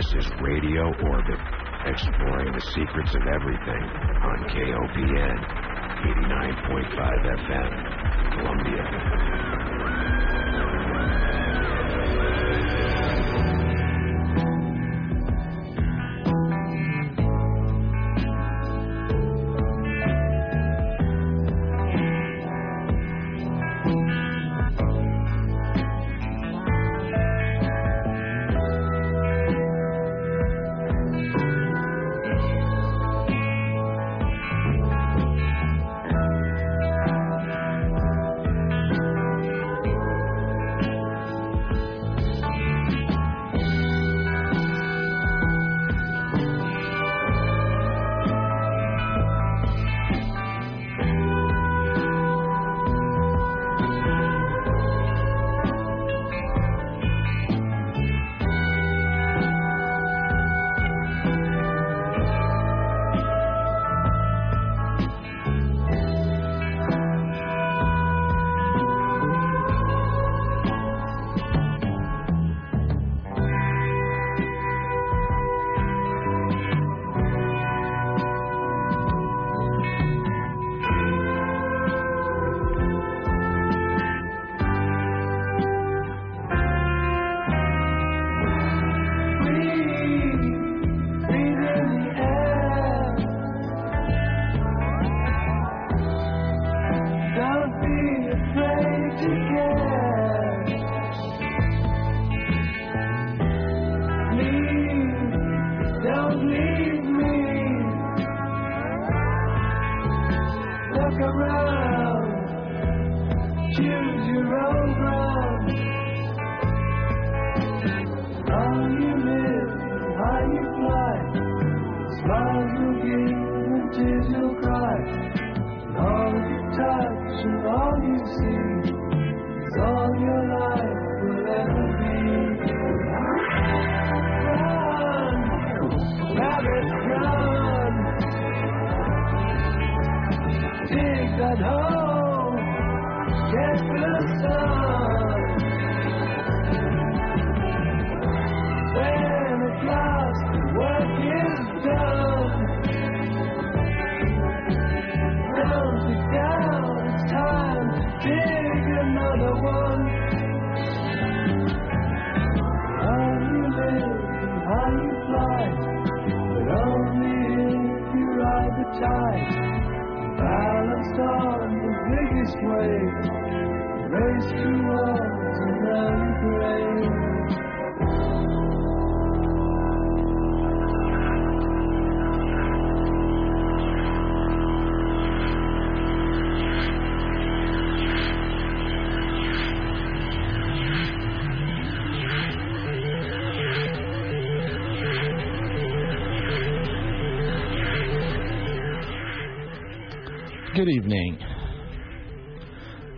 This is Radio Orbit, exploring the secrets of everything on KOPN 89.5 FM, Columbia.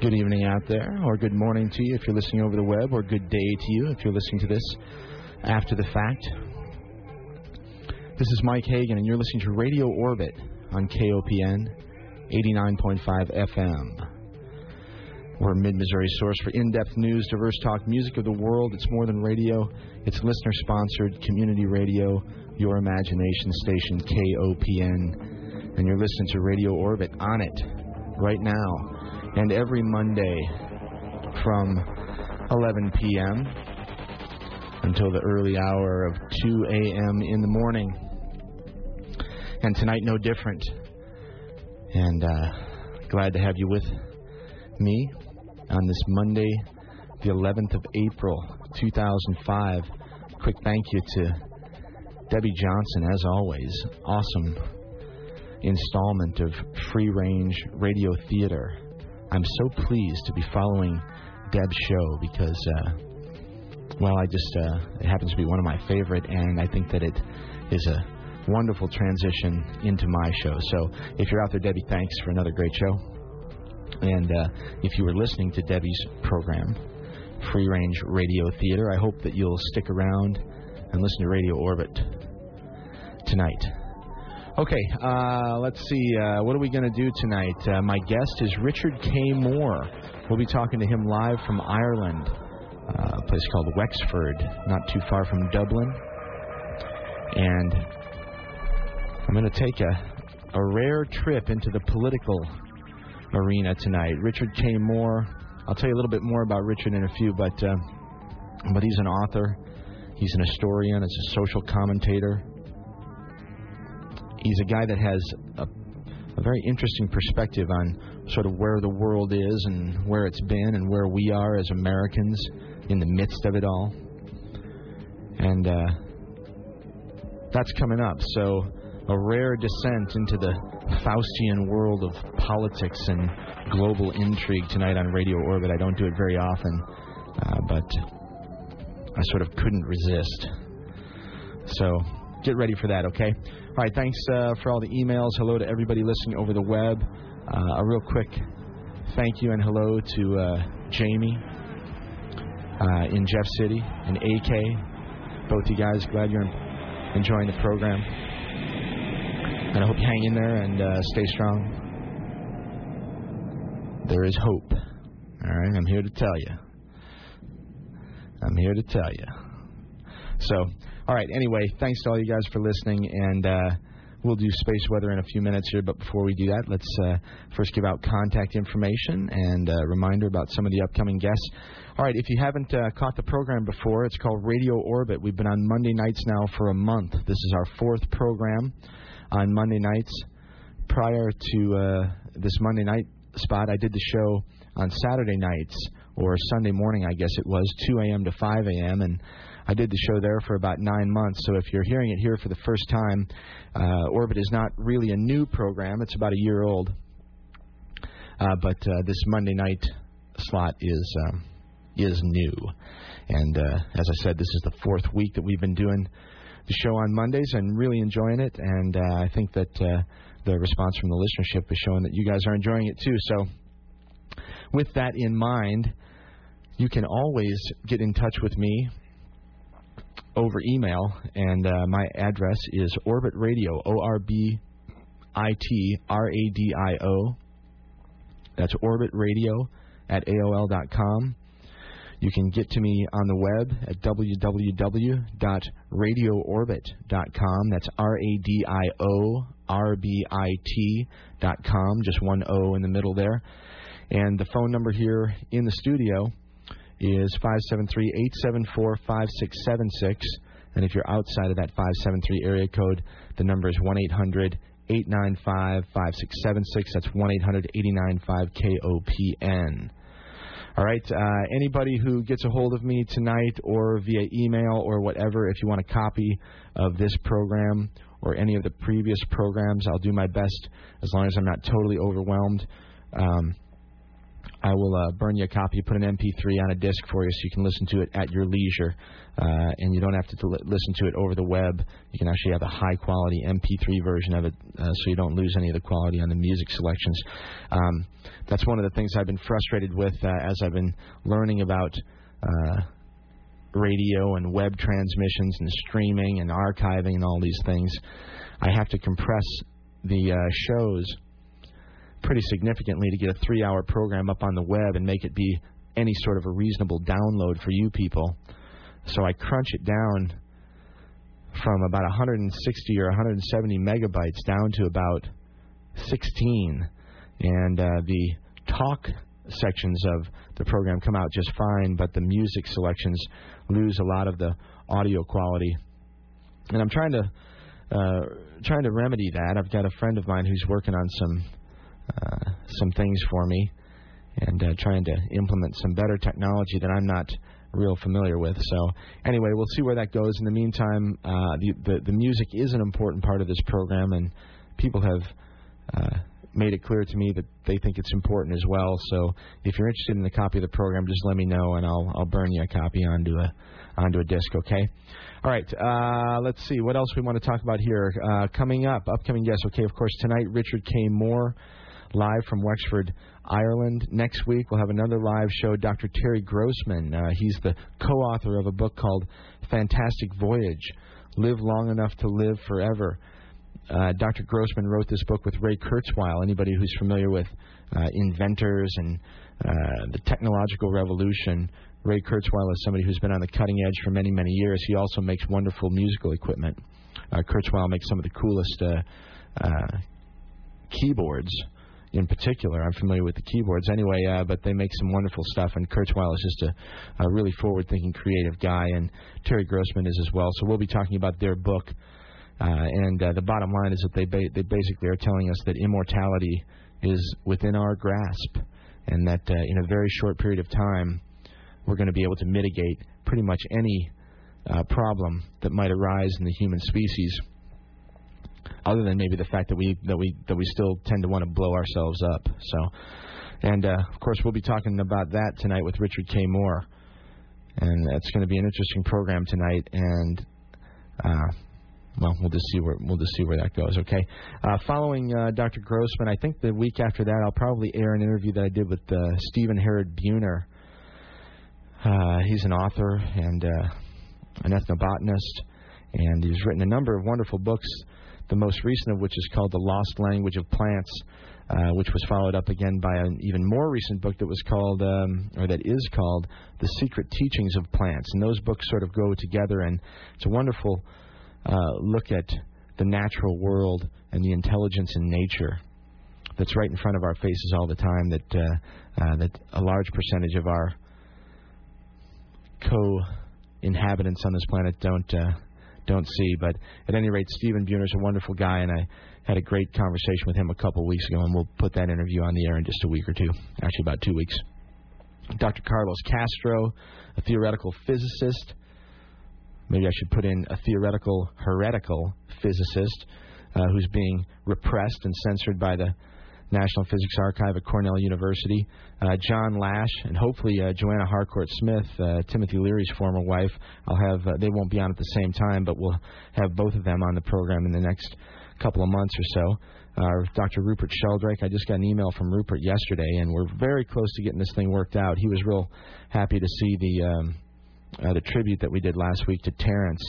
Good evening out there, or good morning to you if you're listening over the web, or good day to you if you're listening to this after the fact. This is Mike Hagan, and you're listening to Radio Orbit on KOPN 89.5 FM. We're mid Missouri source for in depth news, diverse talk, music of the world. It's more than radio, it's listener sponsored community radio, your imagination station, KOPN and you're listening to Radio Orbit on it right now and every Monday from 11 p.m. until the early hour of 2 a.m. in the morning. And tonight, no different. And uh, glad to have you with me on this Monday, the 11th of April, 2005. Quick thank you to Debbie Johnson, as always. Awesome installment of free range radio theater. I'm so pleased to be following Deb's show because, uh, well, I just, uh, it happens to be one of my favorite, and I think that it is a wonderful transition into my show. So if you're out there, Debbie, thanks for another great show. And uh, if you were listening to Debbie's program, Free Range Radio Theater, I hope that you'll stick around and listen to Radio Orbit tonight. Okay, uh, let's see. Uh, what are we going to do tonight? Uh, my guest is Richard K. Moore. We'll be talking to him live from Ireland, uh, a place called Wexford, not too far from Dublin. And I'm going to take a, a rare trip into the political arena tonight. Richard K. Moore. I'll tell you a little bit more about Richard in a few, but uh, but he's an author. He's an historian. He's a social commentator he's a guy that has a, a very interesting perspective on sort of where the world is and where it's been and where we are as Americans in the midst of it all. And uh, that's coming up. So, a rare descent into the Faustian world of politics and global intrigue tonight on Radio Orbit. I don't do it very often, uh, but I sort of couldn't resist. So, get ready for that, okay? All right, thanks uh, for all the emails. Hello to everybody listening over the web. Uh, a real quick thank you and hello to uh, Jamie uh, in Jeff City and AK. Both you guys, glad you're enjoying the program. And I hope you hang in there and uh, stay strong. There is hope. All right, I'm here to tell you. I'm here to tell you. So, all right. Anyway, thanks to all you guys for listening, and uh, we'll do space weather in a few minutes here. But before we do that, let's uh, first give out contact information and a reminder about some of the upcoming guests. All right. If you haven't uh, caught the program before, it's called Radio Orbit. We've been on Monday nights now for a month. This is our fourth program on Monday nights. Prior to uh, this Monday night spot, I did the show on Saturday nights or Sunday morning, I guess it was, 2 a.m. to 5 a.m. and I did the show there for about nine months. So if you're hearing it here for the first time, uh, Orbit is not really a new program. It's about a year old. Uh, but uh, this Monday night slot is um, is new. And uh, as I said, this is the fourth week that we've been doing the show on Mondays and really enjoying it. And uh, I think that uh, the response from the listenership is showing that you guys are enjoying it too. So with that in mind, you can always get in touch with me over email, and uh, my address is Orbit Radio, O R B I T R A D I O. That's Orbit Radio at AOL.com. You can get to me on the web at www.radioorbit.com. That's R A D I O R B I T.com, just one O in the middle there. And the phone number here in the studio is 573-874-5676. And if you're outside of that 573 area code, the number is 1-800-895-5676. That's 1-800-895-KOPN. All right. Uh, anybody who gets a hold of me tonight or via email or whatever, if you want a copy of this program or any of the previous programs, I'll do my best as long as I'm not totally overwhelmed. Um, I will uh, burn you a copy, put an MP3 on a disc for you so you can listen to it at your leisure. Uh, and you don't have to listen to it over the web. You can actually have a high quality MP3 version of it uh, so you don't lose any of the quality on the music selections. Um, that's one of the things I've been frustrated with uh, as I've been learning about uh, radio and web transmissions and streaming and archiving and all these things. I have to compress the uh, shows pretty significantly to get a three hour program up on the web and make it be any sort of a reasonable download for you people. So I crunch it down from about 160 or 170 megabytes down to about 16. And uh, the talk sections of the program come out just fine, but the music selections lose a lot of the audio quality. And I'm trying to uh, trying to remedy that. I've got a friend of mine who's working on some uh, some things for me and uh, trying to implement some better technology that I'm not real familiar with. So anyway, we'll see where that goes. In the meantime, uh, the, the, the music is an important part of this program, and people have uh, made it clear to me that they think it's important as well. So if you're interested in a copy of the program, just let me know, and I'll I'll burn you a copy onto a onto a disc. Okay. All right. Uh, let's see what else we want to talk about here. Uh, coming up, upcoming guests. Okay, of course tonight, Richard K. Moore live from Wexford, Ireland. Next week, we'll have another live show. Dr. Terry Grossman, uh, he's the co author of a book called Fantastic Voyage Live Long Enough to Live Forever. uh, Dr. Grossman wrote this book with Ray Kurzweil. Anybody who's familiar with uh, inventors and uh, the technological revolution, Ray Kurzweil is somebody who's been on the cutting edge for many, many years. He also makes wonderful musical equipment. Uh, Kurzweil makes some of the coolest uh, keyboards in particular. I'm familiar with the keyboards anyway, uh, but they make some wonderful stuff. And Kurzweil is just a, a really forward-thinking, creative guy, and Terry Grossman is as well. So we'll be talking about their book. Uh, and uh, the bottom line is that they ba- they basically are telling us that immortality is within our grasp, and that uh, in a very short period of time, we're going to be able to mitigate pretty much any uh, problem that might arise in the human species other than maybe the fact that we that we that we still tend to want to blow ourselves up. So, and uh, of course, we'll be talking about that tonight with Richard K. Moore, and that's going to be an interesting program tonight. And uh, well, we'll just see where we'll just see where that goes. Okay. Uh, following uh, Dr. Grossman, I think the week after that, I'll probably air an interview that I did with uh, Stephen Harrod Buhner. Uh, he's an author and uh, an ethnobotanist, and he's written a number of wonderful books the most recent of which is called The Lost Language of Plants, uh, which was followed up again by an even more recent book that was called, um, or that is called, The Secret Teachings of Plants. And those books sort of go together, and it's a wonderful uh, look at the natural world and the intelligence in nature that's right in front of our faces all the time. That uh, uh, that a large percentage of our co-inhabitants on this planet don't uh, don't see. But at any rate, Stephen Buhner's a wonderful guy, and I had a great conversation with him a couple weeks ago, and we'll put that interview on the air in just a week or two. Actually, about two weeks. Dr. Carlos Castro, a theoretical physicist. Maybe I should put in a theoretical heretical physicist uh, who's being repressed and censored by the National Physics Archive at Cornell University. Uh, John Lash and hopefully uh, Joanna Harcourt Smith, uh, Timothy Leary's former wife. I'll have uh, they won't be on at the same time, but we'll have both of them on the program in the next couple of months or so. Uh, Dr. Rupert Sheldrake. I just got an email from Rupert yesterday, and we're very close to getting this thing worked out. He was real happy to see the um, uh, the tribute that we did last week to Terence,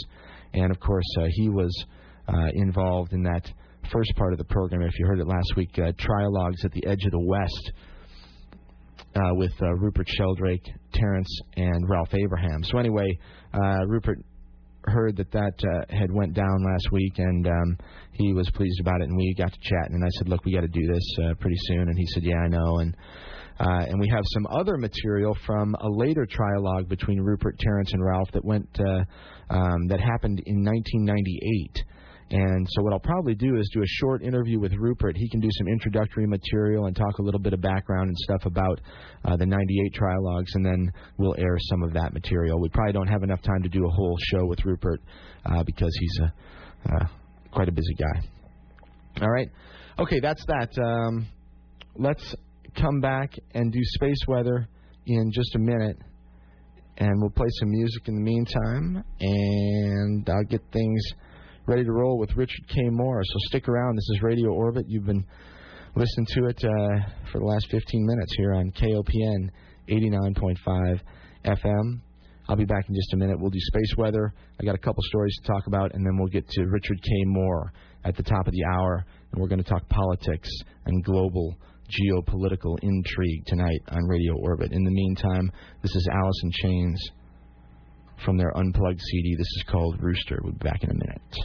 and of course he was involved in that first part of the program. If you heard it last week, uh, Trialogues at the Edge of the West uh, with uh, Rupert Sheldrake, Terence, and Ralph Abraham. So anyway, uh, Rupert heard that that uh, had went down last week, and um, he was pleased about it. And we got to chatting, and I said, "Look, we got to do this uh, pretty soon." And he said, "Yeah, I know." And uh, and we have some other material from a later trialogue between Rupert, Terence, and Ralph that went uh, um, that happened in 1998. And so what I'll probably do is do a short interview with Rupert. He can do some introductory material and talk a little bit of background and stuff about uh, the 98 trialogues, and then we'll air some of that material. We probably don't have enough time to do a whole show with Rupert uh, because he's a, uh, quite a busy guy. All right. Okay, that's that. Um, let's come back and do space weather in just a minute. And we'll play some music in the meantime, and I'll get things ready to roll with Richard K. Moore. So stick around. This is Radio Orbit. You've been listening to it uh, for the last 15 minutes here on KOPN 89.5 FM. I'll be back in just a minute. We'll do space weather. I got a couple stories to talk about, and then we'll get to Richard K. Moore at the top of the hour, and we're going to talk politics and global geopolitical intrigue tonight on Radio Orbit. In the meantime, this is Alice in Chains from their unplugged CD. This is called Rooster. We'll be back in a minute.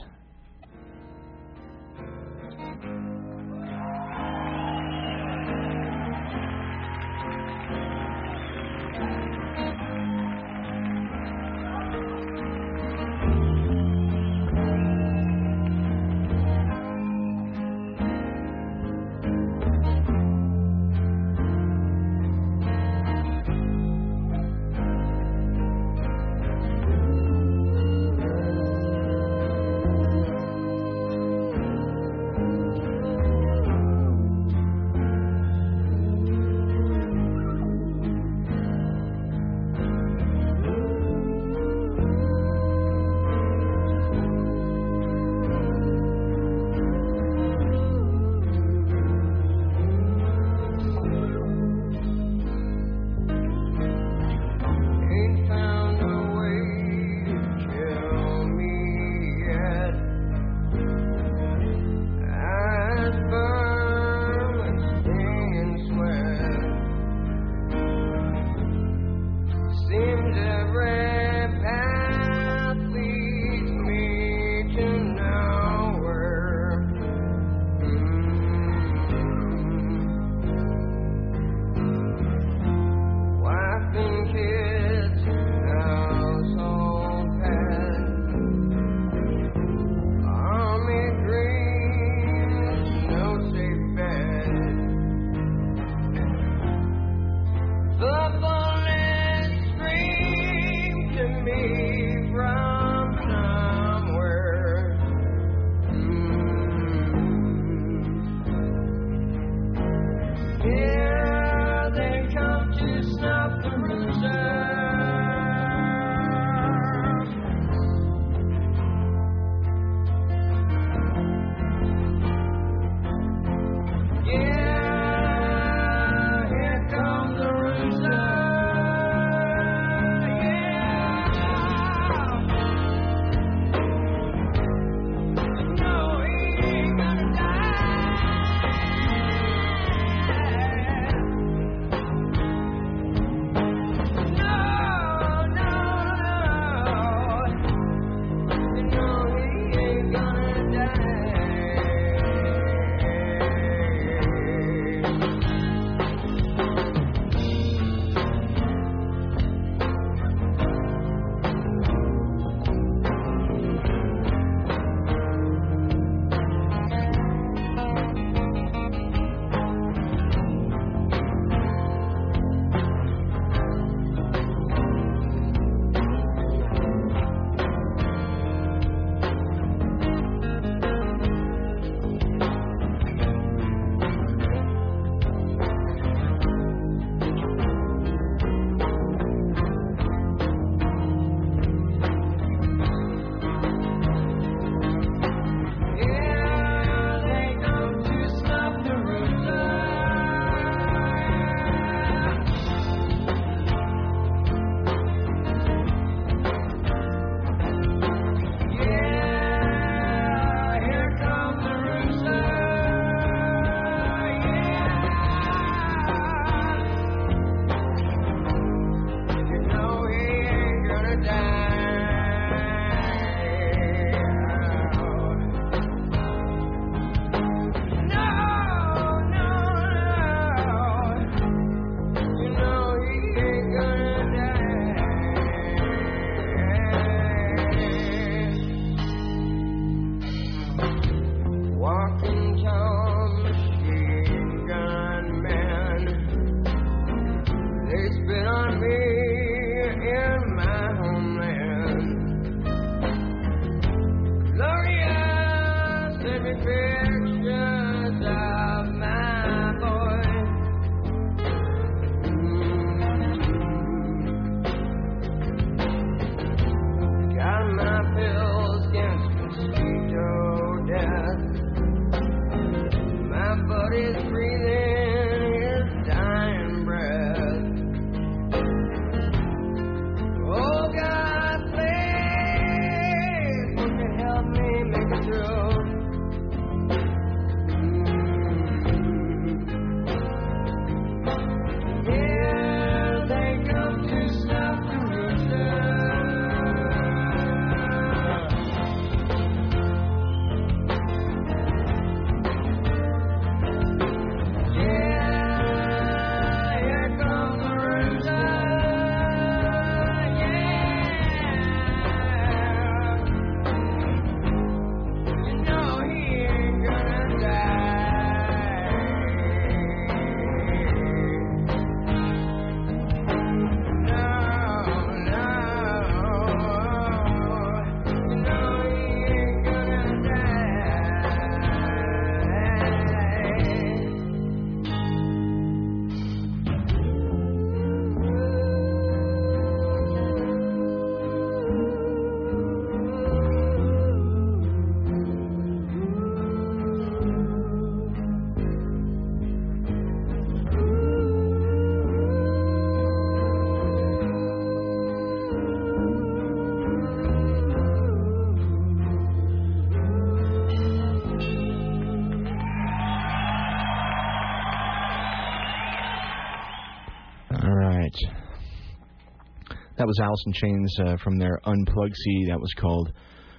Was in Chains uh, from their Unplugged CD. That was called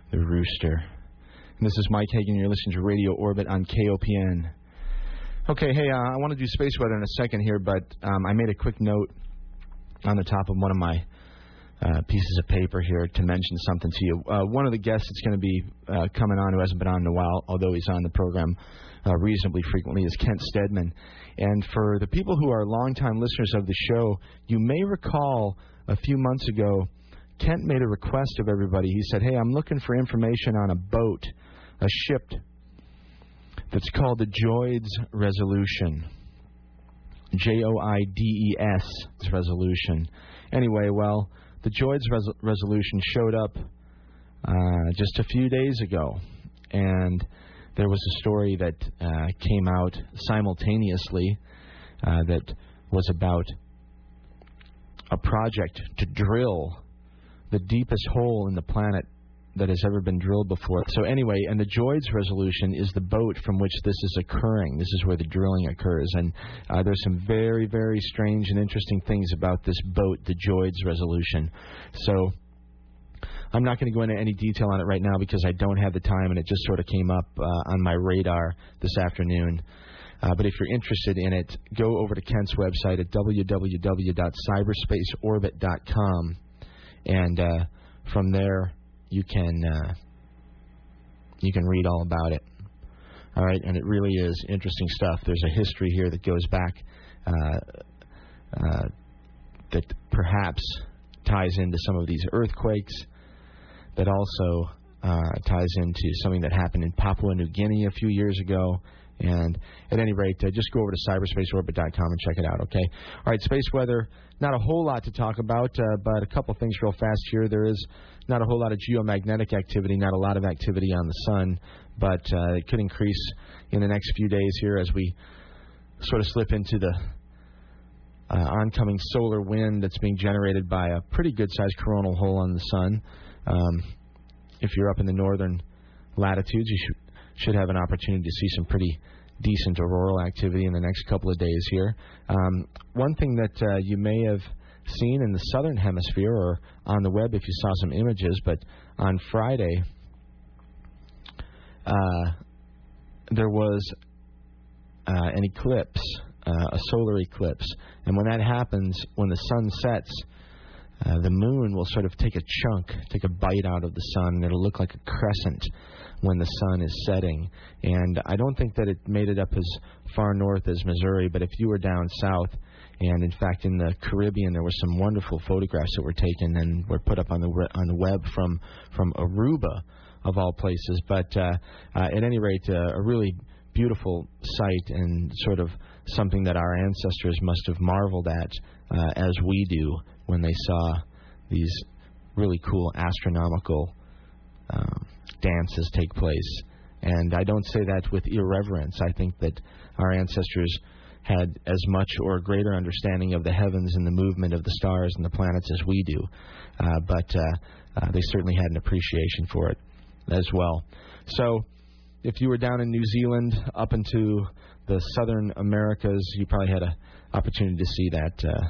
The Rooster. And this is Mike Hagan. You're listening to Radio Orbit on KOPN. Okay, hey, uh, I want to do space weather in a second here, but um, I made a quick note on the top of one of my uh, pieces of paper here to mention something to you. Uh, one of the guests that's going to be uh, coming on who hasn't been on in a while, although he's on the program uh, reasonably frequently, is Kent Steadman. And for the people who are longtime listeners of the show, you may recall a few months ago, Kent made a request of everybody. He said, Hey, I'm looking for information on a boat, a ship that's called the JOIDES Resolution. J O I D E S resolution. Anyway, well, the JOIDES res- resolution showed up uh, just a few days ago, and there was a story that uh, came out simultaneously uh, that was about a project to drill the deepest hole in the planet that has ever been drilled before. So anyway, and the JOIDES resolution is the boat from which this is occurring. This is where the drilling occurs, and uh, there's some very, very strange and interesting things about this boat, the JOIDES resolution. So. I'm not going to go into any detail on it right now because I don't have the time, and it just sort of came up uh, on my radar this afternoon. Uh, but if you're interested in it, go over to Kent's website at www.cyberspaceorbit.com, and uh, from there you can uh, you can read all about it. All right, and it really is interesting stuff. There's a history here that goes back uh, uh, that perhaps ties into some of these earthquakes. That also uh, ties into something that happened in Papua New Guinea a few years ago. And at any rate, uh, just go over to cyberspaceorbit.com and check it out, okay? All right, space weather, not a whole lot to talk about, uh, but a couple things real fast here. There is not a whole lot of geomagnetic activity, not a lot of activity on the sun, but uh, it could increase in the next few days here as we sort of slip into the uh, oncoming solar wind that's being generated by a pretty good sized coronal hole on the sun. Um, if you're up in the northern latitudes, you should should have an opportunity to see some pretty decent auroral activity in the next couple of days here. Um, one thing that uh, you may have seen in the southern hemisphere or on the web if you saw some images, but on Friday uh, there was uh, an eclipse, uh, a solar eclipse, and when that happens, when the sun sets, uh, the moon will sort of take a chunk, take a bite out of the sun, and it'll look like a crescent when the sun is setting. And I don't think that it made it up as far north as Missouri, but if you were down south, and in fact in the Caribbean there were some wonderful photographs that were taken and were put up on the on the web from from Aruba of all places. But uh, uh, at any rate, uh, a really beautiful sight and sort of something that our ancestors must have marveled at uh, as we do when they saw these really cool astronomical um, dances take place. And I don't say that with irreverence. I think that our ancestors had as much or greater understanding of the heavens and the movement of the stars and the planets as we do. Uh, but uh, uh, they certainly had an appreciation for it as well. So if you were down in New Zealand up into the southern Americas, you probably had an opportunity to see that uh,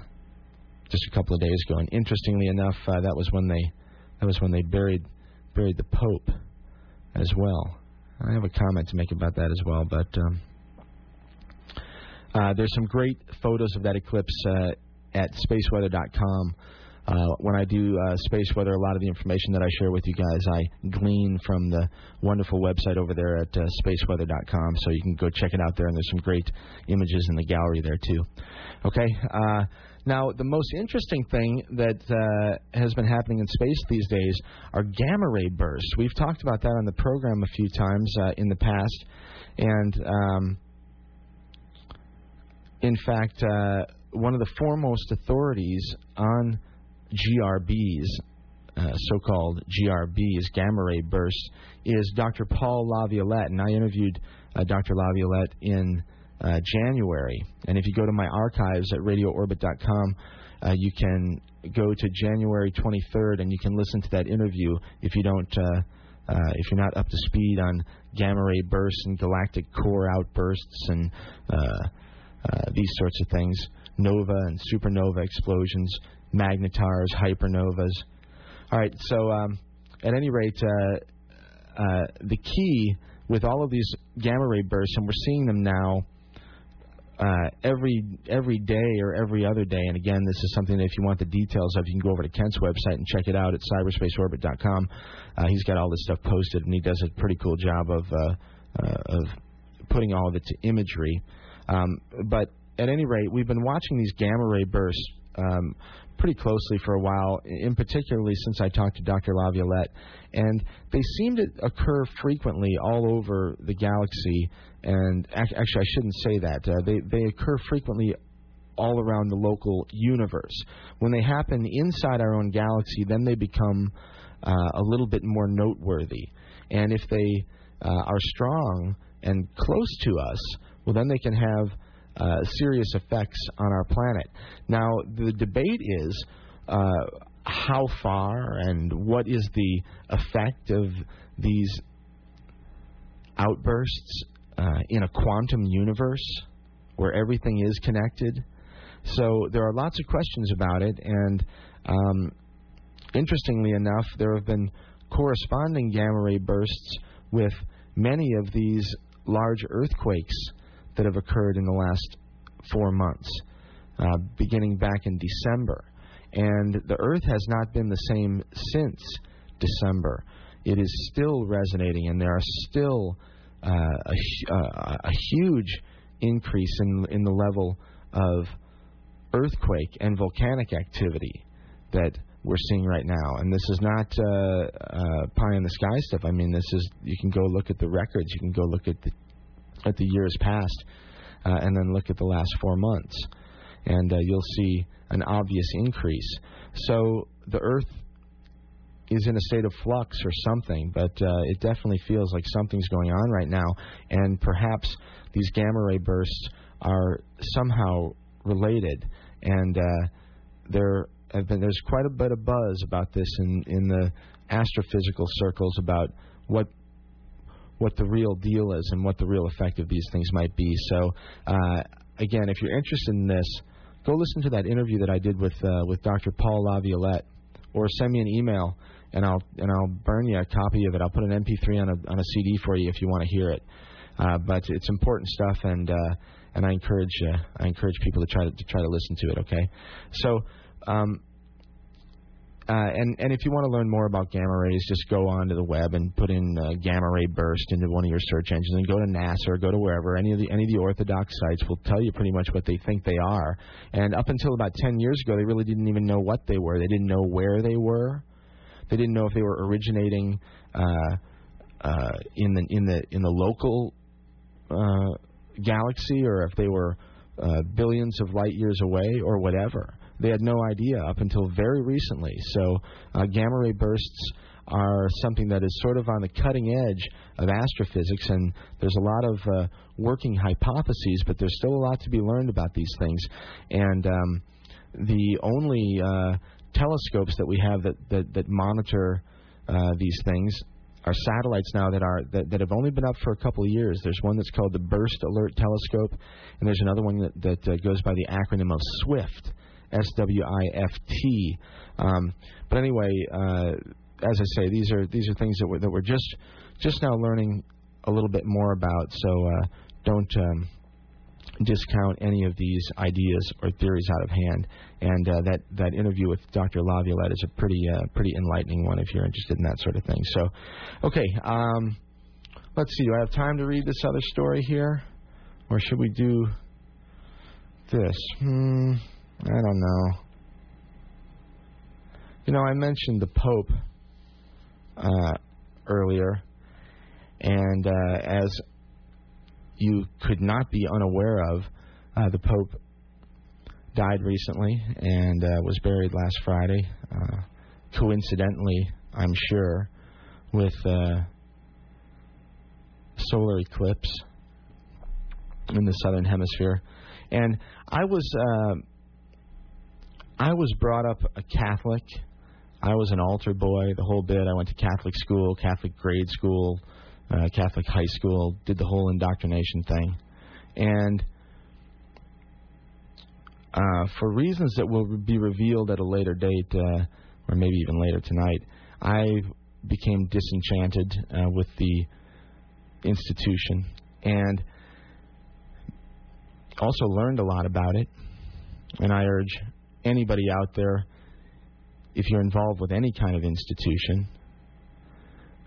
just a couple of days ago. And interestingly enough, uh, that was when they that was when they buried buried the Pope as well. I have a comment to make about that as well, but um, uh, there's some great photos of that eclipse uh, at spaceweather.com. Uh, when I do uh, space weather, a lot of the information that I share with you guys, I glean from the wonderful website over there at uh, spaceweather.com. So you can go check it out there, and there's some great images in the gallery there too. Okay. Now, the most interesting thing that uh, has been happening in space these days are gamma ray bursts. We've talked about that on the program a few times uh, in the past, and um, in fact, uh, one of the foremost authorities on GRBs, uh, so-called GRBs, gamma ray bursts, is Dr. Paul LaViolette, and I interviewed uh, Dr. LaViolette in uh, January. And if you go to my archives at radioorbit.com, uh, you can go to January 23rd and you can listen to that interview if you don't. Uh, uh, if you're not up to speed on gamma ray bursts and galactic core outbursts and uh, uh, these sorts of things, nova and supernova explosions, magnetars, hypernovas. All right, so um, at any rate, uh, the key with all of these gamma ray bursts, and we're seeing them now uh, every every day or every other day. And again, this is something that if you want the details of, you can go over to Kent's website and check it out at cyberspaceorbit.com. Uh, he's got all this stuff posted, and he does a pretty cool job of uh, uh, of putting all of it to imagery. Um, but at any rate, we've been watching these gamma ray bursts um, pretty closely for a while, in particularly since I talked to Dr. Laviolette, and they seem to occur frequently all over the galaxy. And actually, I shouldn't say that. Uh, they they occur frequently all around the local universe. When they happen inside our own galaxy, then they become uh, a little bit more noteworthy. And if they uh, are strong and close to us, well, then they can have uh, serious effects on our planet. Now, the debate is uh, how far and what is the effect of these outbursts uh, in a quantum universe where everything is connected. So there are lots of questions about it, and um, interestingly enough, there have been corresponding gamma ray bursts with many of these large earthquakes that have occurred in the last four months, uh, beginning back in December. And the Earth has not been the same since December. It is still resonating, and there are still uh, a, uh, a huge increase in, in the level of earthquake and volcanic activity that we're seeing right now. And this is not uh, uh, pie in the sky stuff. I mean, this is you can go look at the records. You can go look at the at the years past, uh, and then look at the last four months, and uh, you'll see an obvious increase. So the Earth is in a state of flux or something, but uh, it definitely feels like something's going on right now, and perhaps these gamma ray bursts are somehow related, and uh, there have been there's quite a bit of buzz about this in in the astrophysical circles about what what the real deal is and what the real effect of these things might be. So, uh, again, if you're interested in this, go listen to that interview that I did with uh, with Dr. Paul Laviolette, or send me an email and I'll and I'll burn you a copy of it. I'll put an MP3 on a on a CD for you if you want to hear it. Uh, but it's important stuff, and uh, and I encourage uh, I encourage people to try to, to try to listen to it. Okay, so. Um, uh, and, and if you want to learn more about gamma rays, just go onto the web and put in uh, gamma ray burst into one of your search engines, and go to NASA or go to wherever. Any of the any of the orthodox sites will tell you pretty much what they think they are. And up until about 10 years ago, they really didn't even know what they were. They didn't know where they were. They didn't know if they were originating uh, uh, in the in the in the local uh, galaxy or if they were uh, billions of light years away or whatever. They had no idea up until very recently. So uh, gamma ray bursts are something that is sort of on the cutting edge of astrophysics, and there's a lot of uh, working hypotheses, but there's still a lot to be learned about these things. And um, the only uh, telescopes that we have that that, that monitor uh, these things are satellites now that are that, that have only been up for a couple of years. There's one that's called the Burst Alert Telescope, and there's another one that, that uh, goes by the acronym of SWIFT. S W I F T. Um, but anyway, uh, as I say, these are these are things that we're, that we're just just now learning a little bit more about. So uh, don't um, discount any of these ideas or theories out of hand. And uh, that that interview with Dr. Laviolette is a pretty uh, pretty enlightening one if you're interested in that sort of thing. So, okay, um, let's see. Do I have time to read this other story here, or should we do this? Hmm. I don't know. You know, I mentioned the Pope uh, earlier, and uh, as you could not be unaware of, uh, the Pope died recently and uh, was buried last Friday. Uh, coincidentally, I'm sure, with uh, solar eclipse in the southern hemisphere. And I was I was brought up a Catholic. I was an altar boy, the whole bit. I went to Catholic school, Catholic grade school, uh, Catholic high school, did the whole indoctrination thing. And uh, for reasons that will be revealed at a later date, uh, or maybe even later tonight, I became disenchanted uh, with the institution and also learned a lot about it. And I urge anybody out there, if you're involved with any kind of institution,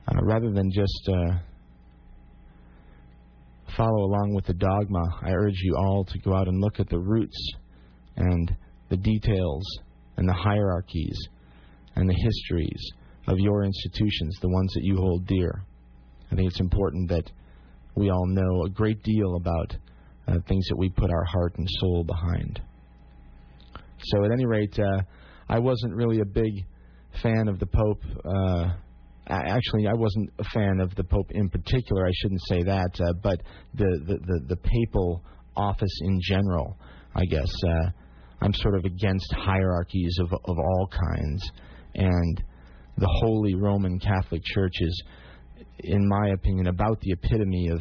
uh, rather than just uh, follow along with the dogma, I urge you all to go out and look at the roots and the details and the hierarchies and the histories of your institutions, the ones that you hold dear. I think it's important that we all know a great deal about uh, things that we put our heart and soul behind. So, at any rate, uh, I wasn't really a big fan of the Pope. Uh, actually, I wasn't a fan of the Pope in particular. I shouldn't say that, uh, but the, the, the, the papal office in general, I guess. Uh, I'm sort of against hierarchies of of all kinds, and the Holy Roman Catholic Church is, in my opinion, about the epitome of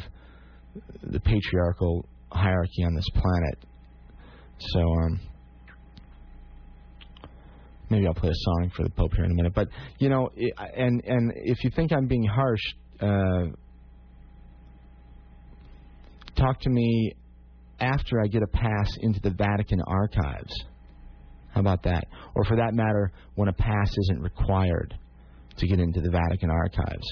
the patriarchal hierarchy on this planet. So, um, maybe I'll play a song for the Pope here in a minute. But you know, and and if you think I'm being harsh, uh, talk to me after I get a pass into the Vatican archives. How about that? Or for that matter, when a pass isn't required to get into the Vatican archives.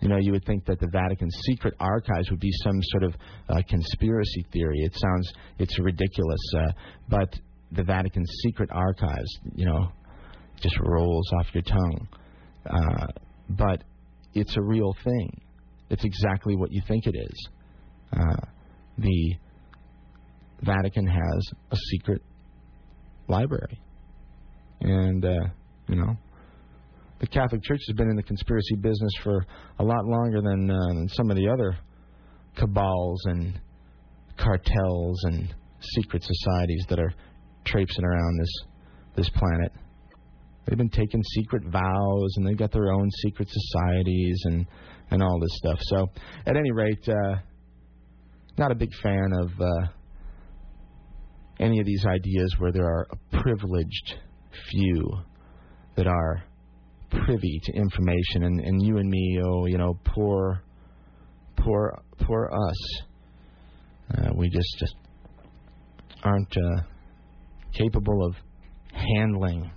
You know, you would think that the Vatican's secret archives would be some sort of uh, conspiracy theory. It sounds it's ridiculous, uh, but the Vatican's secret archives, you know, just rolls off your tongue. Uh, but it's a real thing. It's exactly what you think it is. Uh, the Vatican has a secret library, and uh, you know, the Catholic Church has been in the conspiracy business for a lot longer than, uh, than some of the other cabals and cartels and secret societies that are traipsing around this this planet. They've been taking secret vows and they've got their own secret societies and and all this stuff. So, at any rate, uh, not a big fan of uh, any of these ideas where there are a privileged few that are privy to information, and, and you and me, oh, you know, poor, poor, poor us. Uh, we just just aren't uh, capable of handling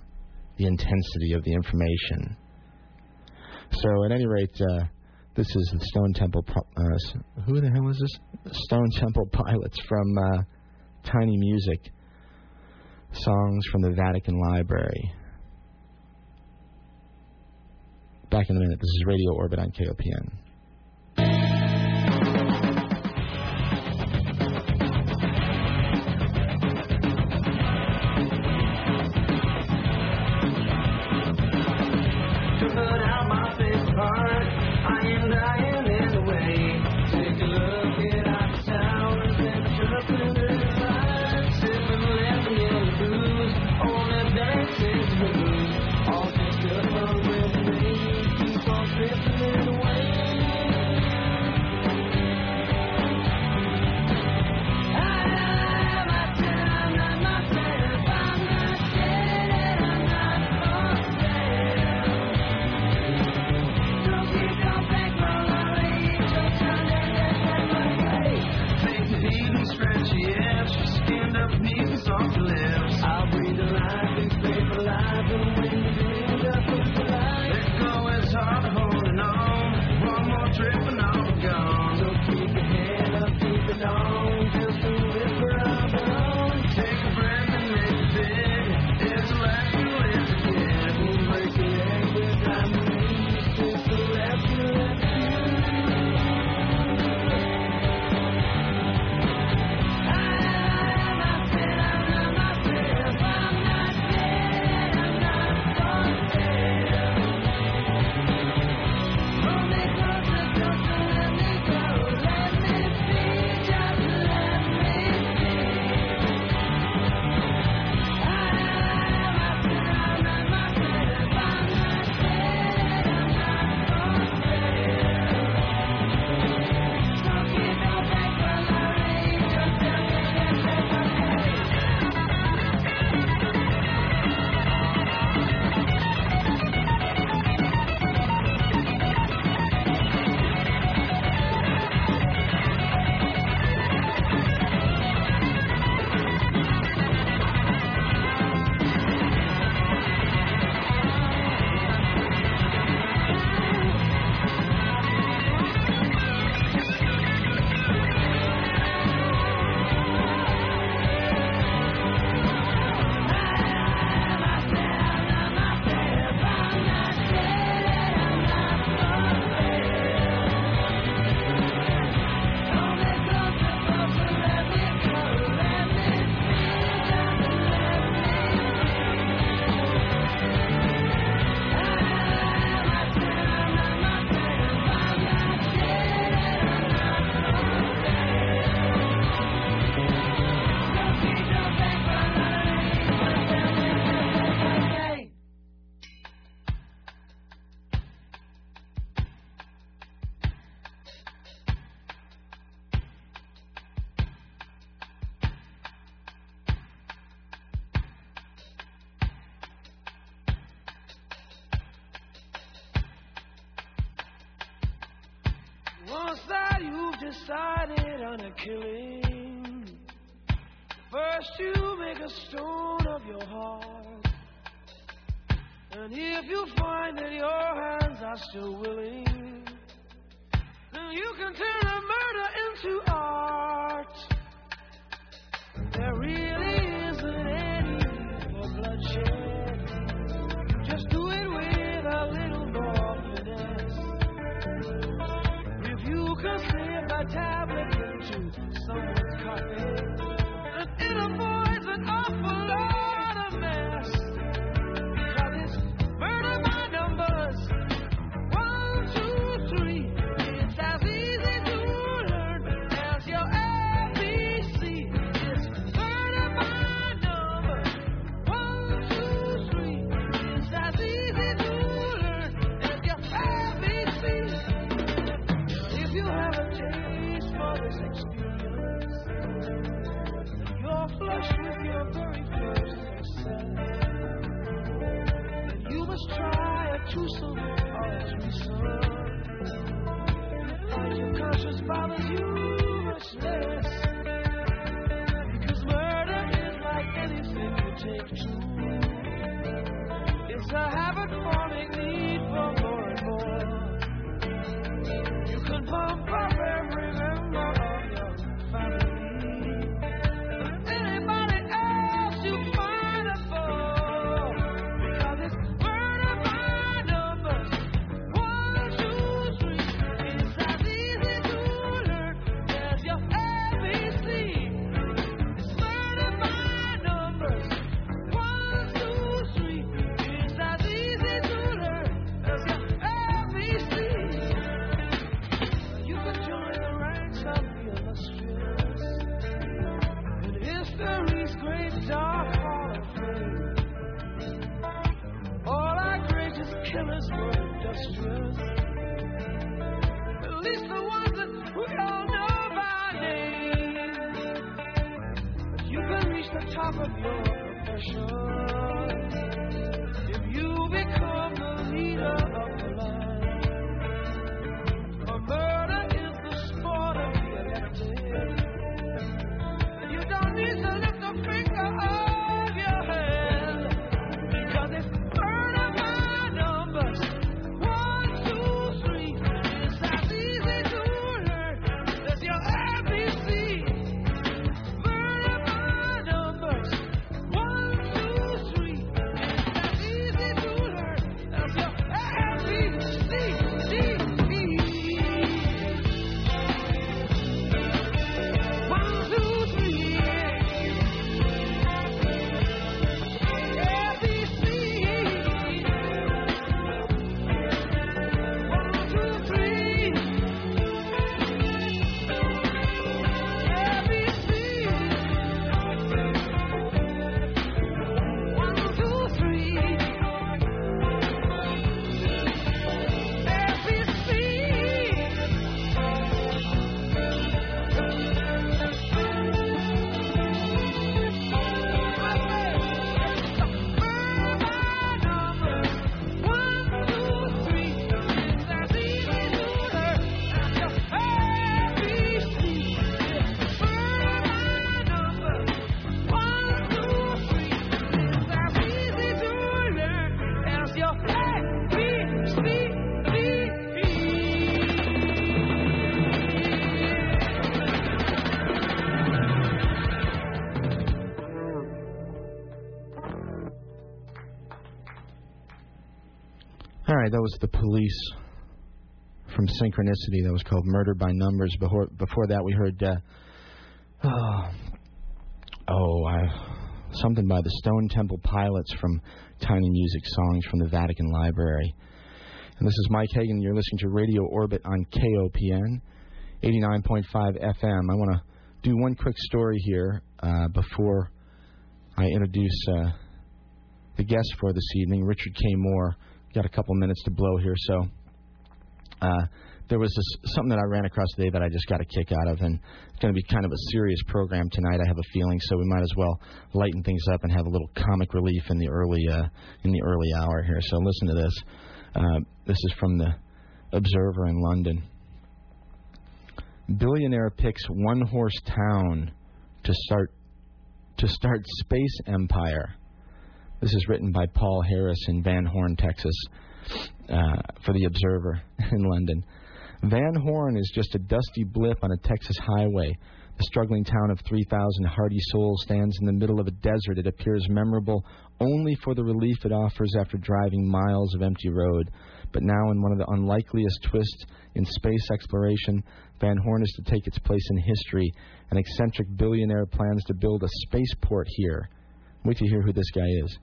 the intensity of the information. So, at any rate, uh, this is the Stone Temple. Uh, who the hell is this? Stone Temple Pilots from uh, Tiny Music. Songs from the Vatican Library. Back in a minute. This is Radio Orbit on KOPN. Killing, first you make a stone of your heart. And if you find that your hands are still willing, then you can turn a murder into art. There really isn't any for bloodshed. Just do it with a little more finesse. If you can slip a tablet threesome. If your conscience bothers you less, because murder is like anything you take. It's a habit forming top of your was the police from Synchronicity. That was called Murder by Numbers. Before before that, we heard uh, oh, oh I, something by the Stone Temple Pilots from Tiny Music Songs from the Vatican Library. And this is Mike Hagan. You're listening to Radio Orbit on KOPN 89.5 FM. I want to do one quick story here uh, before I introduce uh, the guest for this evening, Richard K. Moore. Got a couple minutes to blow here, so uh, there was this, something that I ran across today that I just got a kick out of, and it's going to be kind of a serious program tonight. I have a feeling, so we might as well lighten things up and have a little comic relief in the early uh, in the early hour here. So listen to this. Uh, this is from the Observer in London. Billionaire picks one horse town to start to start space empire. This is written by Paul Harris in Van Horn, Texas, uh, for the Observer in London. Van Horn is just a dusty blip on a Texas highway. The struggling town of 3,000 hardy souls stands in the middle of a desert. It appears memorable only for the relief it offers after driving miles of empty road. But now, in one of the unlikeliest twists in space exploration, Van Horn is to take its place in history. An eccentric billionaire plans to build a spaceport here. Wait to hear who this guy is.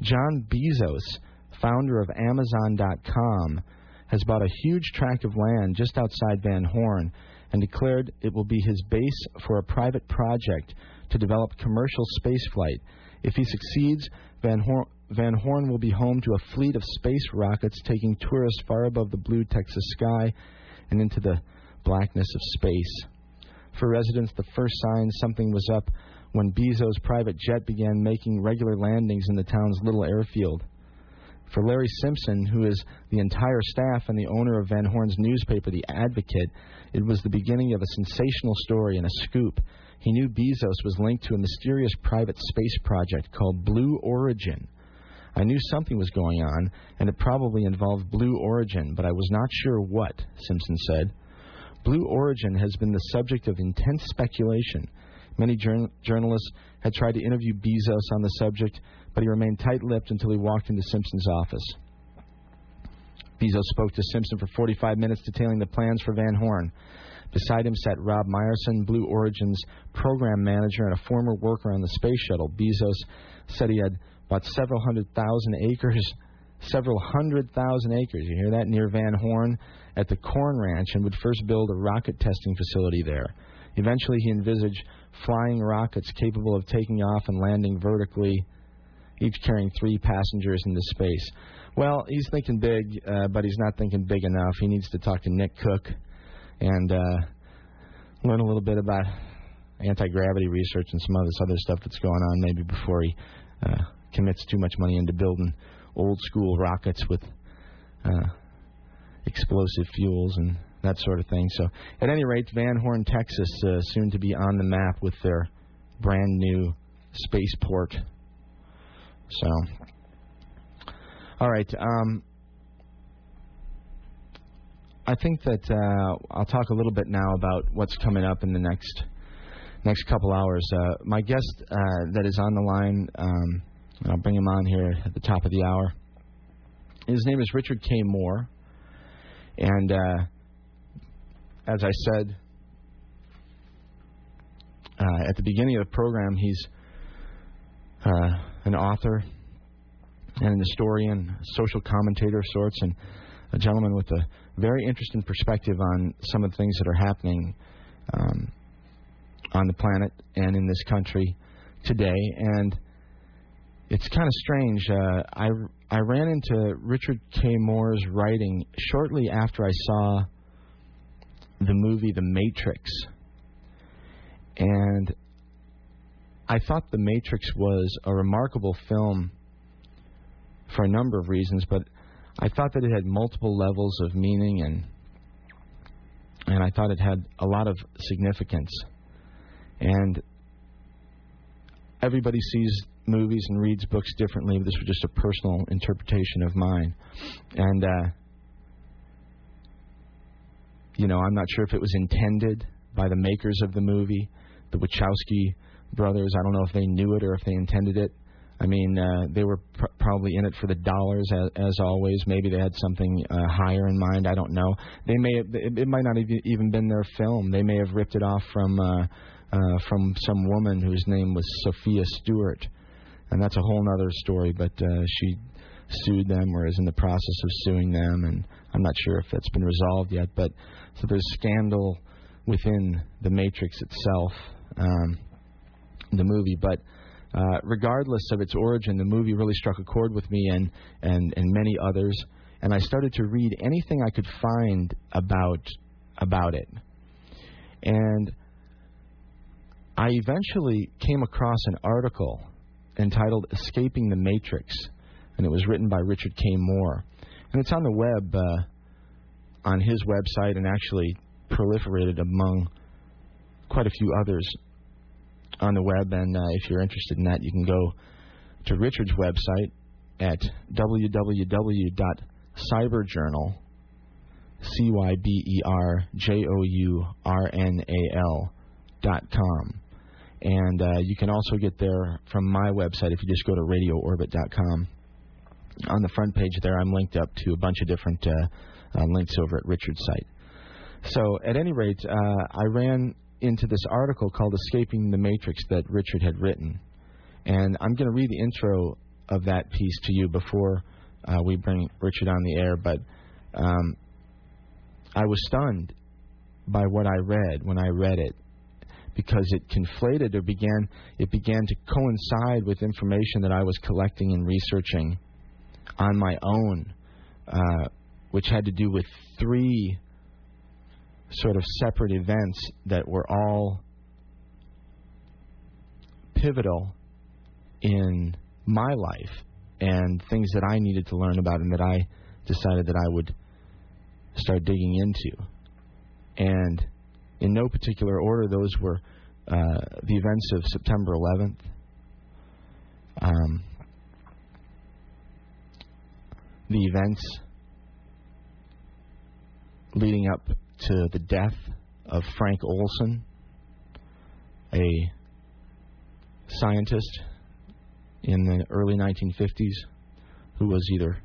John Bezos, founder of Amazon.com, has bought a huge tract of land just outside Van Horn and declared it will be his base for a private project to develop commercial spaceflight. If he succeeds, Van Horn, Van Horn will be home to a fleet of space rockets taking tourists far above the blue Texas sky and into the blackness of space. For residents, the first sign something was up when Bezos' private jet began making regular landings in the town's little airfield. For Larry Simpson, who is the entire staff and the owner of Van Horn's newspaper, The Advocate, it was the beginning of a sensational story and a scoop. He knew Bezos was linked to a mysterious private space project called Blue Origin. I knew something was going on, and it probably involved Blue Origin, but I was not sure what, Simpson said. Blue Origin has been the subject of intense speculation. Many jour- journalists had tried to interview Bezos on the subject, but he remained tight lipped until he walked into Simpson's office. Bezos spoke to Simpson for 45 minutes, detailing the plans for Van Horn. Beside him sat Rob Meyerson, Blue Origin's program manager and a former worker on the space shuttle. Bezos said he had bought several hundred thousand acres, several hundred thousand acres, you hear that, near Van Horn at the Corn Ranch and would first build a rocket testing facility there. Eventually, he envisaged flying rockets capable of taking off and landing vertically, each carrying three passengers into space. Well, he's thinking big, uh, but he's not thinking big enough. He needs to talk to Nick Cook and uh, learn a little bit about anti gravity research and some of this other stuff that's going on, maybe before he uh, commits too much money into building old school rockets with uh, explosive fuels and that sort of thing. So, at any rate, Van Horn, Texas, uh, soon to be on the map with their brand new spaceport. So, all right. Um, I think that uh, I'll talk a little bit now about what's coming up in the next next couple hours. Uh, my guest uh, that is on the line, um, I'll bring him on here at the top of the hour. His name is Richard K. Moore, and uh, as I said uh, at the beginning of the program, he's uh, an author and an historian, social commentator of sorts, and a gentleman with a very interesting perspective on some of the things that are happening um, on the planet and in this country today. And it's kind of strange. Uh, I I ran into Richard K. Moore's writing shortly after I saw the movie The Matrix, and I thought The Matrix was a remarkable film for a number of reasons, but I thought that it had multiple levels of meaning and and I thought it had a lot of significance. And everybody sees movies and reads books differently. This was just a personal interpretation of mine. And uh you know, I'm not sure if it was intended by the makers of the movie, the Wachowski brothers. I don't know if they knew it or if they intended it. I mean, uh, they were pr- probably in it for the dollars, as, as always. Maybe they had something uh, higher in mind. I don't know. They may have, it, it might not have even been their film. They may have ripped it off from uh, uh, from some woman whose name was Sophia Stewart, and that's a whole other story. But uh, she sued them, or is in the process of suing them, and I'm not sure if that's been resolved yet. But so there's scandal within the Matrix itself, um, the movie, but. Uh, regardless of its origin, the movie really struck a chord with me and, and, and many others. And I started to read anything I could find about about it. And I eventually came across an article entitled "Escaping the Matrix," and it was written by Richard K. Moore, and it's on the web uh, on his website and actually proliferated among quite a few others on the web. And uh, if you're interested in that, you can go to Richard's website at www.cyberjournal, C Y B E R J O U R N A L dot com. And uh, you can also get there from my website if you just go to radioorbit.com. On the front page there, I'm linked up to a bunch of different uh, uh, links over at Richard's site. So, at any rate, uh, I ran into this article called Escaping the Matrix that Richard had written. And I'm going to read the intro of that piece to you before uh, we bring Richard on the air. But um, I was stunned by what I read when I read it because it conflated or began it began to coincide with information that I was collecting and researching on my own, uh, which had to do with three sort of separate events that were all pivotal in my life and things that I needed to learn about and that I decided that I would start digging into. And in no particular order, those were uh, the events of September 11th. Um, the events leading up to the death of Frank Olson, a scientist in the early 1950s who was either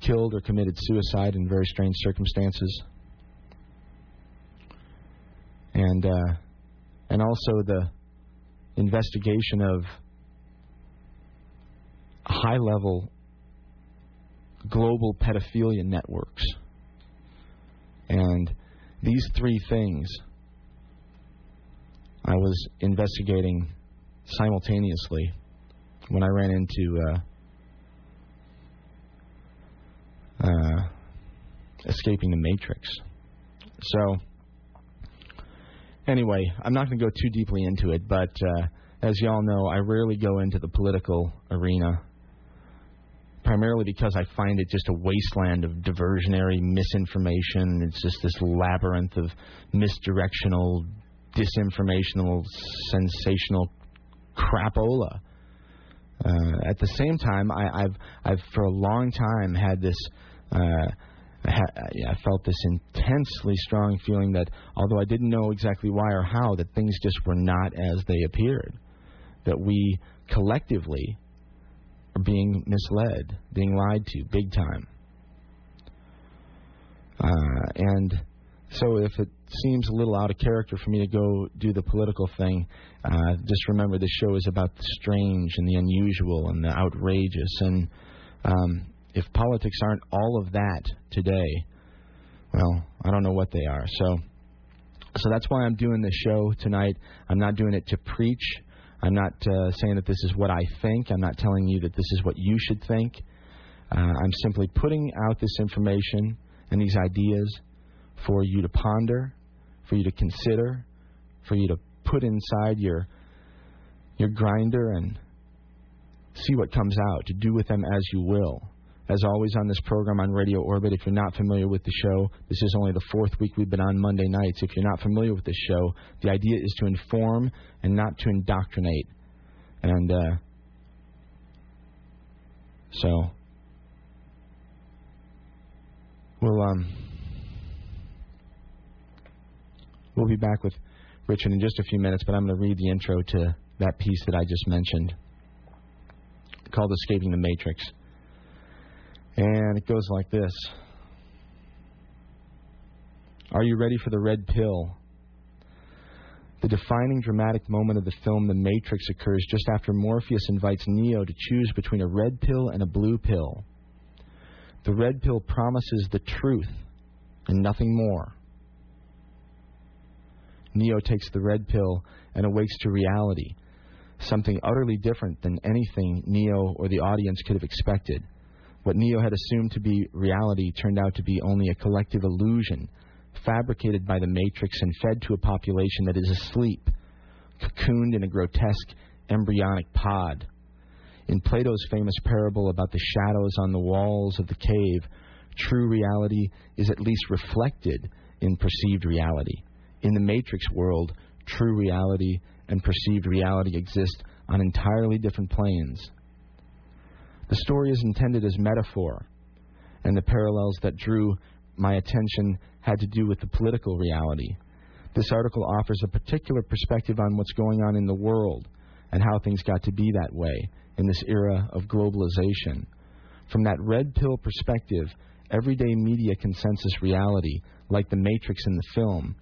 killed or committed suicide in very strange circumstances. And uh, and also the investigation of high level global pedophilia networks. And these three things I was investigating simultaneously when I ran into uh, uh, escaping the Matrix. So, anyway, I'm not going to go too deeply into it, but uh, as y'all know, I rarely go into the political arena primarily because I find it just a wasteland of diversionary misinformation. It's just this labyrinth of misdirectional, disinformational, sensational crapola. Uh, at the same time, I, I've I've for a long time had this. Uh, I felt this intensely strong feeling that although I didn't know exactly why or how, that things just were not as they appeared. That we collectively are being misled, being lied to, big time. Uh, and so if it seems a little out of character for me to go do the political thing, uh, just remember this show is about the strange and the unusual and the outrageous. And um, if politics aren't all of that today, well, I don't know what they are. So, so that's why I'm doing this show tonight. I'm not doing it to preach. I'm not uh, saying that this is what I think. I'm not telling you that this is what you should think. Uh, I'm simply putting out this information and these ideas for you to ponder, for you to consider, for you to put inside your your grinder and see what comes out, to do with them as you will. As always on this program on Radio Orbit, if you're not familiar with the show, this is only the fourth week we've been on Monday nights. If you're not familiar with this show, the idea is to inform and not to indoctrinate. And uh, so we'll um we'll be back with Richard in just a few minutes, but I'm going to read the intro to that piece that I just mentioned called Escaping the Matrix. And it goes like this Are you ready for the red pill? The defining dramatic moment of the film The Matrix occurs just after Morpheus invites Neo to choose between a red pill and a blue pill. The red pill promises the truth and nothing more. Neo takes the red pill and awakes to reality, something utterly different than anything Neo or the audience could have expected. What Neo had assumed to be reality turned out to be only a collective illusion, fabricated by the Matrix and fed to a population that is asleep, cocooned in a grotesque embryonic pod. In Plato's famous parable about the shadows on the walls of the cave, true reality is at least reflected in perceived reality. In the Matrix world, true reality and perceived reality exist on entirely different planes. The story is intended as metaphor, and the parallels that drew my attention had to do with the political reality. This article offers a particular perspective on what's going on in the world and how things got to be that way in this era of globalization. From that red pill perspective, everyday media consensus reality, like the Matrix in the film,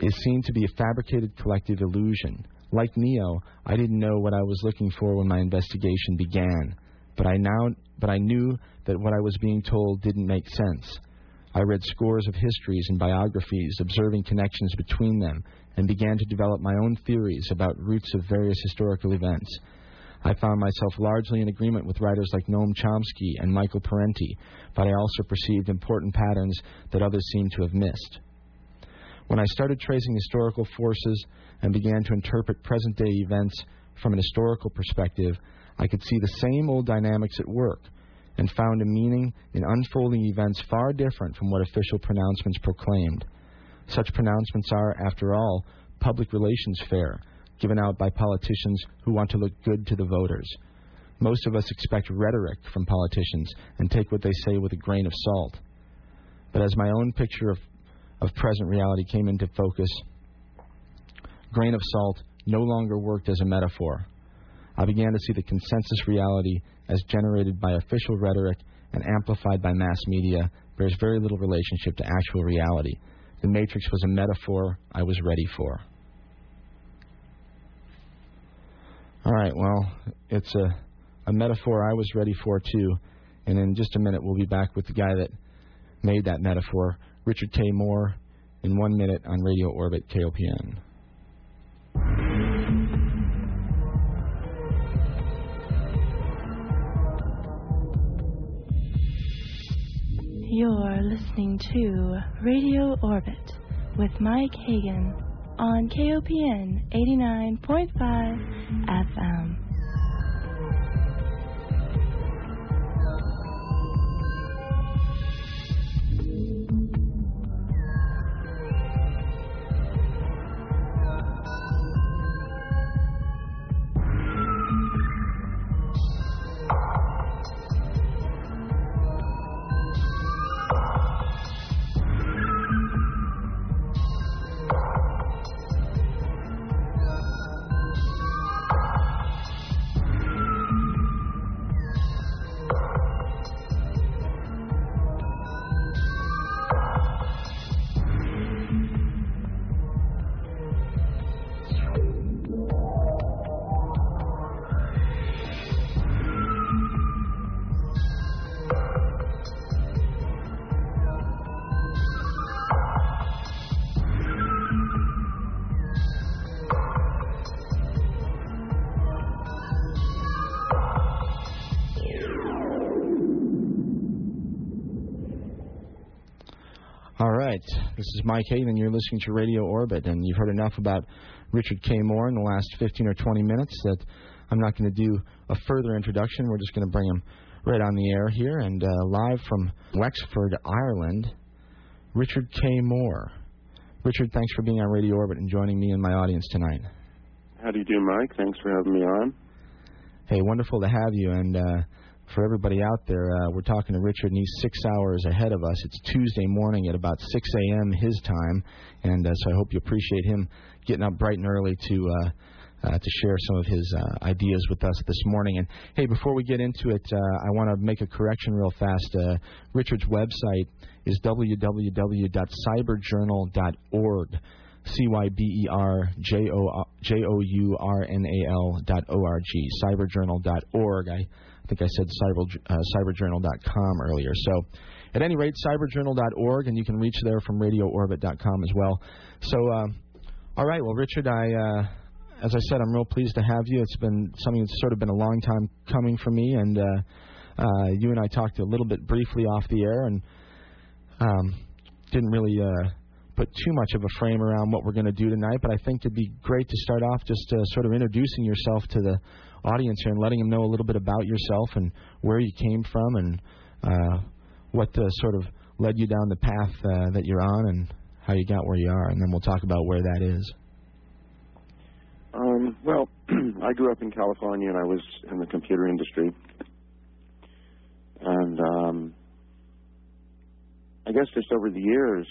is seen to be a fabricated collective illusion. Like Neo, I didn't know what I was looking for when my investigation began, but I now but I knew that what I was being told didn't make sense. I read scores of histories and biographies, observing connections between them, and began to develop my own theories about roots of various historical events. I found myself largely in agreement with writers like Noam Chomsky and Michael Parenti, but I also perceived important patterns that others seemed to have missed. When I started tracing historical forces and began to interpret present day events from an historical perspective, I could see the same old dynamics at work and found a meaning in unfolding events far different from what official pronouncements proclaimed. Such pronouncements are, after all, public relations fare given out by politicians who want to look good to the voters. Most of us expect rhetoric from politicians and take what they say with a grain of salt. But as my own picture of, of present reality came into focus, grain of salt no longer worked as a metaphor. I began to see the consensus reality as generated by official rhetoric and amplified by mass media bears very little relationship to actual reality. The Matrix was a metaphor I was ready for. All right, well, it's a, a metaphor I was ready for too. And in just a minute, we'll be back with the guy that made that metaphor, Richard K. Moore, in one minute on Radio Orbit KOPN. You're listening to Radio Orbit with Mike Hagan on KOPN 89.5 FM. This is Mike Hagan, and you're listening to Radio Orbit, and you've heard enough about Richard K. Moore in the last 15 or 20 minutes that I'm not going to do a further introduction. We're just going to bring him right on the air here and uh, live from Wexford, Ireland, Richard K. Moore. Richard, thanks for being on Radio Orbit and joining me and my audience tonight. How do you do, Mike? Thanks for having me on. Hey, wonderful to have you. And uh, for everybody out there, uh, we're talking to Richard, and he's six hours ahead of us. It's Tuesday morning at about 6 a.m. his time, and uh, so I hope you appreciate him getting up bright and early to. Uh, uh, to share some of his uh, ideas with us this morning. And hey, before we get into it, uh, I want to make a correction real fast. Uh, Richard's website is www.cyberjournal.org. C Y B E R J O J O U R N A L dot O R G. Cyberjournal.org. I think I said cyber, uh, cyberjournal.com earlier. So, at any rate, cyberjournal.org, and you can reach there from radioorbit.com as well. So, uh, all right, well, Richard, I. Uh, as I said, I'm real pleased to have you. It's been something that's sort of been a long time coming for me, and uh, uh, you and I talked a little bit briefly off the air, and um, didn't really uh, put too much of a frame around what we're going to do tonight. But I think it'd be great to start off just sort of introducing yourself to the audience here and letting them know a little bit about yourself and where you came from and uh, what uh, sort of led you down the path uh, that you're on and how you got where you are, and then we'll talk about where that is. Um, well, I grew up in California and I was in the computer industry. And um, I guess just over the years,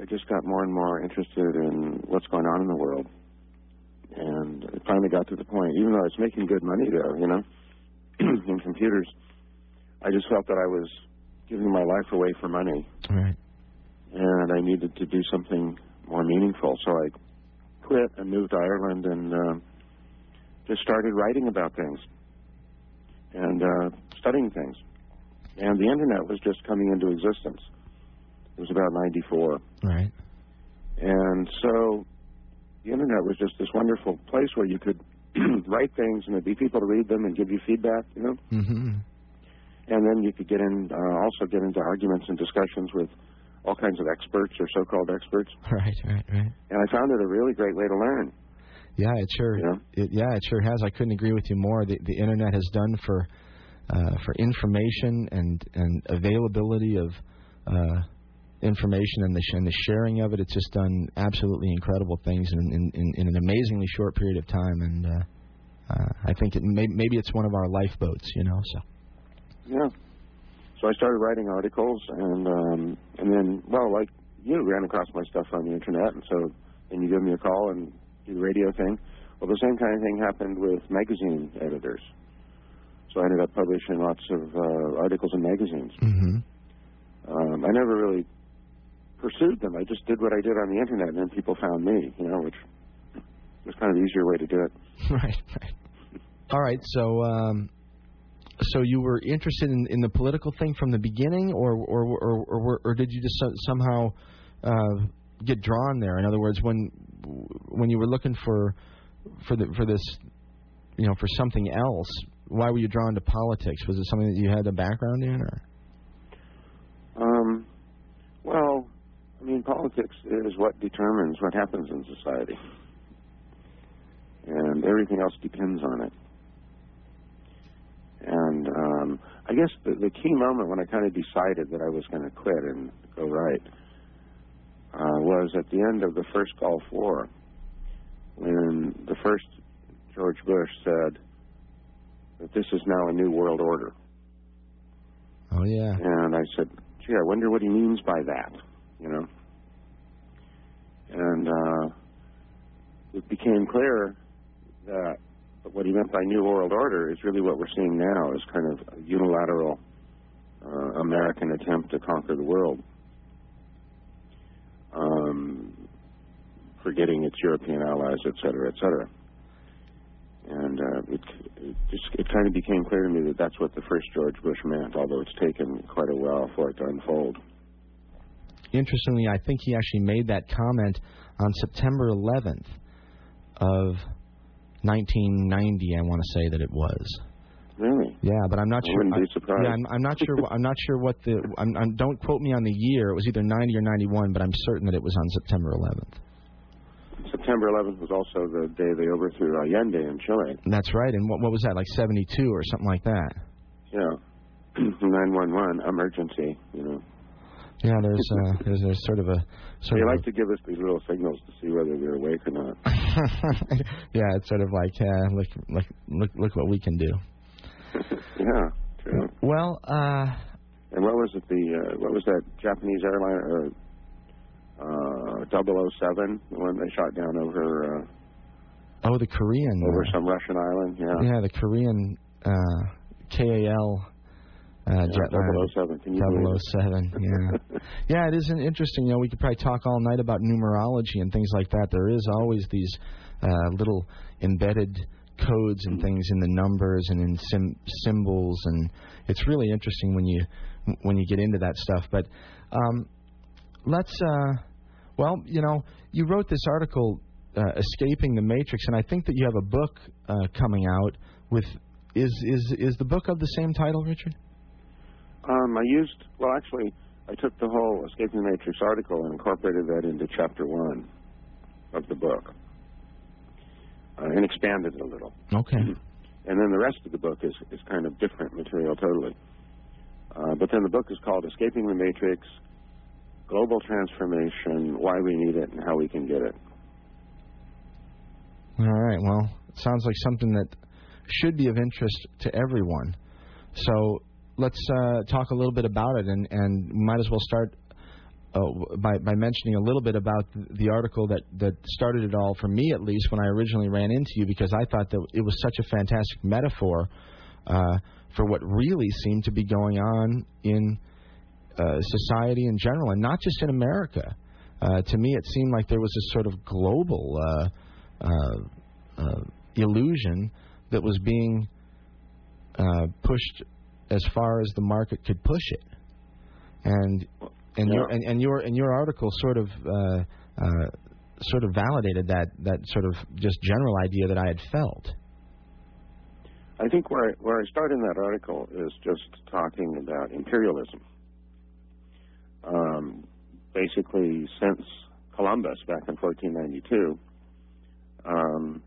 I just got more and more interested in what's going on in the world. And it finally got to the point, even though I was making good money there, you know, in computers, I just felt that I was giving my life away for money. Right. And I needed to do something more meaningful. So I quit and moved to Ireland and uh, just started writing about things and uh, studying things. And the internet was just coming into existence. It was about 94. Right. And so the internet was just this wonderful place where you could write things and there'd be people to read them and give you feedback, you know. Mm-hmm. And then you could get in, uh, also get into arguments and discussions with all kinds of experts or so-called experts. Right, right, right. And I found it a really great way to learn. Yeah, it sure. Yeah. It, yeah, it sure has. I couldn't agree with you more. The, the internet has done for uh, for information and and availability of uh, information and the sh- and the sharing of it. It's just done absolutely incredible things in in, in, in an amazingly short period of time. And uh, uh, I think it may, maybe it's one of our lifeboats. You know, so. Yeah. So I started writing articles, and um, and then, well, like you ran across my stuff on the internet, and so and you give me a call and do the radio thing. Well, the same kind of thing happened with magazine editors. So I ended up publishing lots of uh, articles in magazines. Mm-hmm. Um, I never really pursued them. I just did what I did on the internet, and then people found me, you know, which was kind of the easier way to do it. Right, right. All right. So, um, so you were interested in, in the political thing from the beginning, or or or or, or did you just so, somehow uh, get drawn there? In other words, when when you were looking for for the for this, you know, for something else, why were you drawn to politics? Was it something that you had a background in, or? Um, well, I mean, politics is what determines what happens in society, and everything else depends on it. And um, I guess the, the key moment when I kind of decided that I was going to quit and go right uh, was at the end of the first Gulf War, when the first George Bush said that this is now a new world order. Oh yeah. And I said, gee, I wonder what he means by that, you know. And uh, it became clear that what he meant by New World Order is really what we're seeing now is kind of a unilateral uh, American attempt to conquer the world, um, forgetting its European allies, et cetera, et cetera. And uh, it, it just it kind of became clear to me that that's what the first George Bush meant, although it's taken quite a while for it to unfold. Interestingly, I think he actually made that comment on September 11th of 1990. I want to say that it was. Really? Yeah, but I'm not I sure. wouldn't be I- surprised. Yeah, I'm, I'm not sure. I'm not sure what the. I'm, I'm, don't quote me on the year. It was either 90 or 91, but I'm certain that it was on September 11th. September 11th was also the day they overthrew Allende in Chile. That's right. And what, what was that? Like 72 or something like that. Know, 911 emergency. You know, Yeah, there's uh, there's, there's sort of a sort they of like to give us these little signals to see whether they're awake or not. yeah, it's sort of like uh, look look look look what we can do. yeah, true. Well, uh, And what was it? The uh, what was that Japanese airline? Uh, uh, 007, the one they shot down over uh, oh, the Korean. over uh, some Russian island. Yeah, Yeah, the Korean uh, KAL uh, Yeah, jetline. 007. Can you believe it? 007, yeah. yeah, it is an interesting. You know, we could probably talk all night about numerology and things like that. There is always these uh, little embedded codes and things in the numbers and in sim- symbols, and it's really interesting when you when you get into that stuff. But um, let's, uh, well, you know, you wrote this article, uh, "Escaping the Matrix," and I think that you have a book uh, coming out with. Is is is the book of the same title, Richard? Um, I used well, actually, I took the whole Escaping the Matrix article and incorporated that into chapter one of the book, uh, and expanded it a little. Okay. And then the rest of the book is is kind of different material totally. Uh, but then the book is called Escaping the Matrix: global transformation, why we need it, and how we can get it. All right. Well, it sounds like something that should be of interest to everyone. So let's uh, talk a little bit about it, and and might as well start uh, by by mentioning a little bit about the article that that started it all for me, at least when I originally ran into you, because I thought that it was such a fantastic metaphor uh, for what really seemed to be going on in uh, society in general, and not just in America. Uh, to me, it seemed like there was this sort of global uh, illusion that was being pushed as far as the market could push it. And and Yeah. your and, and your and your article sort of uh, uh, sort of validated that that sort of just general idea that I had felt. I think where I, where I start in that article is just talking about imperialism. Um, basically, since Columbus back in 1492, um,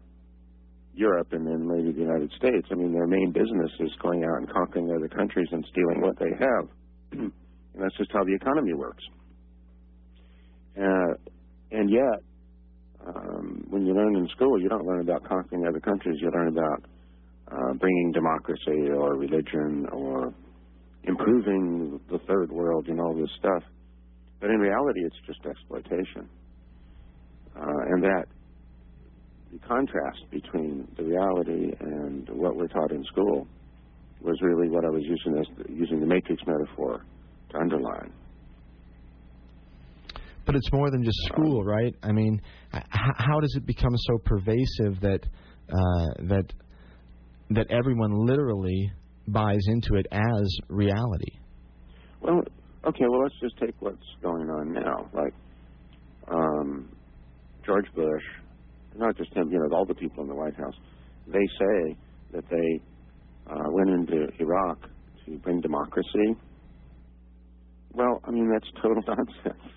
Europe and then maybe the United States, I mean, their main business is going out and conquering other countries and stealing what they have. and that's just how the economy works. Uh, and yet, um, when you learn in school, you don't learn about conquering other countries. You learn about uh, bringing democracy or religion or improving the third world and all this stuff. But in reality, it's just exploitation. Uh, and that the contrast between the reality and what we're taught in school was really what I was using as using the matrix metaphor to underline. But it's more than just school, right? I mean, how does it become so pervasive that uh, that that everyone literally buys into it as reality? Well, okay. Well, let's just take what's going on now. Like um, George Bush, not just him. You know, all the people in the White House. They say that they uh, went into Iraq to bring democracy. Well, I mean that's total nonsense.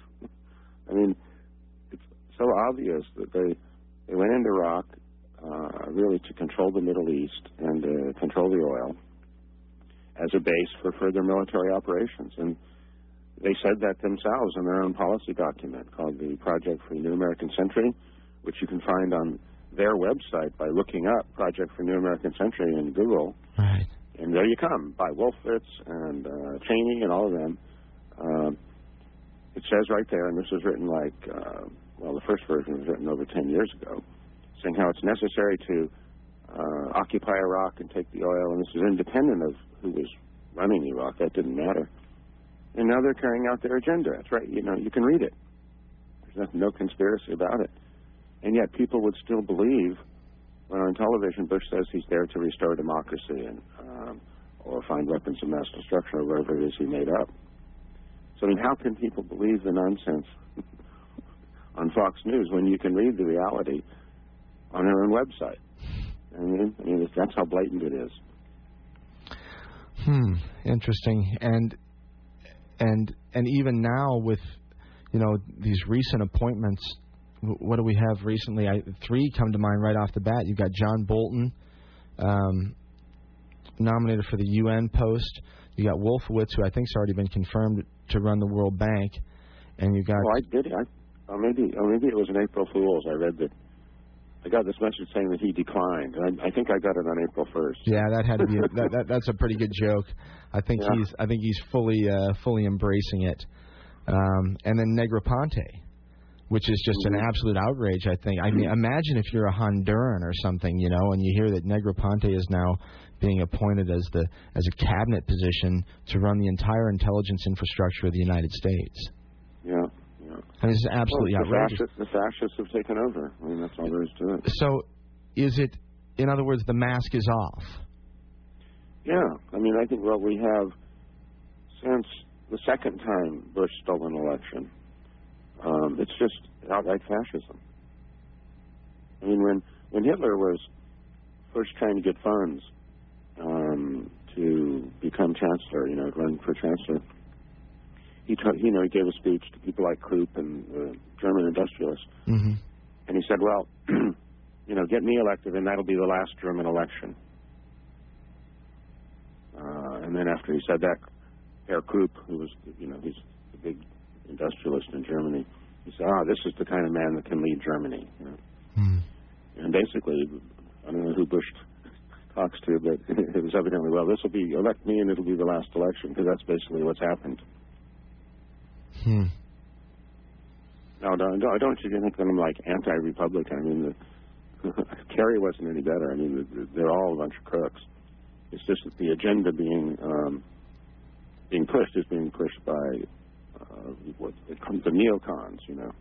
I mean, it's so obvious that they they went into Iraq uh, really to control the Middle East and uh, control the oil as a base for further military operations. And they said that themselves in their own policy document called the Project for the New American Century, which you can find on their website by looking up Project for New American Century in Google. Right. And there you come, by Wolfowitz and uh, Cheney and all of them. Uh, it says right there, and this was written like, uh, well, the first version was written over 10 years ago, saying how it's necessary to uh, occupy Iraq and take the oil, and this is independent of who was running Iraq. That didn't matter. And now they're carrying out their agenda. That's right. You know, you can read it. There's no, no conspiracy about it. And yet people would still believe when on television Bush says he's there to restore democracy and um, or find weapons of mass destruction or whatever it is he made up. So I mean, how can people believe the nonsense on Fox News when you can read the reality on their own website? I mean, I mean that's how blatant it is. Hmm. Interesting. And and and even now with you know these recent appointments, what do we have recently? I, three come to mind right off the bat. You've got John Bolton, um, nominated for the UN post. You got Wolfowitz, who I think's already been confirmed to run the World Bank, and you got Oh, I did. I, or maybe, or maybe it was an April Fool's. I read that. I got this message saying that he declined. I, I think I got it on April first. Yeah, that had to be that, that. That's a pretty good joke. I think Yeah. he's I think he's fully uh, fully embracing it. Um, and then Negroponte, which is just an Mhm. absolute outrage. I think. I mean, imagine if you're a Honduran or something, you know, and you hear that Negroponte is now being appointed as the as a cabinet position to run the entire intelligence infrastructure of the United States. Yeah. Yeah. I mean, is absolutely well, the outrageous. fascists, the fascists have taken over. I mean, that's all there is to it. So, is it? In other words, the mask is off. Yeah, I mean, I think what we have since the second time Bush stole an election, um, it's just outright fascism. I mean, when when Hitler was first trying to get funds um, to become chancellor, you know, run for chancellor, he ta- you know he gave a speech to people like Krupp and the German industrialists, hmm and he said, "Well, you know, get me elected, and that'll be the last German election." Uh, and then after he said that, Herr Krupp, who was, you know, he's the big industrialist in Germany. He said, "Ah, this is the kind of man that can lead Germany." You know? Hmm. And basically, I don't know who Bush talks to, but it was evidently, well, this will be elect me, and it'll be the last election, because that's basically what's happened. Hmm. Now, don't, don't don't you think that I'm like anti-Republican? I mean, the, Kerry wasn't any better. I mean, the- they're all a bunch of crooks. It's just that the agenda being um, being pushed is being pushed by uh, what it comes the neocons, you know,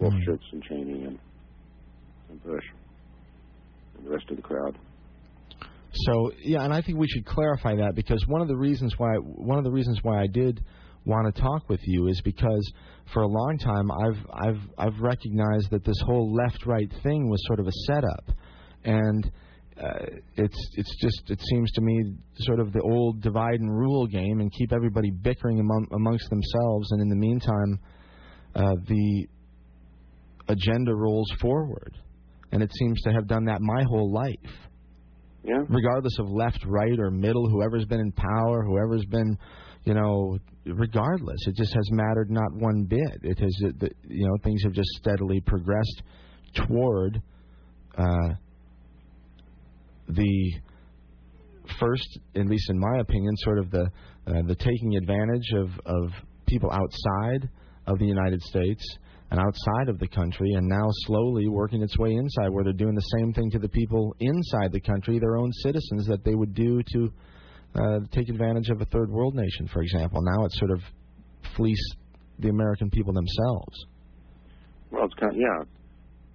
Wolfowitz and Cheney and, and Bush and the rest of the crowd. So yeah, and I think we should clarify that because one of the reasons why one of the reasons why I did want to talk with you is because for a long time I've I've I've recognized that this whole left right thing was sort of a setup, and it's it's just it seems to me sort of the old divide and rule game and keep everybody bickering among, amongst themselves, and in the meantime, uh, the agenda rolls forward, and it seems to have done that my whole life Yeah. regardless of left, right, or middle, whoever's been in power, whoever's been, you know, regardless, it just has mattered not one bit. It has, uh, the- you know, things have just steadily progressed toward uh, the first, at least in my opinion, sort of the uh, the taking advantage of of people outside of the United States and outside of the country, and now slowly working its way inside, where they're doing the same thing to the people inside the country, their own citizens, that they would do to uh, take advantage of a third world nation, for example. Now it's sort of fleece the American people themselves. Well, it's kind of, yeah.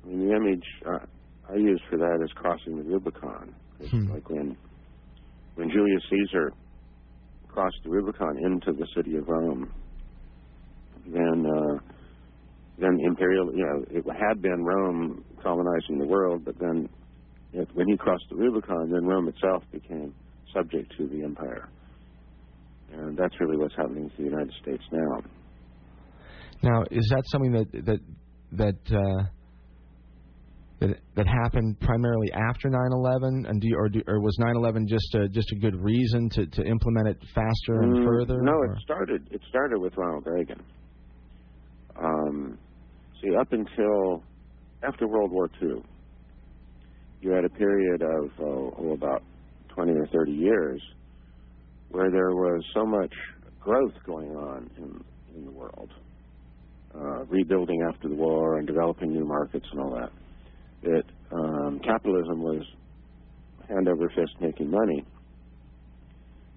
I mean, the image uh, I use for that is crossing the Rubicon. It's Hmm. like when when Julius Caesar crossed the Rubicon into the city of Rome, then uh, then imperial, you know, it had been Rome colonizing the world, but then it, when he crossed the Rubicon, then Rome itself became subject to the empire, and that's really what's happening to the United States now. Now, is that something that that that uh, that that happened primarily after 9/11, and do you, or do, or was 9/11 just a just a good reason to to implement it faster and Mm, further? No, or- it started. It started with Ronald Reagan. Um, see, up until after World War II, you had a period of oh, oh, about twenty or thirty years where there was so much growth going on in in the world, uh, rebuilding after the war and developing new markets and all that. That um, capitalism was hand over fist making money.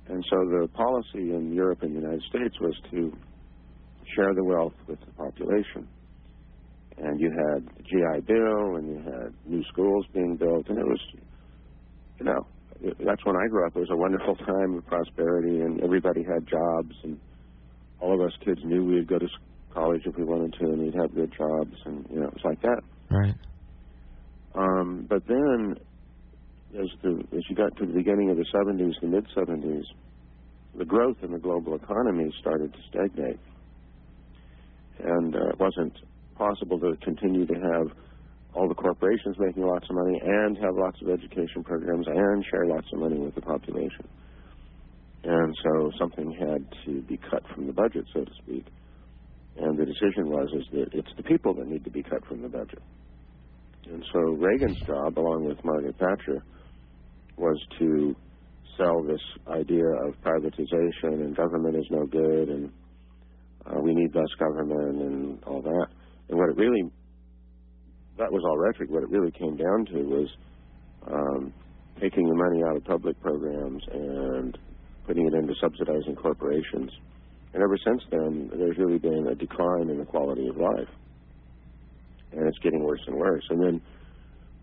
And so the policy in Europe and the United States was to share the wealth with the population. And you had the GI Bill, and you had new schools being built, and it was, you know, it, that's when I grew up. It was a wonderful time of prosperity, and everybody had jobs, and all of us kids knew we'd go to college if we wanted to, and we'd have good jobs, and you know, it was like that. right. Um, but then, as the as you got to the beginning of the 70s, the mid 70s, the growth in the global economy started to stagnate, and uh, it wasn't possible to continue to have all the corporations making lots of money and have lots of education programs and share lots of money with the population. And so something had to be cut from the budget, so to speak. And the decision was is that it's the people that need to be cut from the budget. And so Reagan's job, along with Margaret Thatcher, was to sell this idea of privatization and government is no good and uh, we need less government and all that. And what it really, that was all rhetoric. What it really came down to was um, taking the money out of public programs and putting it into subsidizing corporations. And ever since then, there's really been a decline in the quality of life and it's getting worse and worse. And then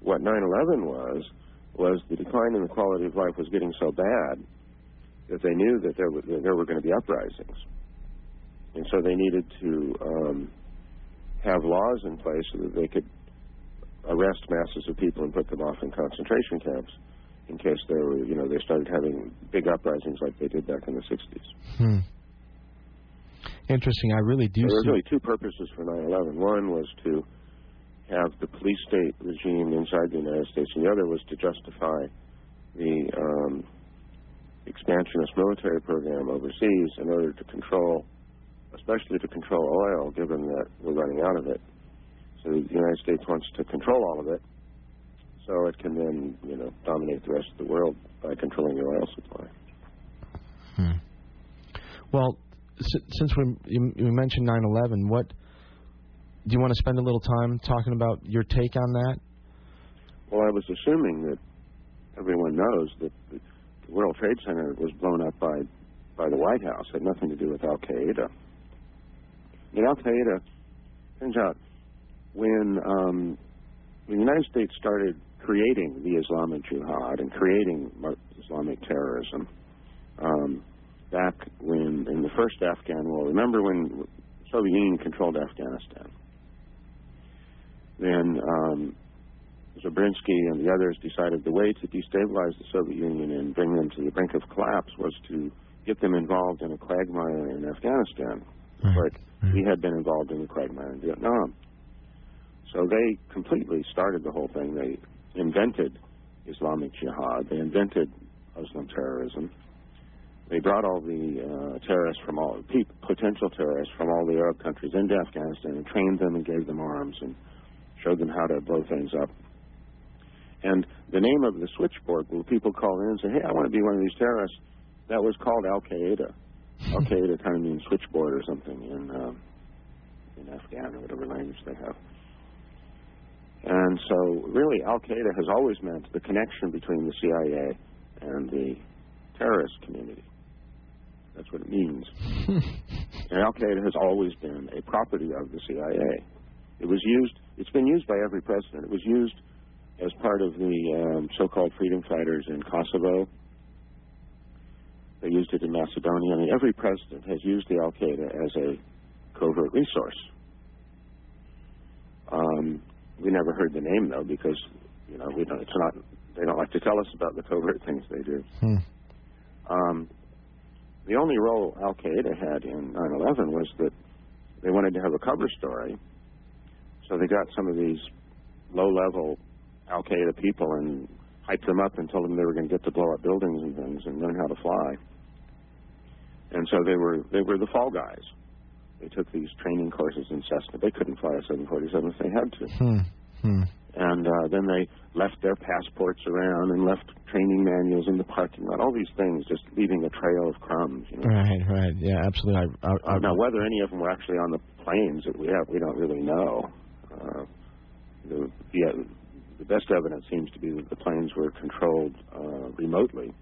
what 9/11 was was the decline in the quality of life was getting so bad that they knew that there were, that there were going to be uprisings, and so they needed to um, have laws in place so that they could arrest masses of people and put them off in concentration camps in case they were, you know, they started having big uprisings like they did back in the 60s. Hmm. Interesting. I really do There were see. really two purposes for 9/11. One was to have the police state regime inside the United States, and the other was to justify the um, expansionist military program overseas in order to control especially to control oil, given that we're running out of it. So the United States wants to control all of it, so it can then, you know, dominate the rest of the world by controlling the oil supply. Hmm. Well, since we you mentioned 9/11, what do you want to spend a little time talking about your take on that? Well, I was assuming that everyone knows that the World Trade Center was blown up by by the White House. It had nothing to do with Al Qaeda. Mean, Al Qaeda turns out when um, the United States started creating the Islamic Jihad and creating Islamic terrorism um, back when in the first Afghan war. Remember when the Soviet Union controlled Afghanistan? Then um, Brzezinski and the others decided the way to destabilize the Soviet Union and bring them to the brink of collapse was to get them involved in a quagmire in Afghanistan, like we had been involved in the quagmire in Vietnam. So they completely started the whole thing. They invented Islamic Jihad. They invented Muslim terrorism. They brought all the uh, terrorists from all potential terrorists from all the Arab countries into Afghanistan and trained them and gave them arms and showed them how to blow things up. And the name of the switchboard, when people call in and say, "Hey, I want to be one of these terrorists," that was called Al Qaeda. Al Qaeda kind of means switchboard or something in um, in Afghan or whatever language they have. And so, really, Al Qaeda has always meant the connection between the CIA and the terrorist community. That's what it means. and Al Qaeda has always been a property of the CIA. It was used. It's been used by every president. It was used as part of the um, so-called freedom fighters in Kosovo. They used it in Macedonia. I mean, every president has used the Al Qaeda as a covert resource. Um, we never heard the name though, because you know we don't. It's not. They don't like to tell us about the covert things they do. Hmm. Um, the only role Al Qaeda had in 9/11 was that they wanted to have a cover story, so they got some of these low-level Al Qaeda people and hyped them up and told them they were going to get to blow up buildings and things and learn how to fly. And so they were they were the fall guys. They took these training courses in Cessna. They couldn't fly a 747 if they had to. Hmm. Hmm. And uh, then they left their passports around and left training manuals in the parking lot. All these things, just leaving a trail of crumbs. You know? Right. Right. Yeah. Absolutely. I, I, I, Now, whether any of them were actually on the planes that we have, we don't really know. Uh, the, the, the best evidence seems to be that the planes were controlled uh, remotely,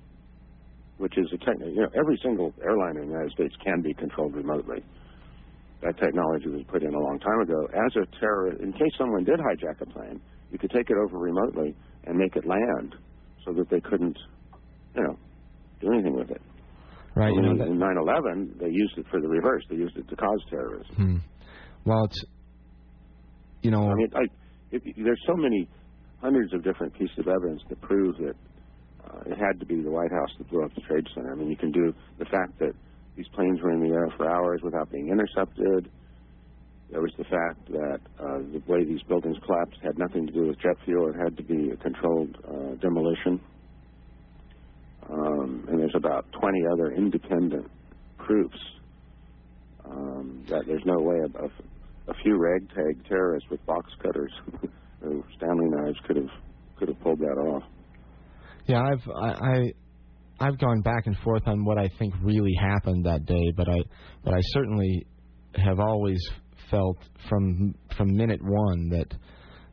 which is a technique. You know, every single airline in the United States can be controlled remotely. That technology was put in a long time ago. As a terror, in case someone did hijack a plane, you could take it over remotely and make it land, so that they couldn't, you know, do anything with it. right. You know, in 9/11, they used it for the reverse. They used it to cause terrorism. hmm. Well, it's you know. I mean, I, if, there's so many hundreds of different pieces of evidence that prove that uh, it had to be the White House that blew up the Trade Center. I mean, you can do the fact that these planes were in the air for hours without being intercepted. There was the fact that uh, the way these buildings collapsed had nothing to do with jet fuel. It had to be a controlled uh, demolition. Um, and there's about 20 other independent proofs um, that there's no way a, a, a few ragtag terrorists with box cutters or Stanley knives could have could have pulled that off. Yeah, I've I, I I've gone back and forth on what I think really happened that day, but I but I certainly have always felt from from minute one that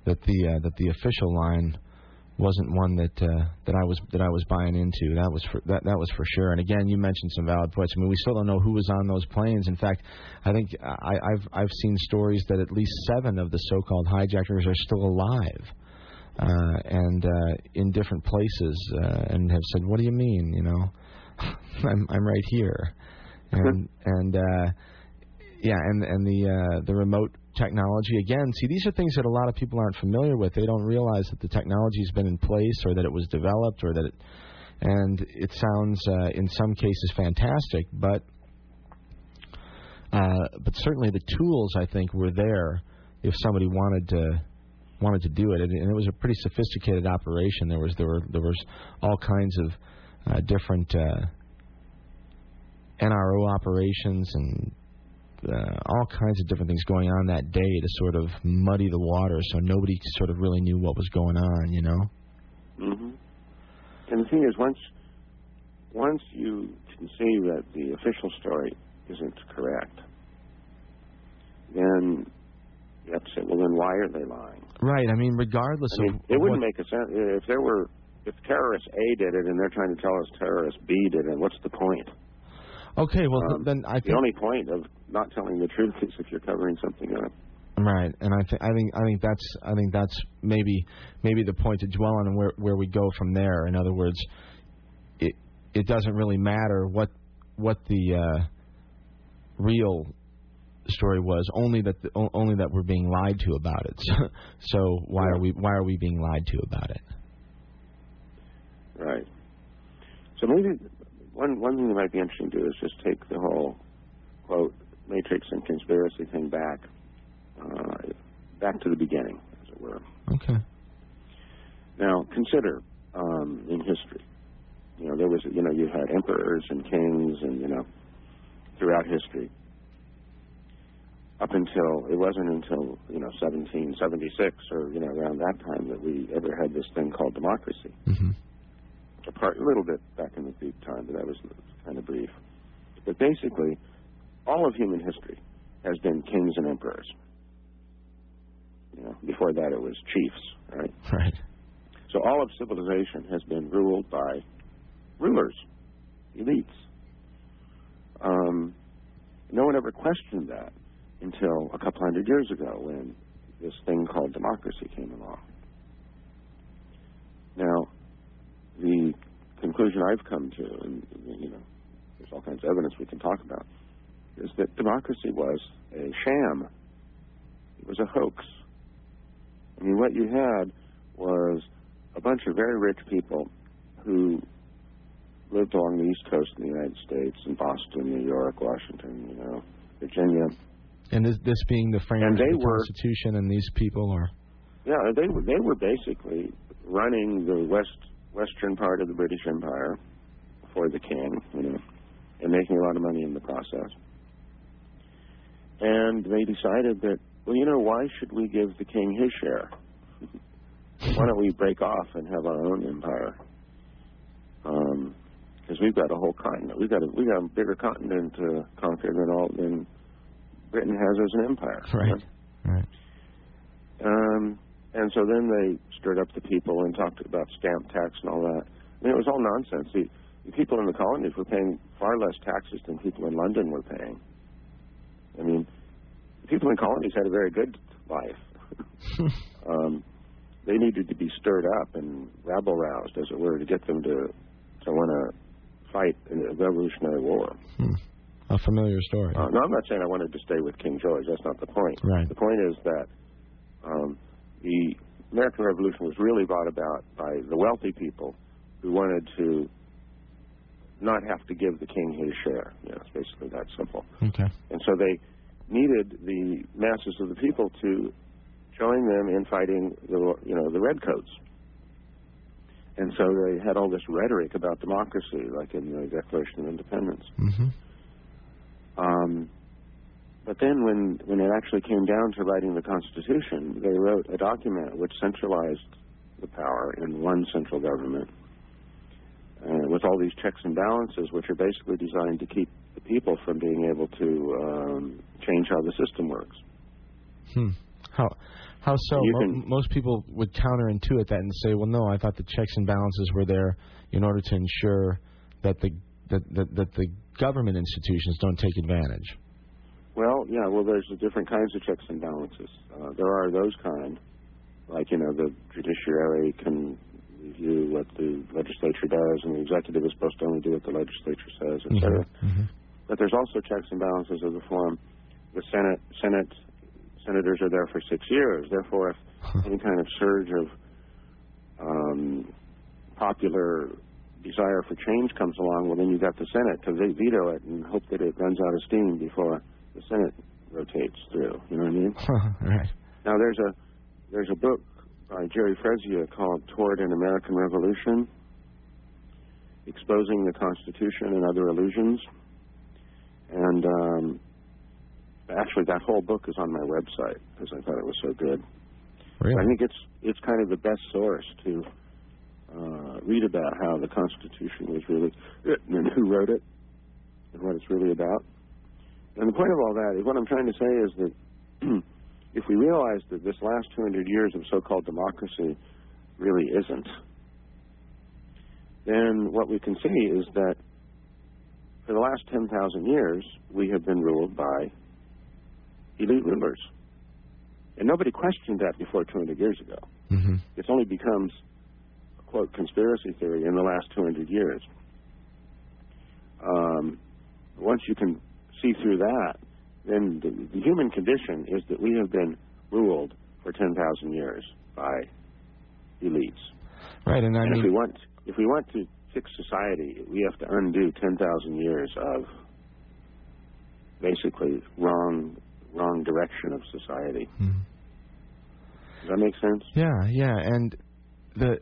that the uh, that the official line wasn't one that uh, that I was that I was buying into. That was for that that was for sure. And again, you mentioned some valid points. I mean, we still don't know who was on those planes. In fact, I think I, I've I've seen stories that at least seven of the so-called hijackers are still alive. Uh, and uh, in different places, uh, and have said, "What do you mean? You know, I'm I'm right here," and and uh, yeah, and and the uh, the remote technology again. See, these are things that a lot of people aren't familiar with. They don't realize that the technology has been in place, or that it was developed, or that it. And it sounds, uh, in some cases, fantastic, but uh, but certainly the tools I think were there if somebody wanted to wanted to do it, and, and it was a pretty sophisticated operation. There was there were there was all kinds of uh, different uh, NRO operations and uh, all kinds of different things going on that day to sort of muddy the water, so nobody sort of really knew what was going on. You know. hmm And the thing is, once once you can see that the official story isn't correct, then you have to say, well, then why are they lying? Right. I mean, regardless I mean, of it wouldn't what, make a sense if there were if terrorist A did it and they're trying to tell us terrorist B did it. What's the point? Okay. Well, Um, then I think... The only point of not telling the truth is if you're covering something up. Right, and I think I think I think that's I think that's maybe maybe the point to dwell on and where where we go from there. In other words, it it doesn't really matter what what the uh, real story was, only that the, only that we're being lied to about it. So, so why are we why are we being lied to about it? Right. So maybe one one thing that might be interesting to do is just take the whole quote matrix and conspiracy thing back uh, back to the beginning, as it were. Okay. Now consider um, in history, you know, there was you know you had emperors and kings and you know throughout history. Up until it wasn't until you know 1776 or you know around that time that we ever had this thing called democracy. hmm a part, a little bit back in the Greek time, but that was kind of brief. But basically, all of human history has been kings and emperors. You know, before that it was chiefs, right? Right. So all of civilization has been ruled by rulers, elites. Um, no one ever questioned that until a couple hundred years ago when this thing called democracy came along. Now, the conclusion I've come to, and you know, there's all kinds of evidence we can talk about, is that democracy was a sham. It was a hoax. I mean, what you had was a bunch of very rich people who lived along the East Coast of the United States, in Boston, New York, Washington, you know, Virginia. And this this being the framers they of the were- Constitution, and these people are Yeah, they were they were basically running the west western part of the British Empire for the king, you know, and making a lot of money in the process. And they decided that, well, you know, why should we give the king his share? why don't we break off and have our own empire? Because we've got a whole continent. We've got a, we got a bigger continent to conquer than all than Britain has as an empire. know? right. Right. Um, and so then they stirred up the people and talked about stamp tax and all that. I mean, it was all nonsense. The, the people in the colonies were paying far less taxes than people in London were paying. I mean, the people in colonies had a very good life. um, they needed to be stirred up and rabble roused, as it were, to get them to to want to fight in a revolutionary war. Hmm. A familiar story. Uh, no, I'm not saying I wanted to stay with King George. That's not the point. Right. The point is that um, the American Revolution was really brought about by the wealthy people who wanted to not have to give the king his share. You know, it's basically that simple. Okay. And so they needed the masses of the people to join them in fighting the you know the redcoats. And so they had all this rhetoric about democracy, like in the Declaration of Independence. hmm Um, but then when, when it actually came down to writing the Constitution, they wrote a document which centralized the power in one central government uh, with all these checks and balances, which are basically designed to keep the people from being able to um, change how the system works. Hmm. How how so? Mo- can- most people would counterintuit that and say, "Well, no, I thought the checks and balances were there in order to ensure that the that that, that the government institutions don't take advantage." Well, yeah, well, there's the different kinds of checks and balances. Uh, there are those kind, like, you know, the judiciary can review what the legislature does, and the executive is supposed to only do what the legislature says, et cetera. hmm But there's also checks and balances of the form the Senate Senate senators are there for six years. Therefore, if any kind of surge of um, popular desire for change comes along, well, then you've got the Senate to veto it and hope that it runs out of steam before the Senate rotates through. You know what I mean? right. Now, there's a there's a book by Jerry Fresia called "Toward an American Revolution," exposing the Constitution and other illusions. And um, Actually, that whole book is on my website because I thought it was so good. Really? I think it's it's kind of the best source to uh, read about how the Constitution was really written and who wrote it and what it's really about. And the point of all that is what I'm trying to say is that if we realize that this last 200 years of so-called democracy really isn't, then what we can see is that for the last 10,000 years, we have been ruled by elite rulers. And nobody questioned that before 200 years ago. hmm It's only becomes, quote, conspiracy theory in the last 200 years. Um, once you can see through that, then the, the human condition is that we have been ruled for 10,000 years by elites. Right, and I and if we want if we want to fix society, we have to undo 10,000 years of basically wrong wrong direction of society. Mhm. Does that make sense? yeah, yeah, and the.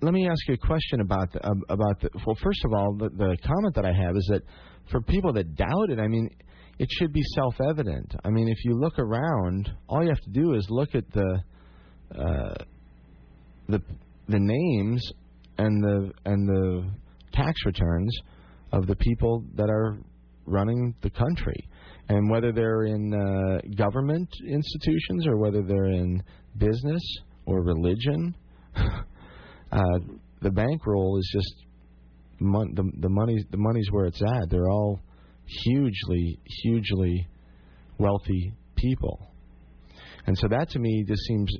Let me ask you a question about the, um, about the. Well, first of all, the, the comment that I have is that for people that doubt it, I mean, it should be self-evident. I mean, if you look around, all you have to do is look at the uh, the the names and the and the tax returns of the people that are running the country, and whether they're in uh, government institutions or whether they're in business or religion, uh, the bankroll is just mon- the the money the money's where it's at. They're all hugely hugely wealthy people, and so that to me just seems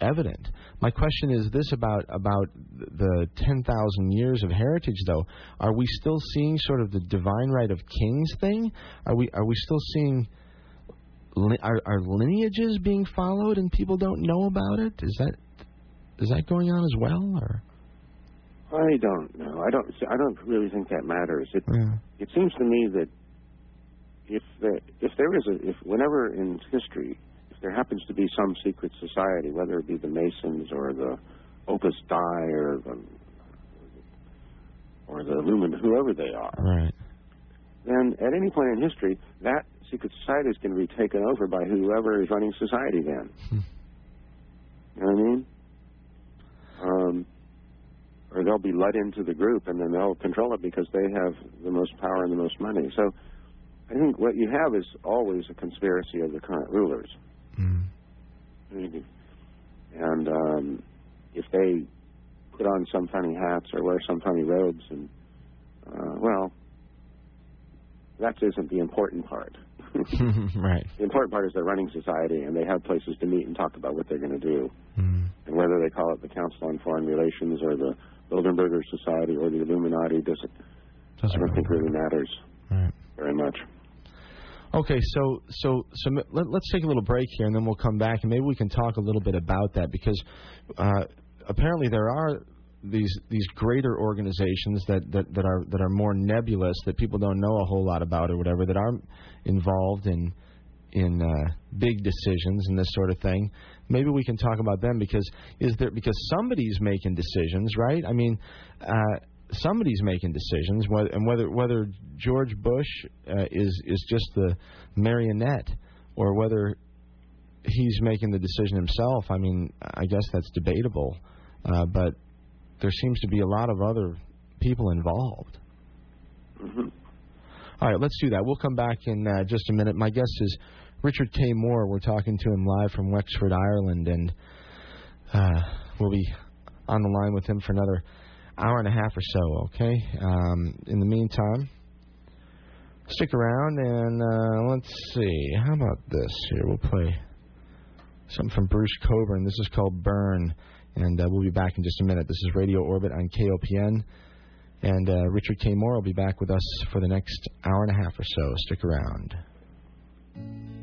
evident. My question is this about about the 10,000 years of heritage though. Are we still seeing sort of the divine right of kings thing? Are we are we still seeing li- are, are lineages being followed and people don't know about it? Is that is that going on as well or I don't know. I don't. I don't really think that matters. It yeah. it seems to me that if the, if there is a if whenever in history if there happens to be some secret society, whether it be the Masons or the Opus Dei or the or the Lumen, whoever they are, right. then at any point in history, that secret society is going to be taken over by whoever is running society then. Hmm. You know what I mean? Or they'll be let into the group and then they'll control it because they have the most power and the most money. So I think what you have is always a conspiracy of the current rulers. Mm. And um, if they put on some funny hats or wear some funny robes, and uh, well, that isn't the important part. right. the important part is they're running society and they have places to meet and talk about what they're going to do. Mm. And whether they call it the Council on Foreign Relations or the Bilderberger Society or the Illuminati doesn't, Doesn't don't think really matters Right. very much. Okay, so so so let, let's take a little break here, and then we'll come back, and maybe we can talk a little bit about that because uh, apparently there are these these greater organizations that, that, that are that are more nebulous that people don't know a whole lot about or whatever that are involved in in uh, big decisions and this sort of thing. Maybe we can talk about them because is there because somebody's making decisions, right? I mean. Uh, somebody's making decisions, whether, and whether whether George Bush uh, is is just the marionette or whether he's making the decision himself. I mean, I guess that's debatable, uh, but there seems to be a lot of other people involved. hmm All right, let's do that. We'll come back in uh, just a minute. My guest is Richard K. Moore. We're talking to him live from Wexford, Ireland, and uh, we'll be on the line with him for another hour and a half or so. Okay. Um, in the meantime, stick around and uh, let's see. How about this? Here, we'll play something from Bruce Cockburn. This is called Burn, and uh, we'll be back in just a minute. This is Radio Orbit on KOPN. And uh, Richard K. Moore will be back with us for the next hour and a half or so. Stick around.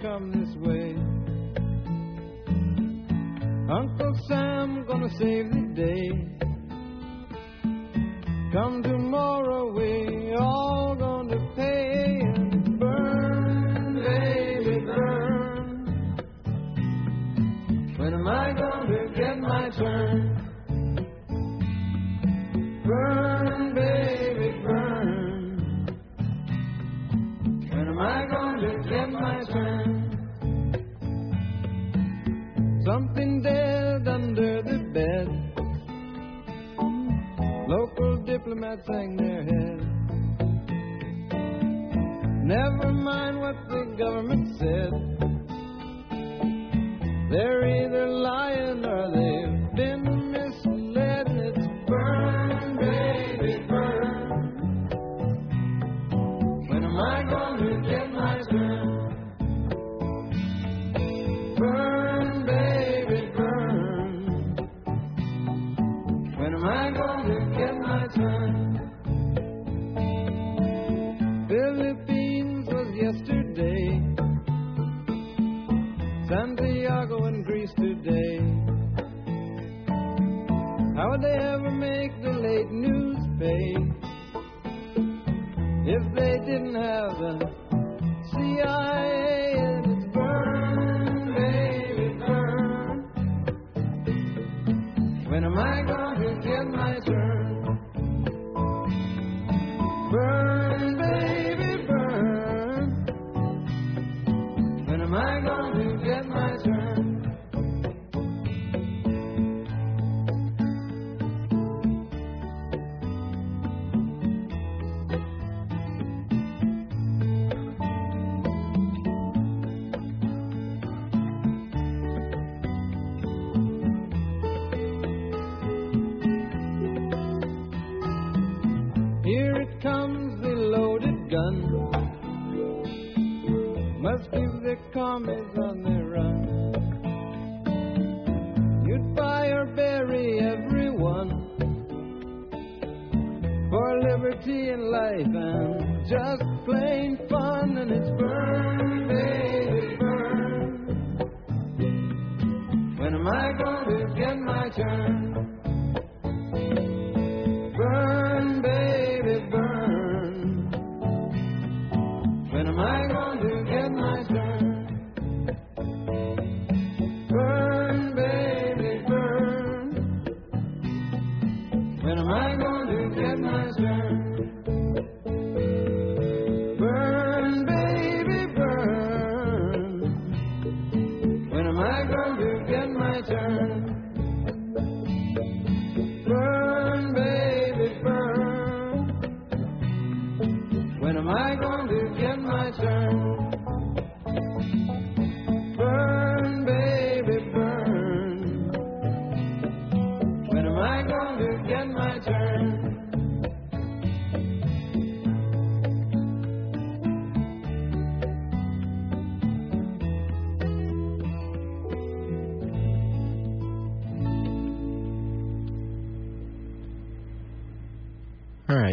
Come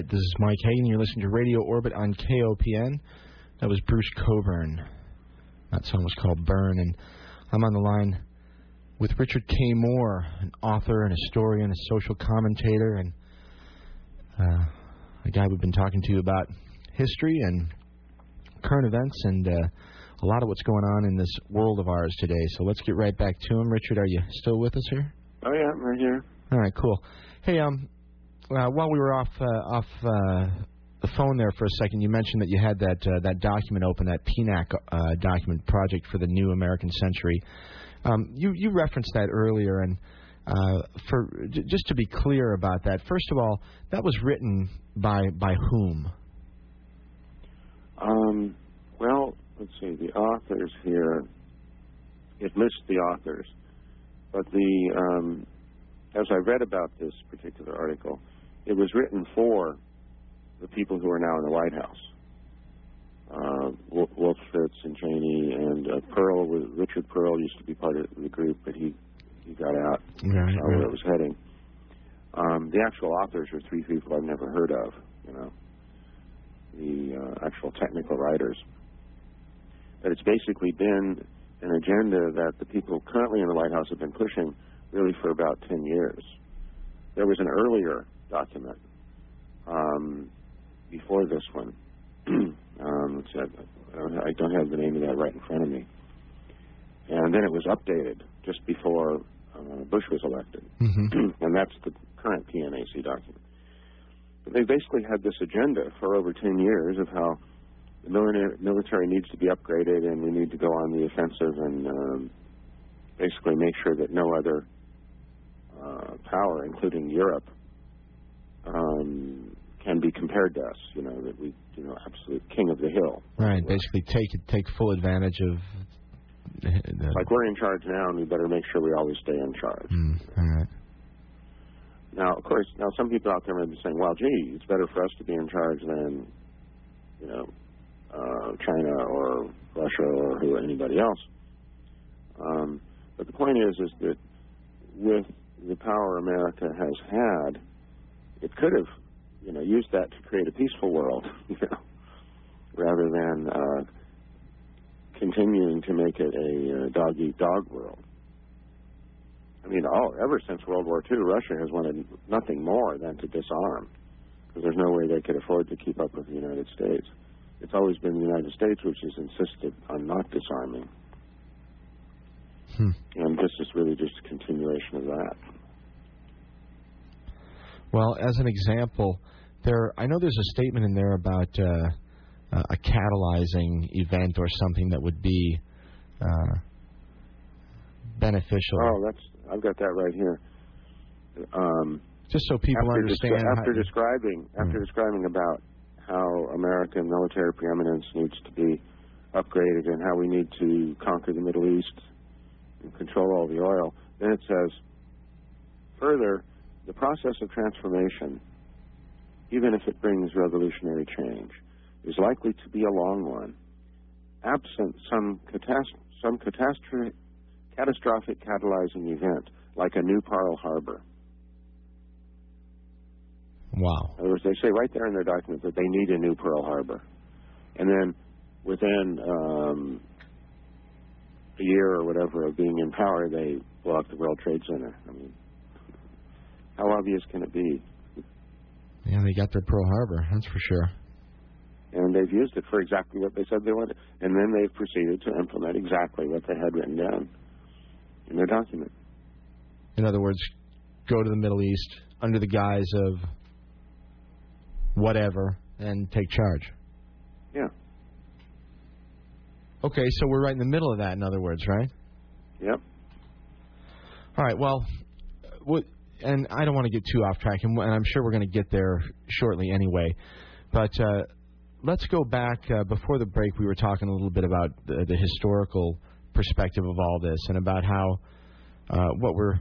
right, this is Mike Hagan. You're listening to Radio Orbit on KOPN. That was Bruce Cockburn. That song was called Burn, and I'm on the line with Richard K. Moore, an author, an historian, a social commentator, and uh, a guy we've been talking to about history and current events and uh, a lot of what's going on in this world of ours today. So let's get right back to him. Richard, are you still with us here? Oh yeah, I'm right here. All right, cool. Hey, um, uh, while we were off uh, off uh, the phone there for a second, you mentioned that you had that uh, that document open, that PNAC uh, document project for the New American Century. Um, you you referenced that earlier, and uh, for j- just to be clear about that, first of all, that was written by by whom? Um, well, let's see. The authors here. It lists the authors, but the um, as I read about this particular article, it was written for the people who are now in the White House. Uh, Wolf and Cheney and uh, Perle. Richard Perle used to be part of the group, but he he got out. Right, saw where it was heading. Um, the actual authors are three people I've never heard of. You know, the uh, actual technical writers. But it's basically been an agenda that the people currently in the White House have been pushing really for about 10 years. There was an earlier document um, before this one. um, let's see, I don't- I don't have the name of that right in front of me. And then it was updated just before uh, Bush was elected. hmm and that's the current PNAC document. But they basically had this agenda for over 10 years of how the military, military needs to be upgraded and we need to go on the offensive and um, basically make sure that no other uh, power, including Europe, um, can be compared to us. You know that we, you know, absolute king of the hill. Right. Basically, take take full advantage of. The, Like we're in charge now, and we better make sure we always stay in charge. Mm, all right. Now, of course, now some people out there may be saying, "Well, gee, it's better for us to be in charge than, you know, uh, China or Russia or who anybody else." Um, but the point is, is that with the power America has had, it could have, you know, used that to create a peaceful world, you know, rather than uh, continuing to make it a uh, dog eat dog world. I mean, all ever since World War II, Russia has wanted nothing more than to disarm, because there's no way they could afford to keep up with the United States. It's always been the United States which has insisted on not disarming, Hmm. and this is really just a continuation of that. Well, as an example, there I know there's a statement in there about uh, uh, a catalyzing event or something that would be uh, beneficial. Oh, that's I've got that right here. Um, Just so people after, understand. descri- after describing after describing about how American military preeminence needs to be upgraded and how we need to conquer the Middle East and control all the oil, then it says further the process of transformation, even if it brings revolutionary change, is likely to be a long one, absent some catast- some catastrophe catastrophic catalyzing event like a new Pearl Harbor. wow. In other words, they say right there in their document that they need a new Pearl Harbor. And then within um, a year or whatever of being in power, they blow up the World Trade Center. I mean, how obvious can it be? Yeah, they got their Pearl Harbor. That's for sure. And they've used it for exactly what they said they wanted. And then they've proceeded to implement exactly what they had written down in their document. In other words, go to the Middle East under the guise of whatever and take charge. Yeah. Okay, so we're right in the middle of that. In other words, right? Yep. All right. Well, what, and I don't want to get too off track, and, I'm sure we're going to get there shortly anyway. But uh, let's go back uh, before the break. We were talking a little bit about the, the historical perspective of all this, and about how uh, what we're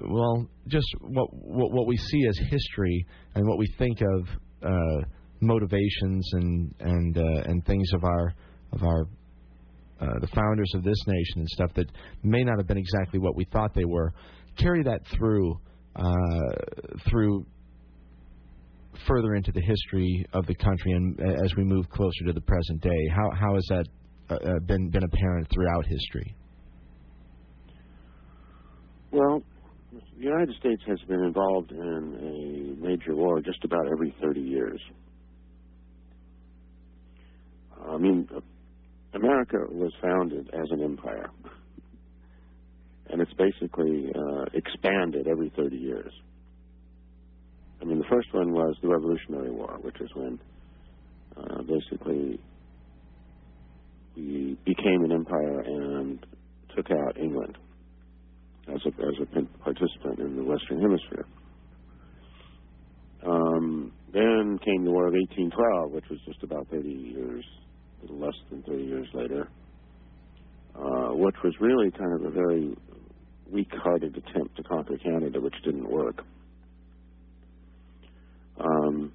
well, just what, what what we see as history and what we think of uh, motivations and and uh, and things of our of our uh, the founders of this nation and stuff that may not have been exactly what we thought they were. Carry that through uh, through further into the history of the country and uh, as we move closer to the present day. How how has that uh, uh, been been apparent throughout history? Well, the United States has been involved in a major war just about every 30 years. I mean, America was founded as an empire, and it's basically uh, expanded every 30 years. I mean, the first one was the Revolutionary War, which is when uh, basically we became an empire and took out England as a as a participant in the Western Hemisphere. Um, then came the War of 1812, which was just about 30 years, less than 30 years later, uh, which was really kind of a very weak-hearted attempt to conquer Canada, which didn't work. Um,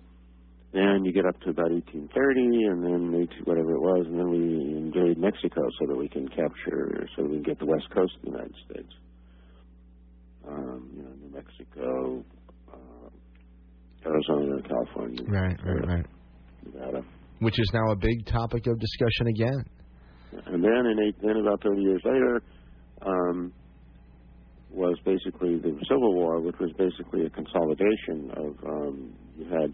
then you get up to about 1830, and then 18, whatever it was, and then we invade Mexico so that we can capture, so that we can get the west coast of the United States um, you know, New Mexico, uh, Arizona, California, Right, right, right. Nevada. Which is now a big topic of discussion again. And then in eight, then about 30 years later, um, was basically the Civil War, which was basically a consolidation of um, you had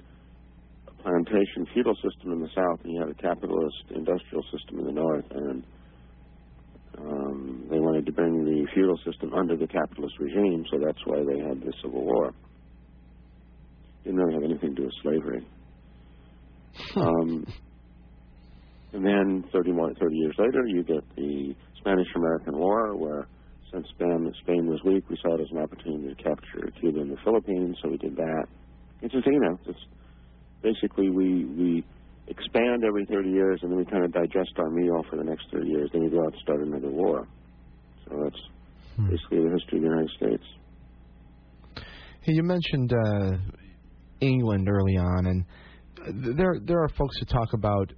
a plantation feudal system in the south, and you had a capitalist industrial system in the north, and um, they wanted to bring the feudal system under the capitalist regime, so that's why they had the Civil War. Didn't really have anything to do with slavery. um, and then 30, more, 30 years later, you get the Spanish-American War, where since Spain, Spain was weak, we saw it as an opportunity to capture Cuba and the Philippines, so we did that. It's just, you know, it's basically we we expand every 30 years, and then we kind of digest our meal for the next 30 years. Then we go out and start another war. So that's Hmm. basically the history of the United States. Hey, you mentioned uh, England early on, and there there are folks who talk about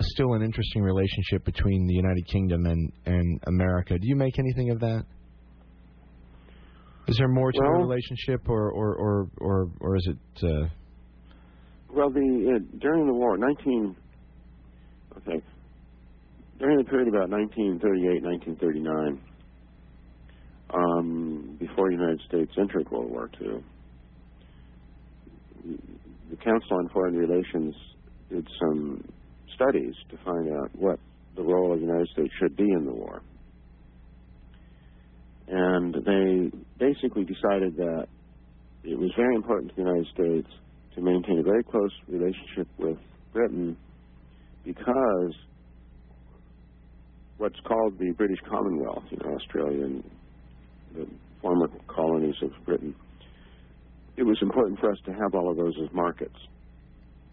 still an interesting relationship between the United Kingdom and and America. Do you make anything of that? Is there more to the relationship, or or or or, or is it? Uh, Well, the uh, during the war, 19 okay, during the period about 1938, 1939, um, before the United States entered World War II, the Council on Foreign Relations did some studies to find out what the role of the United States should be in the war. And they basically decided that it was very important to the United States to maintain a very close relationship with Britain because what's called the British Commonwealth, you know, Australia and the former colonies of Britain, it was important for us to have all of those as markets.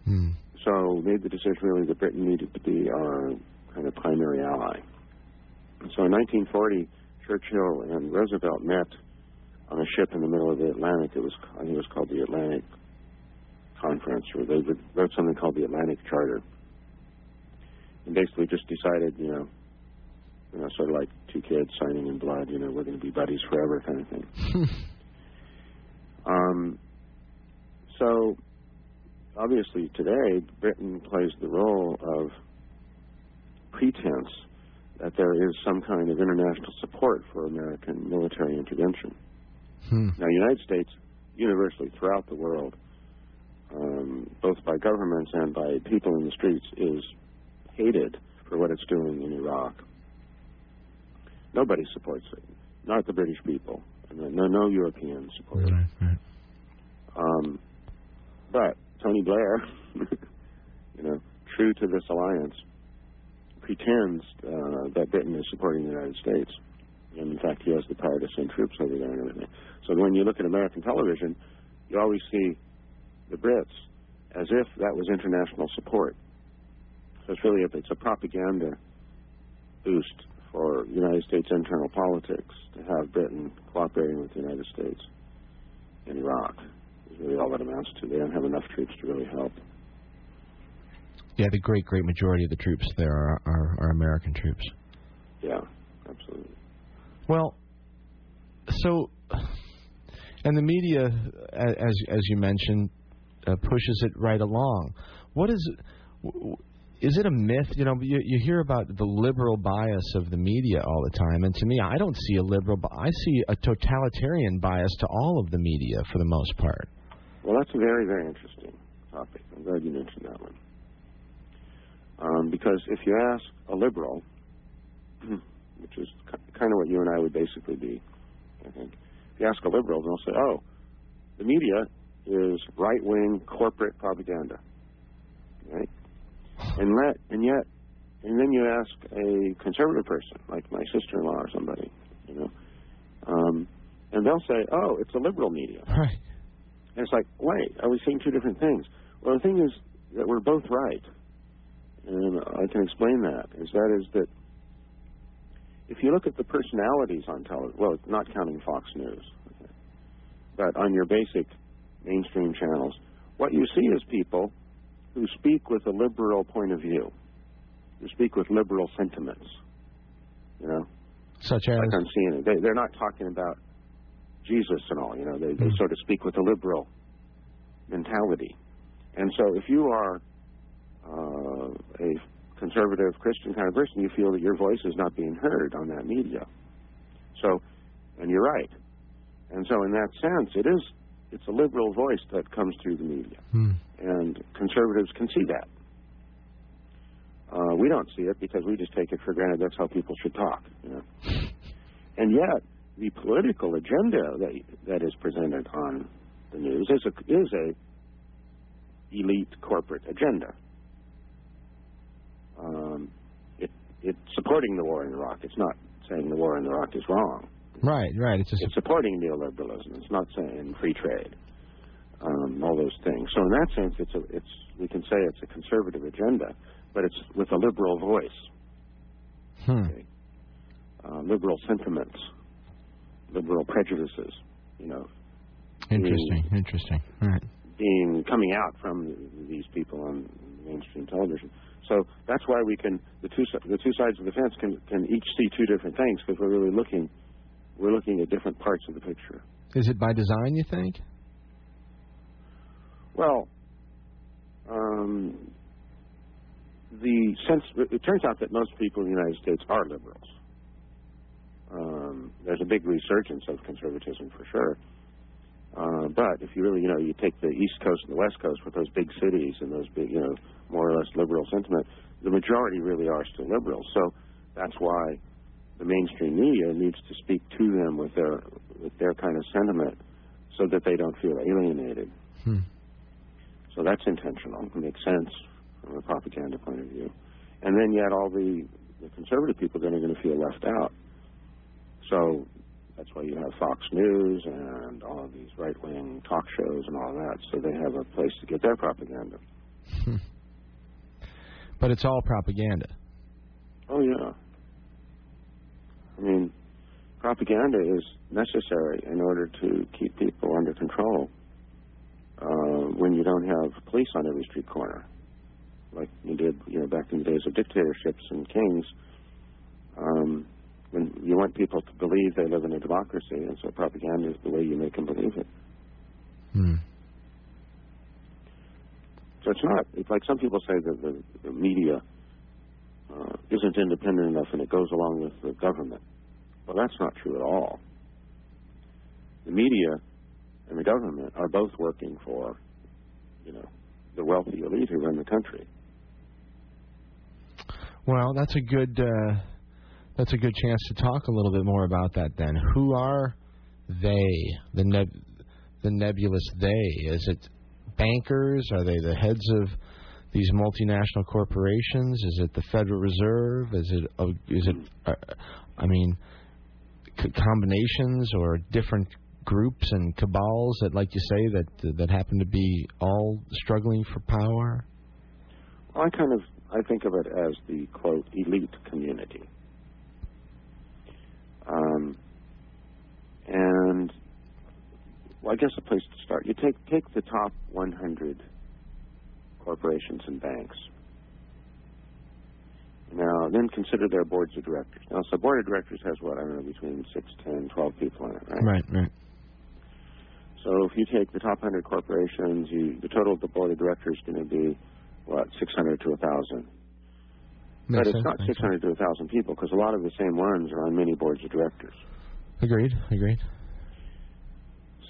hmm. So made the decision really that Britain needed to be our kind of primary ally. And so in 1940, Churchill and Roosevelt met on a ship in the middle of the Atlantic. It was I think it was called the Atlantic Conference, or they wrote something called the Atlantic Charter, and basically just decided, you know, you know, sort of like two kids signing in blood. You know, we're going to be buddies forever, kind of thing. Um, so obviously today Britain plays the role of pretense that there is some kind of international support for American military intervention. Hmm. Now, the United States, universally throughout the world, um, both by governments and by people in the streets, is hated for what it's doing in Iraq. Nobody supports it, not the British people. and No, no Europeans support it. Right, right. Um, but Tony Blair, you know, true to this alliance, pretends uh, that Britain is supporting the United States. And in fact, he has the power to send troops over there and everything. So when you look at American television, you always see the Brits as if that was international support. So it's really a, it's a propaganda boost for United States internal politics to have Britain cooperating with the United States in Iraq. Really all that amounts to. They don't have enough troops to really help. Yeah, the great great majority of the troops there are are, are American troops. Yeah, absolutely. Well, so, and the media, as as you mentioned, uh, pushes it right along. What is, is it a myth? You know, you, you hear about the liberal bias of the media all the time, and to me, I don't see a liberal. I see a totalitarian bias to all of the media for the most part. Well, that's a very, very interesting topic. I'm glad you mentioned that one. Um, because if you ask a liberal, which is kind of what you and I would basically be, I think, if you ask a liberal, they'll say, oh, the media is right wing corporate propaganda. Right? And, let, and yet, and then you ask a conservative person, like my sister in law or somebody, you know, um, and they'll say, oh, it's the liberal media. Right. And it's like, wait, are we saying two different things? Well, the thing is that we're both right. And I can explain that. Is that is that if you look at the personalities on television, well, not counting Fox News, okay, but on your basic mainstream channels, what you see is people who speak with a liberal point of view, who speak with liberal sentiments. You know, Such as like on CNN. They, they're not talking about Jesus and all. You know, they, they Mm. sort of speak with a liberal mentality. And so, if you are uh, a conservative Christian kind of person, you feel that your voice is not being heard on that media. So, and you're right. And so, in that sense, it is it's a liberal voice that comes through the media, Hmm. and conservatives can see that. Uh, we don't see it because we just take it for granted that's how people should talk. You know? And yet, the political agenda that that is presented on the news is a is a elite corporate agenda. Um, it it's supporting the war in Iraq. It's not saying the war in Iraq is wrong. Right, right. It's It's supporting neoliberalism. It's not saying free trade. Um, all those things. So in that sense, it's a it's we can say it's a conservative agenda, but it's with a liberal voice, hmm. uh, liberal sentiments, liberal prejudices. You know, interesting, interesting. All right. being coming out from these people on mainstream television. So that's why we can the two the two sides of the fence can can each see two different things because we're really looking we're looking at different parts of the picture. Is it by design? You think? Well, um, the sense it turns out that most people in the United States are liberals. Um, there's a big resurgence of conservatism for sure. Uh, but if you really, you know, you take the East Coast and the West Coast with those big cities and those big, you know, more or less liberal sentiment, the majority really are still liberals. So that's why the mainstream media needs to speak to them with their with their kind of sentiment, so that they don't feel alienated. Hmm. So that's intentional. It makes sense from a propaganda point of view. And then yet all the, the conservative people then are going to feel left out. So that's why you have Fox News and all of these right wing talk shows and all that. So they have a place to get their propaganda. But it's all propaganda. Oh yeah. I mean, propaganda is necessary in order to keep people under control. Uh, when you don't have police on every street corner, like you did, you know, back in the days of dictatorships and kings. Um, when you want people to believe they live in a democracy, and so propaganda is the way you make them believe it. Hmm. So it's not. It's like some people say that the, the media uh, isn't independent enough and it goes along with the government. Well, that's not true at all. The media and the government are both working for, you know, the wealthy elite who run the country. Well, that's a good uh, that's a good chance to talk a little bit more about that. Then, who are they? The neb- the nebulous they? Is it bankers? Are they the heads of these multinational corporations? Is it the Federal Reserve? Is it uh, is it? Uh, I mean, c- combinations or different groups and cabals that, like you say, that that happen to be all struggling for power. I kind of I think of it as the quote elite community. Um, and well, I guess a place to start. You take take the top 100 corporations and banks. Now, then consider their boards of directors. Now, so board of directors has what I don't know between six, ten, twelve people in it, right? Right, right. So if you take the top 100 corporations, you, the total of the board of directors is going to be what 600 to 1,000. But it's sense, not makes 600 to 1,000 people because a lot of the same ones are on many boards of directors. Agreed, agreed.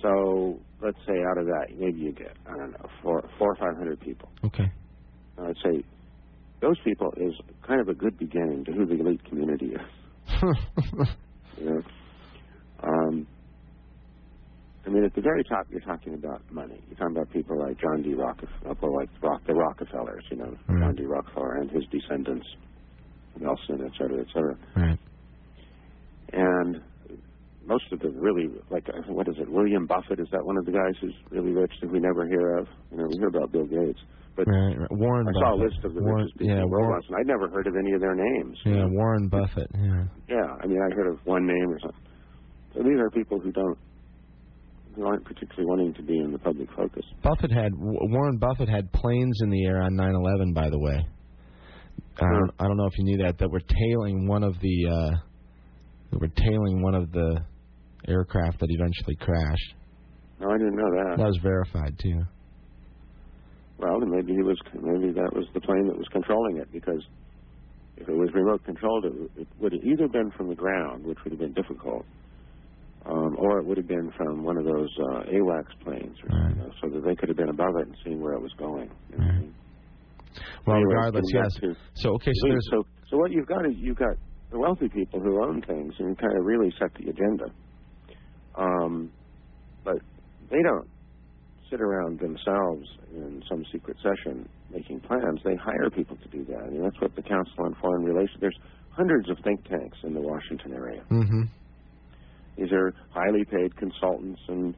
So let's say out of that, maybe you get I don't know four, four or five hundred people. Okay. Now, I'd say those people is kind of a good beginning to who the elite community is. You know, um, I mean, at the very top, you're talking about money. You're talking about people like John D. Rockefeller, like Rock, the Rockefellers, you know, Right. John D. Rockefeller and his descendants, Nelson, et cetera, et cetera. right. And most of the really, like, uh, what is it? William Buffett is that one of the guys who's really rich that we never hear of? You know, we hear about Bill Gates, but Right, right. Warren I saw a list of the Warren, richest people yeah, in the world once, and I'd never heard of any of their names. yeah, Warren Buffett. Yeah. Yeah, I mean, I heard of one name or something. So these are people who don't, who aren't particularly wanting to be in the public focus. Buffett had Warren Buffett had planes in the air on 9/11. By the way, I don't, I don't know if you knew that that were tailing one of the uh, were tailing one of the aircraft that eventually crashed. No, I didn't know that. That was verified too. Well, then maybe he was, maybe that was the plane that was controlling it because if it was remote controlled, it, it would have either been from the ground, which would have been difficult, um, or it would have been from one of those uh, AWACS planes, or, Right. you know, so that they could have been above it and seen where it was going. you know what I mean? Well, Anyway, regardless, yes. to- So okay, so there's so so what you've got is you've got the wealthy people who own things and kind of really set the agenda. Um, but they don't sit around themselves in some secret session making plans. They hire people to do that. I mean, that's what the Council on Foreign Relations. There's hundreds of think tanks in the Washington area. hmm These are highly paid consultants and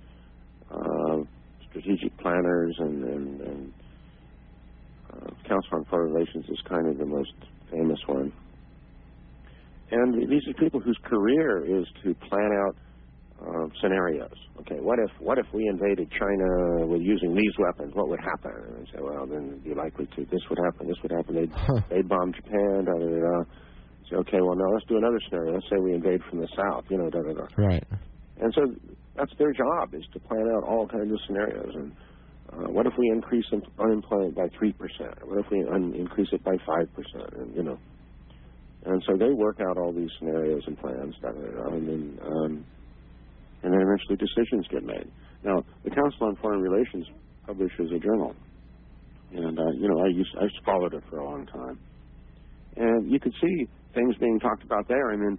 uh, strategic planners, and, and, and Council on Foreign Relations is kind of the most famous one. And these are people whose career is to plan out uh, scenarios. Okay, what if what if we invaded China with using these weapons? What would happen? And they say, well, then it'd be likely to. This would happen. This would happen. They'd Huh. they'd bomb Japan. Da da da. da. Say, okay, well, now let's do another scenario. Let's say we invade from the south. You know, da da da. right. And so that's their job is to plan out all kinds of scenarios. And uh, what if we increase un- unemployment by three percent? What if we un- increase it by five percent? And you know, and so they work out all these scenarios and plans, da, da, da, and then um, and then eventually decisions get made. Now, the Council on Foreign Relations publishes a journal, and uh, you know, I used I followed it for a long time, and you could see things being talked about there, and then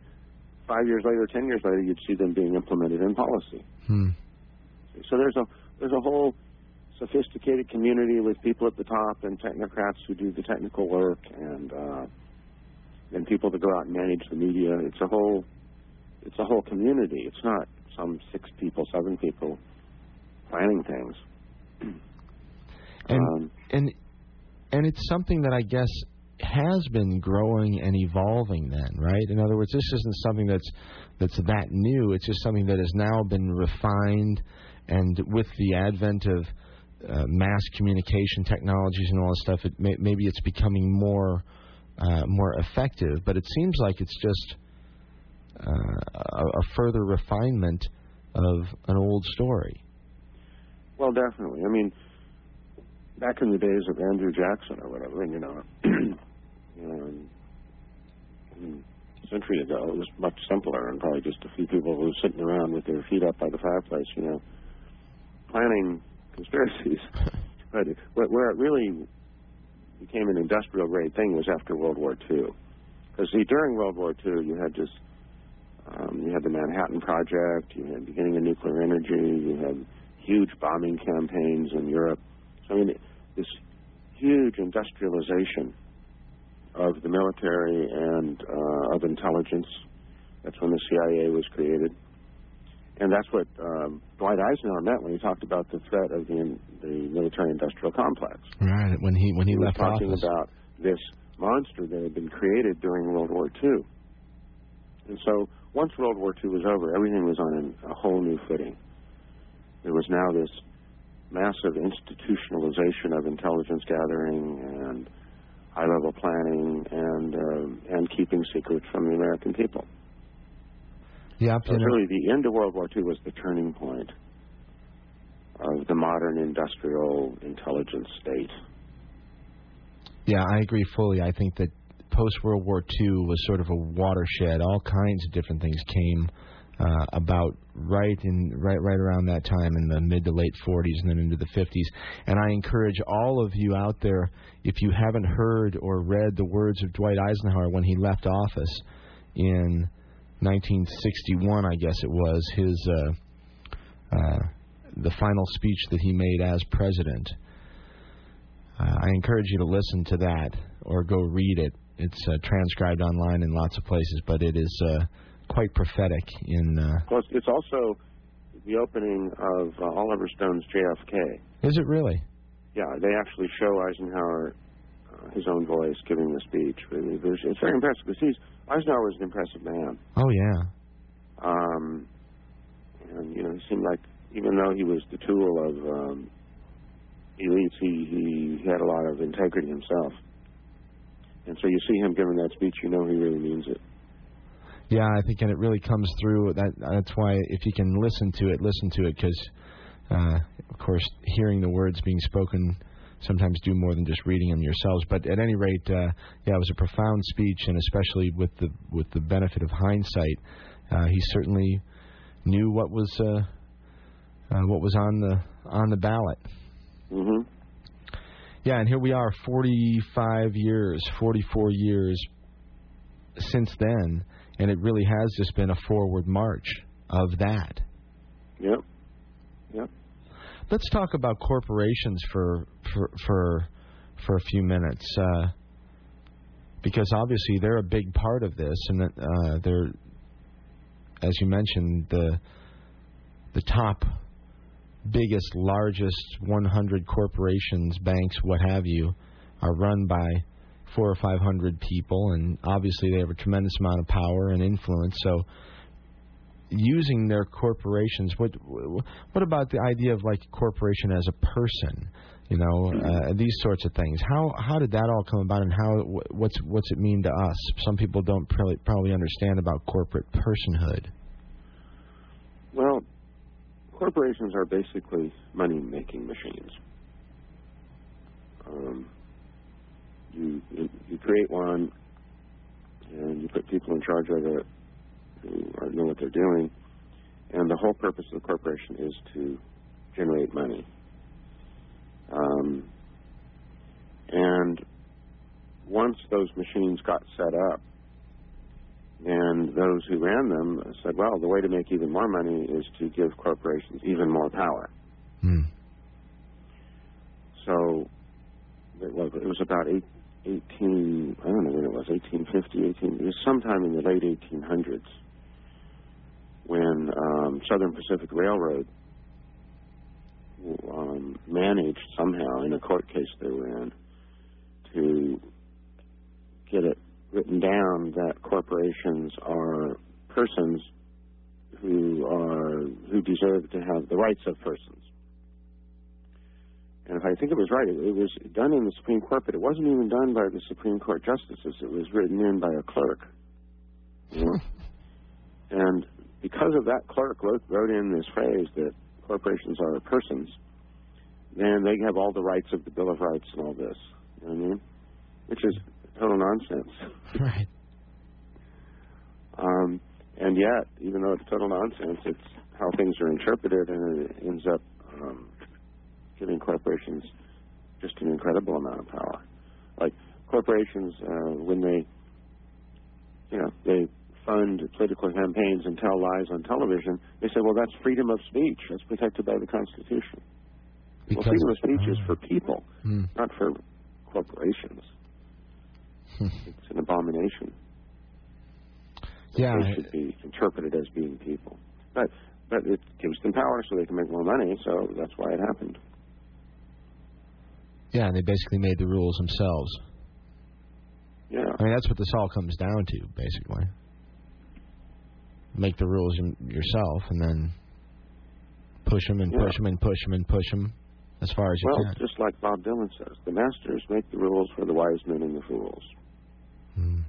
five years later, ten years later, you'd see them being implemented in policy. Hmm. So there's a there's a whole sophisticated community with people at the top and technocrats who do the technical work, and uh, then people that go out and manage the media. It's a whole it's a whole community. It's not some six people, seven people planning things. And Um, and and it's something that I guess has been growing and evolving then, right? In other words, this isn't something that's that's that new. It's just something that has now been refined and with the advent of uh, mass communication technologies and all this stuff, it may, maybe it's becoming more uh, more effective. But it seems like it's just uh, a, a further refinement of an old story. Well, definitely. I mean, back in the days of Andrew Jackson or whatever, and you know, a century ago, it was much simpler, and probably just a few people who were sitting around with their feet up by the fireplace, you know, planning conspiracies. but where it really became an industrial grade thing was after World War II. Because see, during World War II, you had just um, you had the Manhattan Project, you had beginning of nuclear energy, you had huge bombing campaigns in Europe. So I mean, this huge industrialization of the military and uh, of intelligence. That's when the CIA was created, and that's what um, Dwight Eisenhower meant when he talked about the threat of the the military-industrial complex. Right when he when he, was left talking office. about this monster that had been created during World War II. And so once World War II was over, everything was on a whole new footing. There was now this massive institutionalization of intelligence gathering and high-level planning and uh, and keeping secrets from the American people. Yeah, So really, the end of World War II was the turning point of the modern industrial intelligence state. Yeah, I agree fully. I think that post World War II was sort of a watershed. All kinds of different things came uh, about right in right right around that time in the mid to late 40s and then into the 50s. And I encourage all of you out there, if you haven't heard or read the words of Dwight Eisenhower when he left office in 1961, I guess it was his uh, uh, the final speech that he made as president. Uh, I encourage you to listen to that or go read it. It's uh, transcribed online in lots of places, but it is uh, quite prophetic in. Uh, Well, it's- also the opening of uh, Oliver Stone's JFK. is it really? Yeah, they actually show Eisenhower uh, his own voice giving the speech. It's very impressive because he's Eisenhower was an impressive man. Oh yeah. Um, and you know, he seemed like even though he was the tool of um, elites, he, he had a lot of integrity himself. And so you see him giving that speech, you know he really means it. Yeah, I think, and it really comes through. That that's why if you can listen to it, listen to it, because uh, of course hearing the words being spoken sometimes do more than just reading them yourselves. But at any rate, uh, yeah, it was a profound speech, and especially with the with the benefit of hindsight, uh, he certainly knew what was uh, uh, what was on the on the ballot. hmm Yeah, and here we are, 45 years, 44 years since then, and it really has just been a forward march of that. Yep. Let's talk about corporations for for for for a few minutes, uh, because obviously they're a big part of this, and uh, they're, as you mentioned, the the top biggest, largest 100 corporations, banks, what have you, are run by four or five hundred people, and obviously they have a tremendous amount of power and influence. So, using their corporations, what what about the idea of like a corporation as a person? You know, uh, these sorts of things. How how did that all come about, and how what's what's it mean to us? Some people don't probably probably understand about corporate personhood. Well, corporations are basically money-making machines. Um, you, you you create one, and you put people in charge of it who know what they're doing, and the whole purpose of the corporation is to generate money. Um, and once those machines got set up, and those who ran them said, well, the way to make even more money is to give corporations even more power. Hmm. So it was, it was about eight, 18, I don't know when it was, 1850, 18, it was sometime in the late 1800s when um, Southern Pacific Railroad um, managed somehow in a court case they were in to get it written down that corporations are persons who are who deserve to have the rights of persons. And if I think it was right, it, it was done in the Supreme Court, but it wasn't even done by the Supreme Court justices. It was written in by a clerk. You know? and because of that clerk wrote, wrote in this phrase that corporations are persons, then they have all the rights of the Bill of Rights and all this. You know what I mean? Which is total nonsense. Right. Um, and yet, even though it's total nonsense, it's how things are interpreted, and it ends up um, giving corporations just an incredible amount of power. Like corporations, uh, when they, you know, they fund political campaigns and tell lies on television, they say, well, that's freedom of speech. That's protected by the Constitution. Because well, freedom of speech is for people, Hmm. not for corporations. Hmm. It's an abomination. Yeah. they should be interpreted as being people. But but it gives them power so they can make more money. So that's why it happened. Yeah, and they basically made the rules themselves. Yeah. I mean, that's what this all comes down to, basically. Make the rules yourself, and then push them and Yeah. push them and push them and push them as far as you Well, can. Well, just like Bob Dylan says, the masters make the rules for the wise men and the fools. Hmm.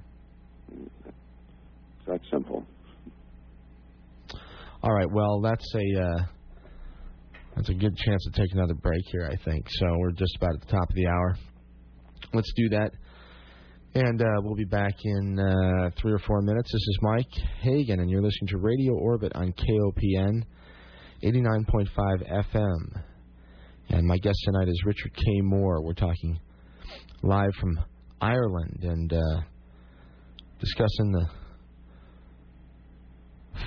It's that simple. All right. Well, that's a uh, that's a good chance to take another break here. I think so. We're just about at the top of the hour. Let's do that, and uh, we'll be back in uh, three or four minutes. This is Mike Hagan, and you're listening to Radio Orbit on KOPN 89.5 FM. And my guest tonight is Richard K. Moore. We're talking live from Ireland and uh, discussing the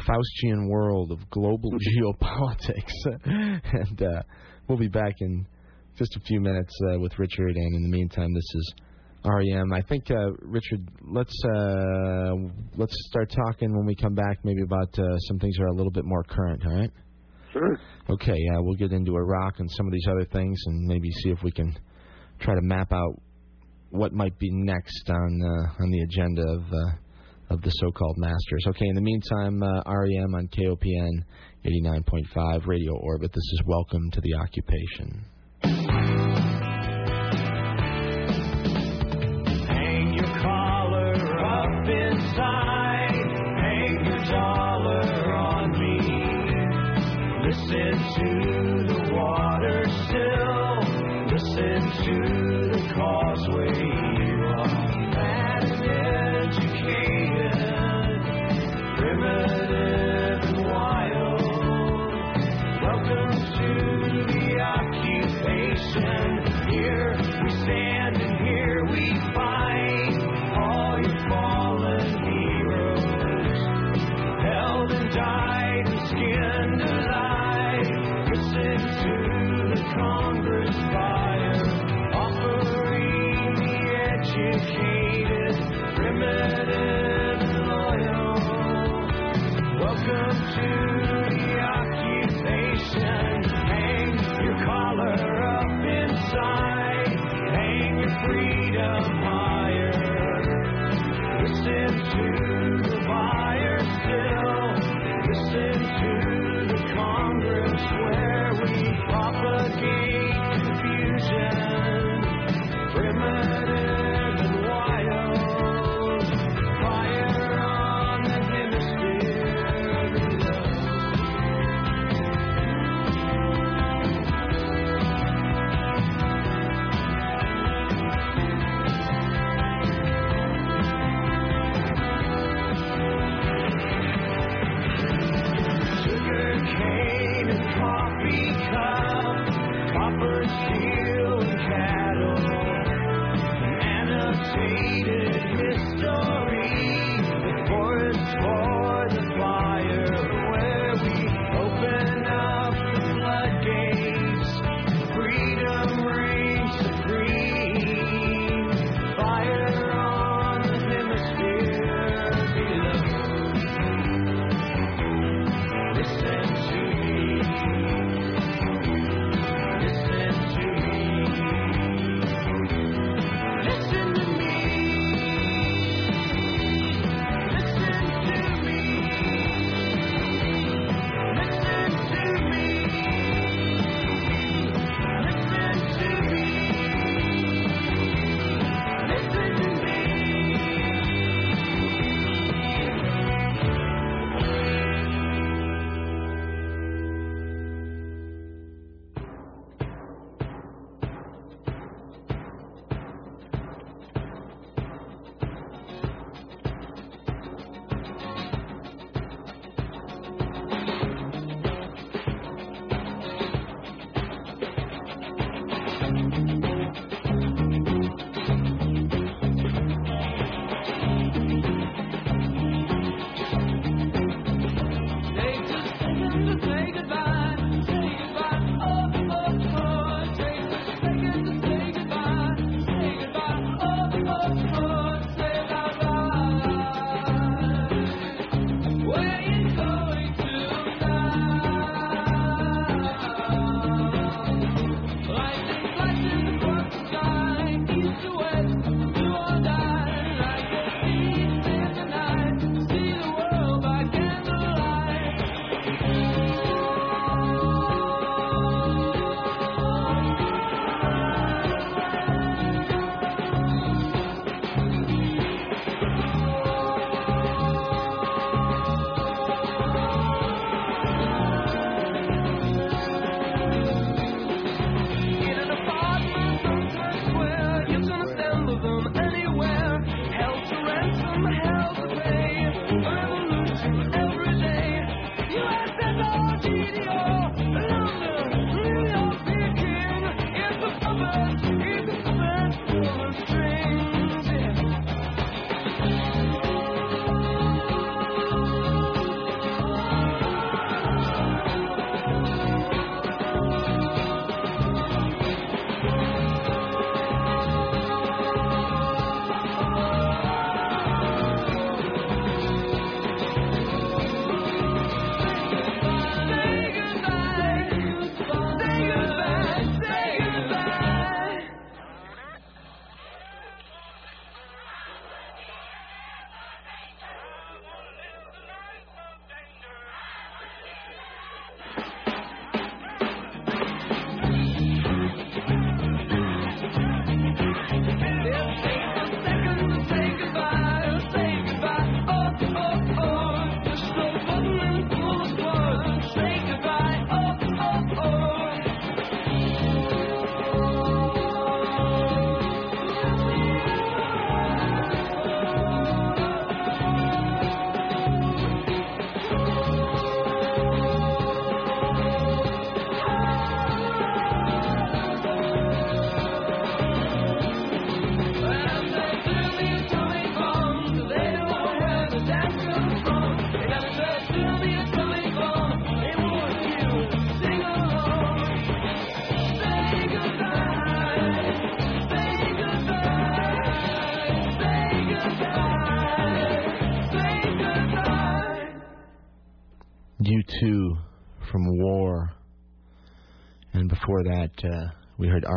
Faustian world of global geopolitics. and uh, we'll be back in just a few minutes uh, with Richard. And in the meantime, this is REM. I think uh, Richard, let's uh, let's start talking when we come back, maybe about uh, some things that are a little bit more current. All right. Sure. Okay. Uh, we'll get into Iraq and some of these other things, and maybe see if we can try to map out what might be next on uh, on the agenda of. Uh, of the so-called masters. Okay, in the meantime, uh, REM on KOPN 89.5 Radio Orbit. This is Welcome to the Occupation.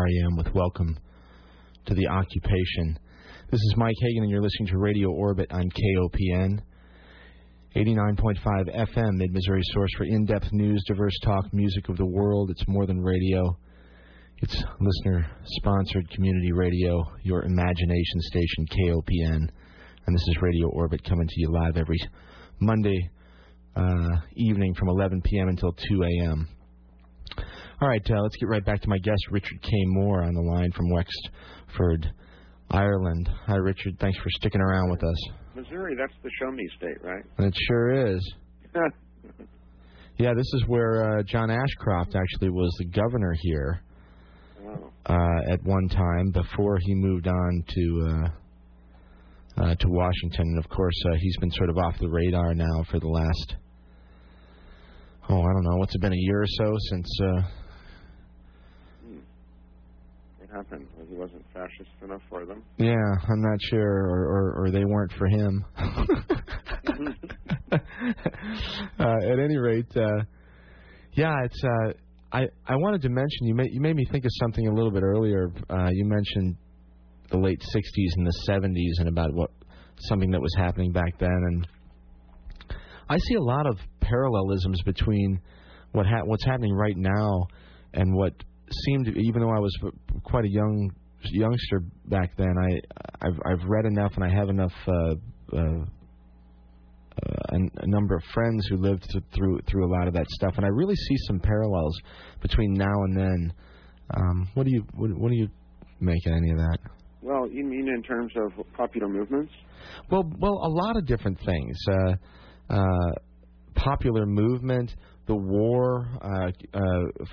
REM with Welcome to the Occupation. This is Mike Hagan, and you're listening to Radio Orbit on KOPN. 89.5 FM, Mid Missouri source for in depth news, diverse talk, music of the world. It's more than radio. It's listener sponsored community radio, your imagination station, KOPN. And this is Radio Orbit coming to you live every Monday uh, evening from 11 p.m. until 2 a.m. All right, uh, let's get right back to my guest, Richard K. Moore, on the line from Wexford, Ireland. Hi, Richard. Thanks for sticking around with us. Missouri, that's the show me state, right? It sure is. Yeah, this is where uh, John Ashcroft actually was the governor here oh. uh, at one time before he moved on to uh, uh, to Washington. And of course, uh, he's been sort of off the radar now for the last oh, I don't know, what's it been a year or so since. Uh, happened? He wasn't fascist enough for them? yeah, I'm not sure, or or, or they weren't for him. uh, at any rate, uh, yeah, it's. Uh, I I wanted to mention you made you made me think of something a little bit earlier. Uh, you mentioned the late '60s and the '70s and about what something that was happening back then, and I see a lot of parallelisms between what ha- what's happening right now and what seemed even though I was quite a young youngster back then, I I've I've read enough and I have enough uh, uh, a, a number of friends who lived th- through through a lot of that stuff, and I really see some parallels between now and then. Um, what do you what, what do you make of any of that? Well, you mean in terms of popular movements? Well, well, a lot of different things. Uh, uh, popular movement, the war, uh, uh,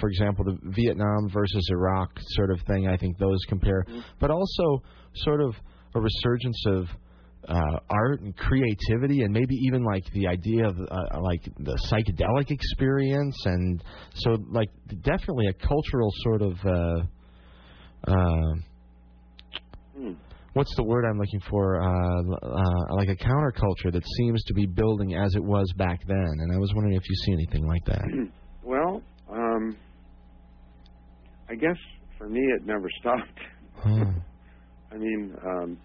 for example, the Vietnam versus Iraq sort of thing. I think those compare, but also sort of a resurgence of uh, art and creativity, and maybe even like the idea of uh, like the psychedelic experience, and so like definitely a cultural sort of. Uh, uh, Hmm. What's the word I'm looking for? Uh, uh, like a counterculture that seems to be building as it was back then. And I was wondering if you see anything like that. Well, um, I guess for me it never stopped. Hmm. I mean, um,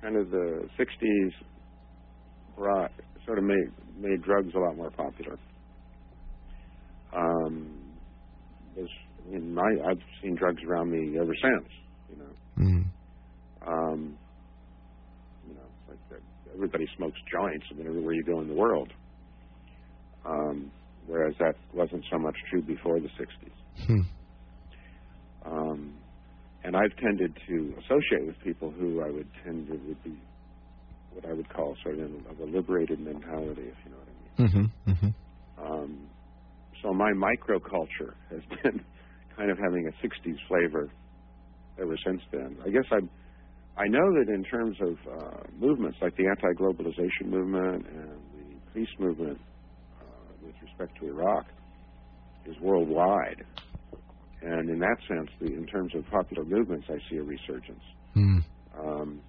kind of the '60s brought sort of made made drugs a lot more popular. Um, there's, I mean, my I've seen drugs around me ever since. You know, Mm. Um, you know, it's like everybody smokes joints. I mean, everywhere you go in the world. Um, whereas that wasn't so much true before the '60s. Hmm. Um, and I've tended to associate with people who I would tend to would be what I would call sort of of a liberated mentality, if you know what I mean. Mm-hmm. Mm-hmm. Um, so my microculture has been kind of having a '60s flavor ever since then. I guess I I know that in terms of uh, movements like the anti-globalization movement and the peace movement uh, with respect to Iraq is worldwide, and in that sense, the, in terms of popular movements, I see a resurgence. Mm. Um,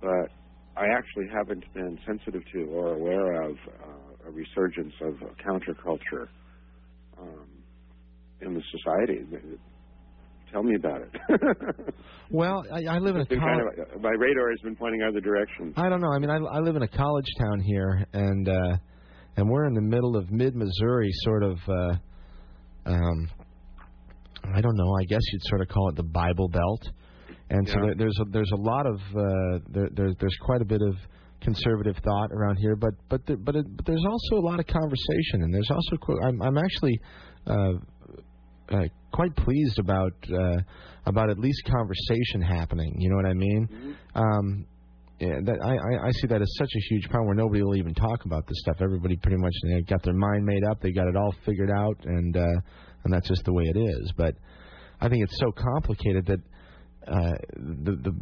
but I actually haven't been sensitive to or aware of uh, a resurgence of counterculture um, in the society. Tell me about it. Well, I, I live in a It's been college. kind of- my radar has been pointing other directions. I don't know. I mean, I, I live in a college town here, and uh, and we're in the middle of mid Missouri, sort of. Uh, um, I don't know. I guess you'd sort of call it the Bible Belt, and so there, there's a, there's a lot of uh, there, there there's quite a bit of conservative thought around here, but but there, but, it, but there's also a lot of conversation, and there's also I'm I'm actually. Uh, uh, quite pleased about uh, about at least conversation happening. You know what I mean? Mm-hmm. Um, yeah, that I, I I see that as such a huge problem where nobody will even talk about this stuff. Everybody pretty much they got their mind made up. They got it all figured out, and uh, and that's just the way it is. But I think it's so complicated that uh, the the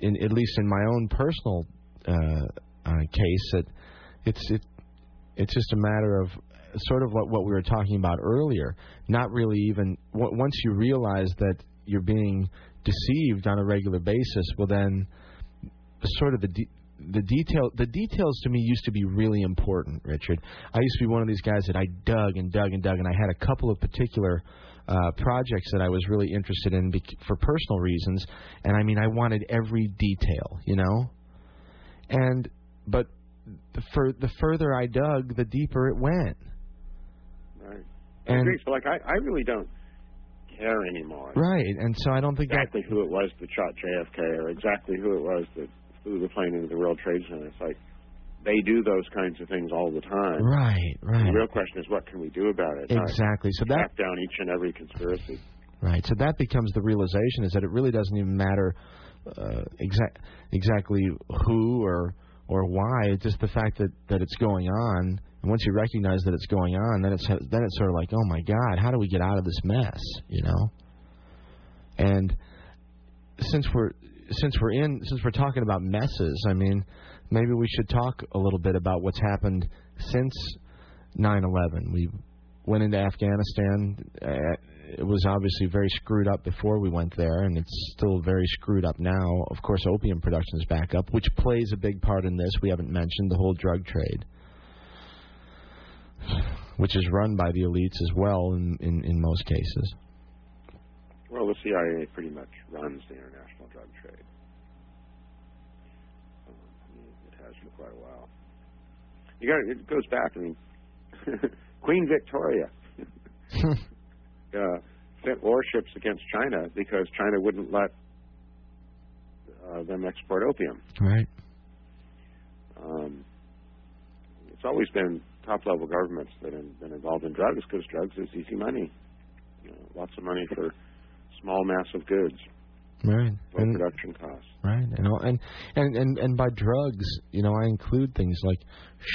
in at least in my own personal uh, uh, case that it's it it's just a matter of sort of what what we were talking about earlier. Not really even w- once you realize that you're being deceived on a regular basis, well then sort of the de- the detail the details to me used to be really important, Richard. I used to be one of these guys that I dug and dug and dug, and I had a couple of particular uh, projects that I was really interested in bec- for personal reasons, and I mean I wanted every detail, you know. And but the, fur, the further I dug, the deeper it went. And agree. So, like, I, I really don't care anymore. right, and so I don't think that Exactly who it was that shot JFK, or exactly who it was that flew the plane into the World Trade Center. It's like they do those kinds of things all the time. right, right, The real question is, what can we do about it? Exactly. So that down each and every conspiracy. Right. So that becomes the realization is that it really doesn't even matter uh, exact exactly who or or why. It's just the fact that that it's going on. And once you recognize that it's going on, then it's then it's sort of like, oh my God, how do we get out of this mess? You know. And since we're since we're in since we're talking about messes, I mean, maybe we should talk a little bit about what's happened since 9/11. We went into Afghanistan. Uh, it was obviously very screwed up before we went there, and it's still very screwed up now. Of course, opium production is back up, which plays a big part in this. We haven't mentioned the whole drug trade, which is run by the elites as well in, in, in most cases. Well, the CIA pretty much runs the international drug trade. Um, I mean, it has for quite a while. You got it goes back. I mean, Queen Victoria uh, sent warships against China because China wouldn't let uh, them export opium. Right. Um, it's always been top level governments that have been involved in drugs because drugs is easy money. You know, lots of money for small, mass of goods, Right. low And, production costs. right. And, all, and and and and by drugs, you know, I include things like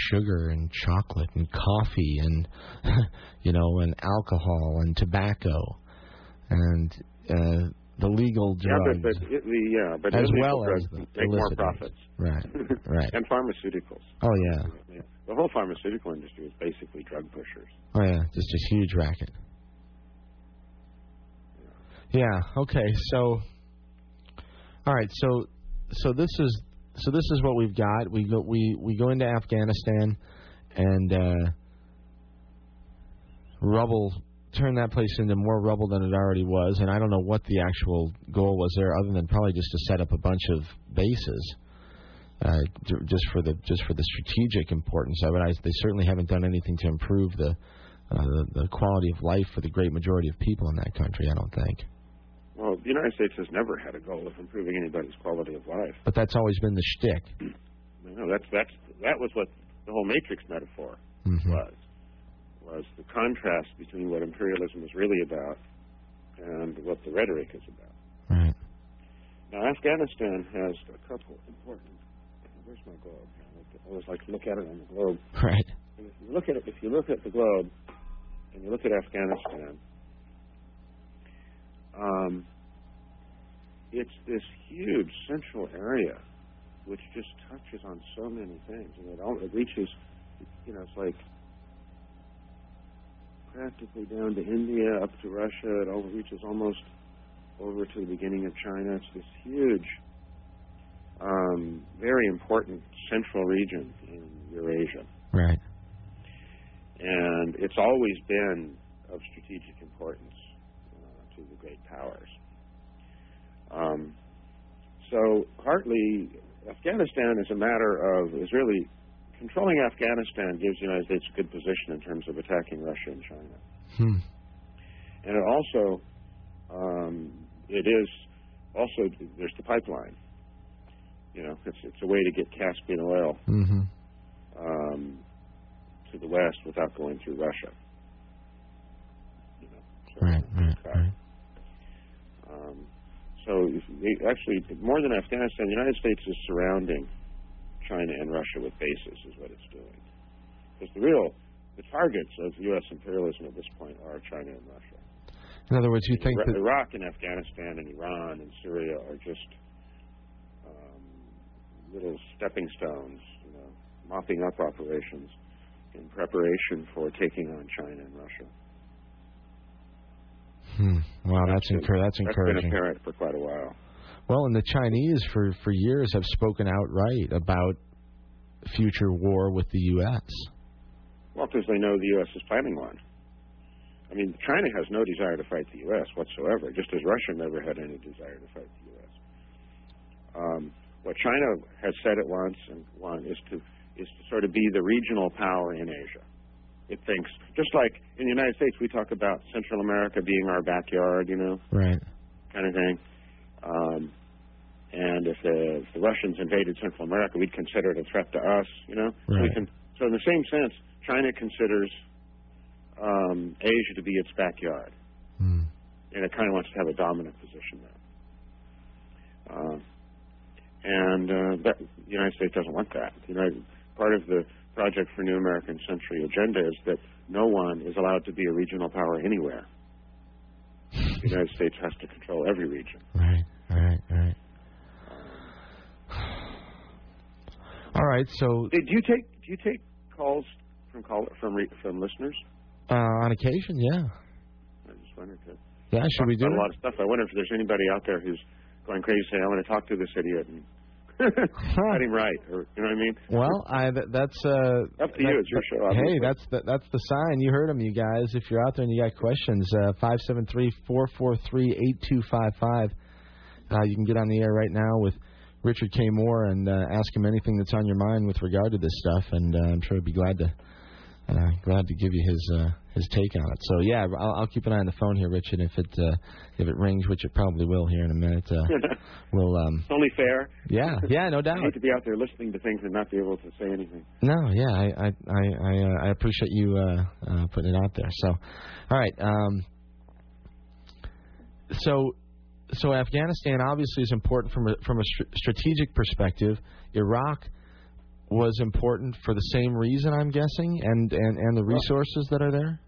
sugar and chocolate and coffee and you know and alcohol and tobacco and uh, the legal Yeah, drugs. but, but the yeah, but As well as the make more profits. Right. Right. and pharmaceuticals. Oh yeah. Yeah. The whole pharmaceutical industry is basically drug pushers. Oh yeah. Just a huge racket. Yeah. Okay. So. All right. So. So this is. So this is what we've got. We go. We we go into Afghanistan, and uh, rubble. Turn that place into more rubble than it already was, and I don't know what the actual goal was there, other than probably just to set up a bunch of bases, uh, just for the just for the strategic importance of it. I, they certainly haven't done anything to improve the uh, the, the quality of life for the great majority of people in that country. I don't think. Well, the United States has never had a goal of improving anybody's quality of life. But that's always been the shtick. Know, that's that's that was what the whole Matrix metaphor Mhm. was was the contrast between what imperialism is really about and what the rhetoric is about. Right. Now, Afghanistan has a couple important. Where's my globe? I always like to look at it on the globe. Right. And if you look at it, if you look at the globe, and you look at Afghanistan, um, it's this huge central area which just touches on so many things, and it all it reaches, you know, it's like practically down to India, up to Russia. It all reaches almost over to the beginning of China. It's this huge, um, very important central region in Eurasia Right. and it's always been of strategic importance uh, to the great powers. Um, so partly, Afghanistan is a matter of is really controlling Afghanistan gives the United States a good position in terms of attacking Russia and China, Hmm. and it also um, it is also there's the pipeline. You know, it's it's a way to get Caspian oil Mm-hmm. um, to the west without going through Russia. You know, so, Right. Right. Right. Um, so if actually, more than Afghanistan, the United States is surrounding China and Russia with bases, is what it's doing. Because the real the targets of U.S. imperialism at this point are China and Russia. In other words, you think Ira- that Iraq and Afghanistan and Iran and Syria are just um, little stepping stones, you know, mopping up operations in preparation for taking on China and Russia. Hmm. Wow, that's been- encour- that's That's been apparent for quite a while. Well, and the Chinese for for years have spoken outright about future war with the U.S. Well, because they know the U.S. is planning one. I mean, China has no desire to fight the U.S. whatsoever, just as Russia never had any desire to fight the U.S. Um, what China has said at once and one is to is to sort of be the regional power in Asia. It thinks just like in the United States we talk about Central America being our backyard, you know, Right. kind of thing. Um, and if the, if the Russians invaded Central America, we'd consider it a threat to us, you know. Right. can, so in the same sense, China considers um, Asia to be its backyard, Hmm. and it kind of wants to have a dominant position there. Uh, and uh, that, the United States doesn't want that. You know, part of the Project for New American Century agenda is that no one is allowed to be a regional power anywhere. The United States has to control every region. Right. Right. Right. All right. So do you take do you take calls from call from re, from listeners? uh, on occasion, yeah. I just wondered. If, Yeah. Should we do a lot of stuff. I wonder if there's anybody out there who's going crazy saying, "I want to talk to this idiot and set him right," or you know what I mean? Well, I that's uh Up to you. It's your show. Hey, that's the, that's the sign. You heard him, you guys. If you're out there and you got questions, uh, five seven three four four three eight two five five. Uh, you can get on the air right now with Richard K. Moore and uh, ask him anything that's on your mind with regard to this stuff, and uh, I'm sure he'd be glad to uh, glad to give you his uh, his take on it. So yeah, I'll, I'll keep an eye on the phone here, Richard. If it uh, if it rings, which it probably will here in a minute, uh, we'll um it's only fair. yeah yeah no doubt. I hate to be out there listening to things and not be able to say anything. No, yeah, I I I I, uh, I appreciate you uh, uh, putting it out there. So, all right. Um, so, so Afghanistan obviously is important from a, from a str- strategic perspective. Iraq was important for the same reason, I'm guessing, and and and the resources that are there,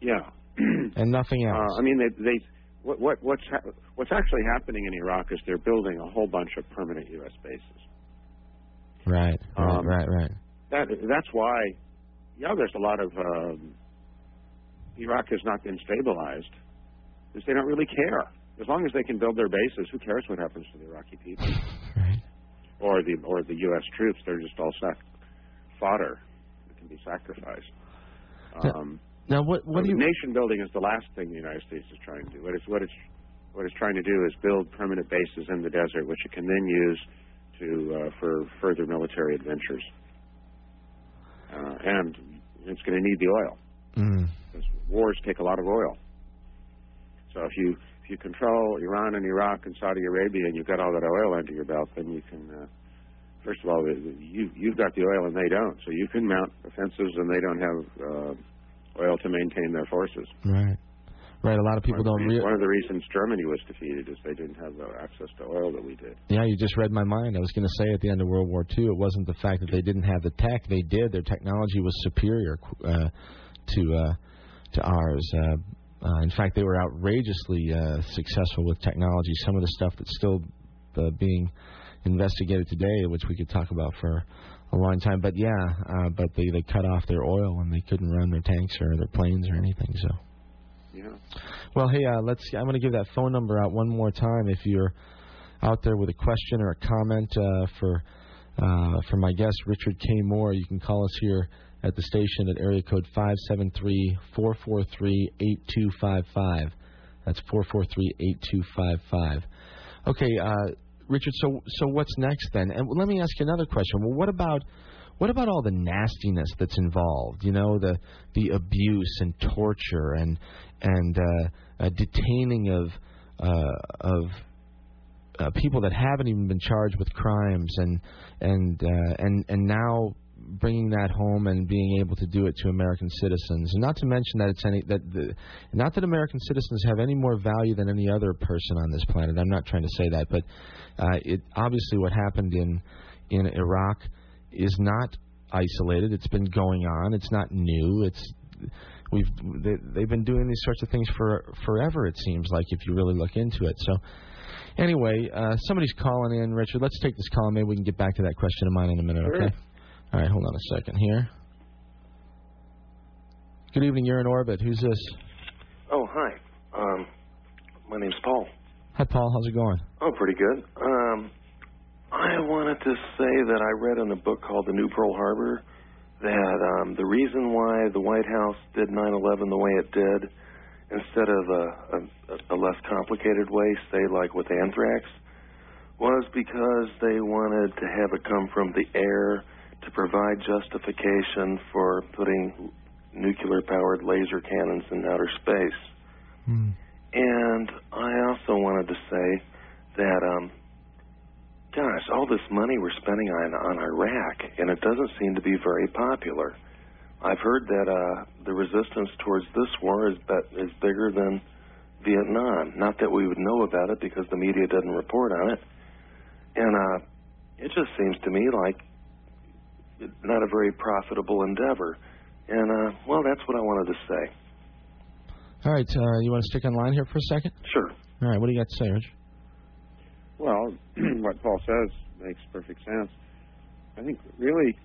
Yeah. and nothing else. Uh, I mean, they, they what, what what's ha- what's actually happening in Iraq is they're building a whole bunch of permanent U.S. bases. right, right, um, right, right. That that's why, yeah, there's a lot of um, Iraq has not been stabilized because they don't really care. As long as they can build their bases, who cares what happens to the Iraqi people Right. or the or the U.S. troops? They're just all sac- fodder that can be sacrificed. Um, Now, what what do you? nation building is the last thing the United States is trying to do. What it's what it's what it's trying to do is build permanent bases in the desert, which it can then use to uh, for further military adventures. Uh, and it's going to need the oil Mm, because wars take a lot of oil. So if you if you control Iran and Iraq and Saudi Arabia and you've got all that oil under your belt, then you can. Uh, First of all, you you've got the oil and they don't, so you can mount offensives and they don't have uh, oil to maintain their forces. right, right. A lot of people one, don't. the, Re- one of the reasons Germany was defeated is they didn't have the access to oil that we did. Yeah, you just read my mind. I was going to say at the end of World War II, it wasn't the fact that they didn't have the tech; they did. Their technology was superior uh, to uh, to ours. Uh, uh, in fact, they were outrageously uh, successful with technology. Some of the stuff that's still uh, being investigated today, which we could talk about for a long time. But yeah, uh, but they they cut off their oil and they couldn't run their tanks or their planes or anything. So. Yeah. Well, hey, uh, let's. I'm going to give that phone number out one more time. If you're out there with a question or a comment uh, for uh, for my guest Richard K. Moore, you can call us here at the station at area code five seven three four four three eight two five five. That's four four three eight two five five. Okay, uh, Richard. So so what's next then? And let me ask you another question. Well, what about what about all the nastiness that's involved? You know, the the abuse and torture and and uh, uh, detaining of uh, of uh, people that haven't even been charged with crimes and and uh, and and now bringing that home and being able to do it to American citizens, and not to mention that it's any that the, not that American citizens have any more value than any other person on this planet. I'm not trying to say that, but uh, it obviously what happened in in Iraq is not isolated. It's been going on. It's not new. It's we've they, they've been doing these sorts of things for forever. It seems like if you really look into it. So. Anyway, uh, somebody's calling in, Richard. Let's take this call. Maybe we can get back to that question of mine in a minute, Sure. okay? All right, hold on a second here. Good evening. You're in orbit. Who's this? Oh, hi. Um, my name's Paul. Hi, Paul. How's it going? Oh, pretty good. Um, I wanted to say that I read in a book called The New Pearl Harbor that um, the reason why the White House did 9/11 the way it did, instead of a, a, a less complicated way, say like with anthrax, was because they wanted to have it come from the air to provide justification for putting nuclear-powered laser cannons in outer space. Hmm. And I also wanted to say that, um, gosh, all this money we're spending on, on Iraq, and it doesn't seem to be very popular. I've heard that uh, the resistance towards this war is, bet- is bigger than Vietnam. Not that we would know about it because the media doesn't report on it. And uh, it just seems to me like not a very profitable endeavor. And, uh, well, that's what I wanted to say. All right, uh, you want to stick on line here for a second? Sure. All right, what do you got to say, Rich? Well, what Paul says makes perfect sense. I think really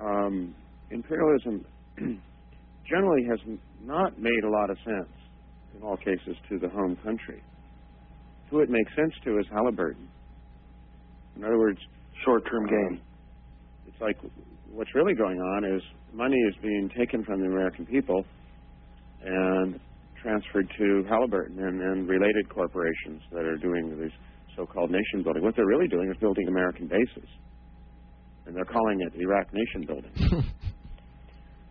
um, imperialism generally has not made a lot of sense in all cases to the home country. Who it makes sense to is Halliburton. In other words, Short-term gain. It's like what's really going on is money is being taken from the American people and transferred to Halliburton and, and related corporations that are doing these so-called nation building. What they're really doing is building American bases, and they're calling it Iraq nation building. Or,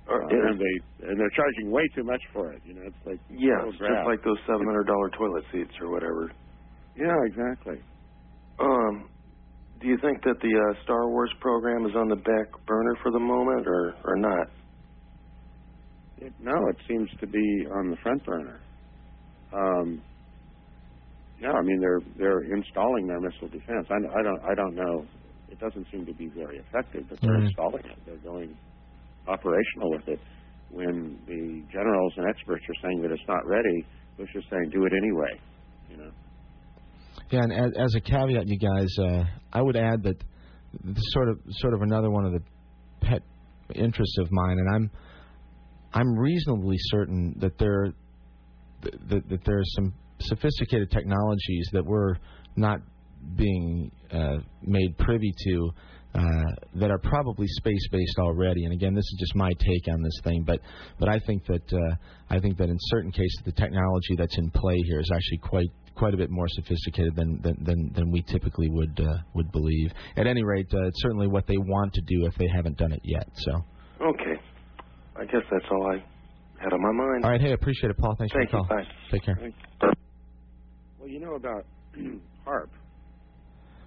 Uh, and they and they're charging way too much for it. You know, it's like yeah, it's just like those seven hundred dollar toilet seats or whatever. yeah, exactly. Um, do you think that the uh, Star Wars program is on the back burner for the moment, or or not? It, no, it seems to be on the front burner. Um, yeah, I mean they're they're installing their missile defense. I, I don't I don't know. It doesn't seem to be very effective, but they're Mhm. installing it. They're going operational with it. When the generals and experts are saying that it's not ready, Bush is saying do it anyway. You know. Yeah, and as, as a caveat, you guys, uh, I would add that this sort of sort of another one of the pet interests of mine, and I'm I'm reasonably certain that there that, that there are some sophisticated technologies that we're not being uh, made privy to uh, that are probably space based already. And again, this is just my take on this thing, but but I think that uh, I think that in certain cases the technology that's in play here is actually quite quite a bit more sophisticated than than than, than we typically would uh, would believe. At any rate, uh, it's certainly what they want to do if they haven't done it yet. So, Okay, I guess that's all I had on my mind. all right, hey, appreciate it, Paul. Thanks Thank for the call. Bye. Take care. Well, you know about HAARP,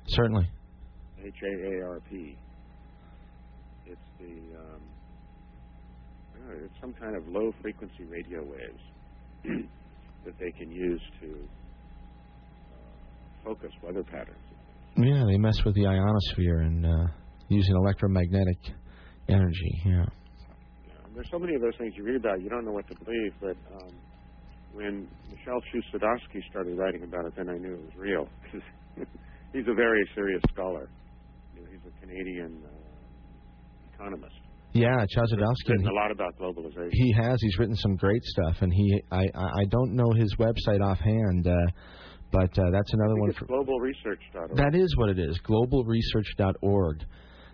Certainly. H A A R P. It's the um, know, it's some kind of low frequency radio waves that they can use to uh, focus weather patterns. Yeah, they mess with the ionosphere and uh, using electromagnetic energy. Yeah. Yeah, there's so many of those things you read about, you don't know what to believe. But um, when Michel Chossudovsky started writing about it, then I knew it was real. he's a very serious scholar. You know, he's a Canadian uh, economist. Yeah, Chossudovsky. Written a lot about globalization. He has. He's written some great stuff, and he. I. I I don't know his website offhand, uh, but uh, that's another one for. globalresearch.org. That is what it is. Globalresearch.org,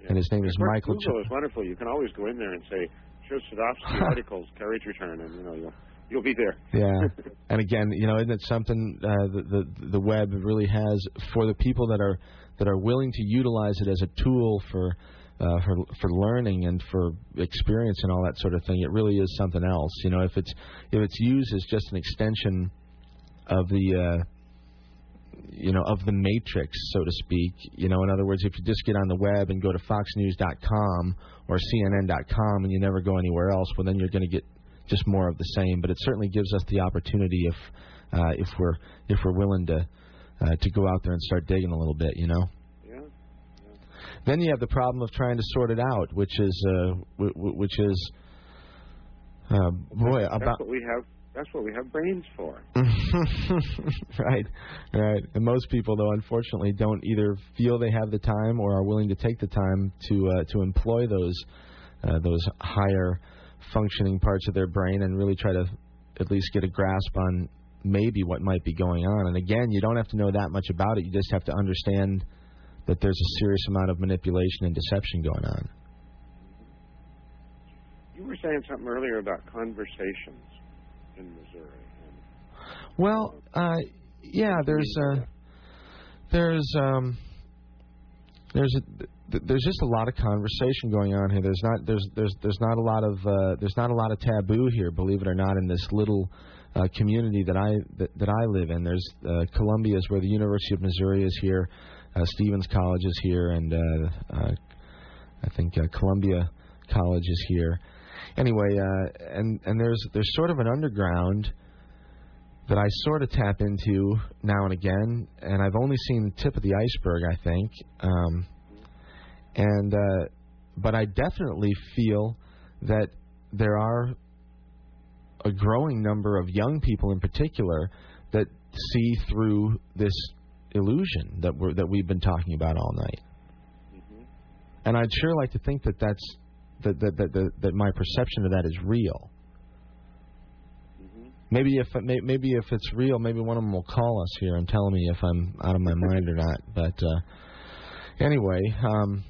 Yeah. and his name is course, Michael. Google is wonderful. You can always go in there and say, Chossudovsky articles, carriage return, and you know you'll you'll be there. Yeah, and again, you know, isn't it something uh, the, the the web really has for the people that are that are willing to utilize it as a tool for uh, for for learning and for experience and all that sort of thing. It really is something else. You know, if it's if it's used as just an extension of the uh, you know of the matrix, so to speak. You know, in other words, if you just get on the web and go to FoxNews.com or CNN.com and you never go anywhere else, well, then you're going to get just more of the same. But it certainly gives us the opportunity if uh, if we're if we're willing to uh, to go out there and start digging a little bit. You know. Yeah. Then you have the problem of trying to sort it out, which is uh, w- w- which is uh, boy That's about what we have. That's what we have brains for. right, right. And most people, though, unfortunately, don't either feel they have the time or are willing to take the time to uh, to employ those uh, those higher functioning parts of their brain and really try to at least get a grasp on maybe what might be going on. And again, you don't have to know that much about it. You just have to understand that there's a serious amount of manipulation and deception going on. You were saying something earlier about conversations in Missouri. Well, uh, yeah, there's uh, there's um, there's a, there's just a lot of conversation going on here. There's not there's there's there's not a lot of uh, there's not a lot of taboo here, believe it or not, in this little uh, community that I that, that I live in. There's uh, Columbia is where the University of Missouri is here, uh, Stephens College is here, and uh, uh, I think uh, Columbia College is here. Anyway, uh, and and there's there's sort of an underground that I sort of tap into now and again, and I've only seen the tip of the iceberg, I think. Um, and uh, but I definitely feel that there are a growing number of young people, in particular, that see through this illusion that we're that we've been talking about all night. And I'd sure like to think that that's that that that that, that my perception of that is real. Maybe if may- maybe if it's real, maybe one of them will call us here and tell me if I'm out of my mind or not. But uh, anyway, um,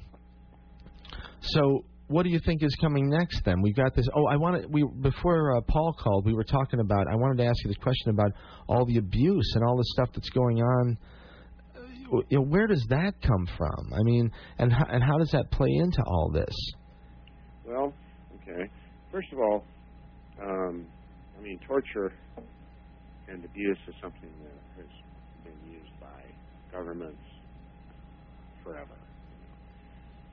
so what do you think is coming next? Then we got this. Oh, I wanted we before uh, Paul called, we were talking about. I wanted to ask you this question about all the abuse and all the stuff that's going on. You know, where does that come from? I mean, and how, and how does that play into all this? Well, okay. First of all, um, I mean, torture and abuse is something that has been used by governments forever.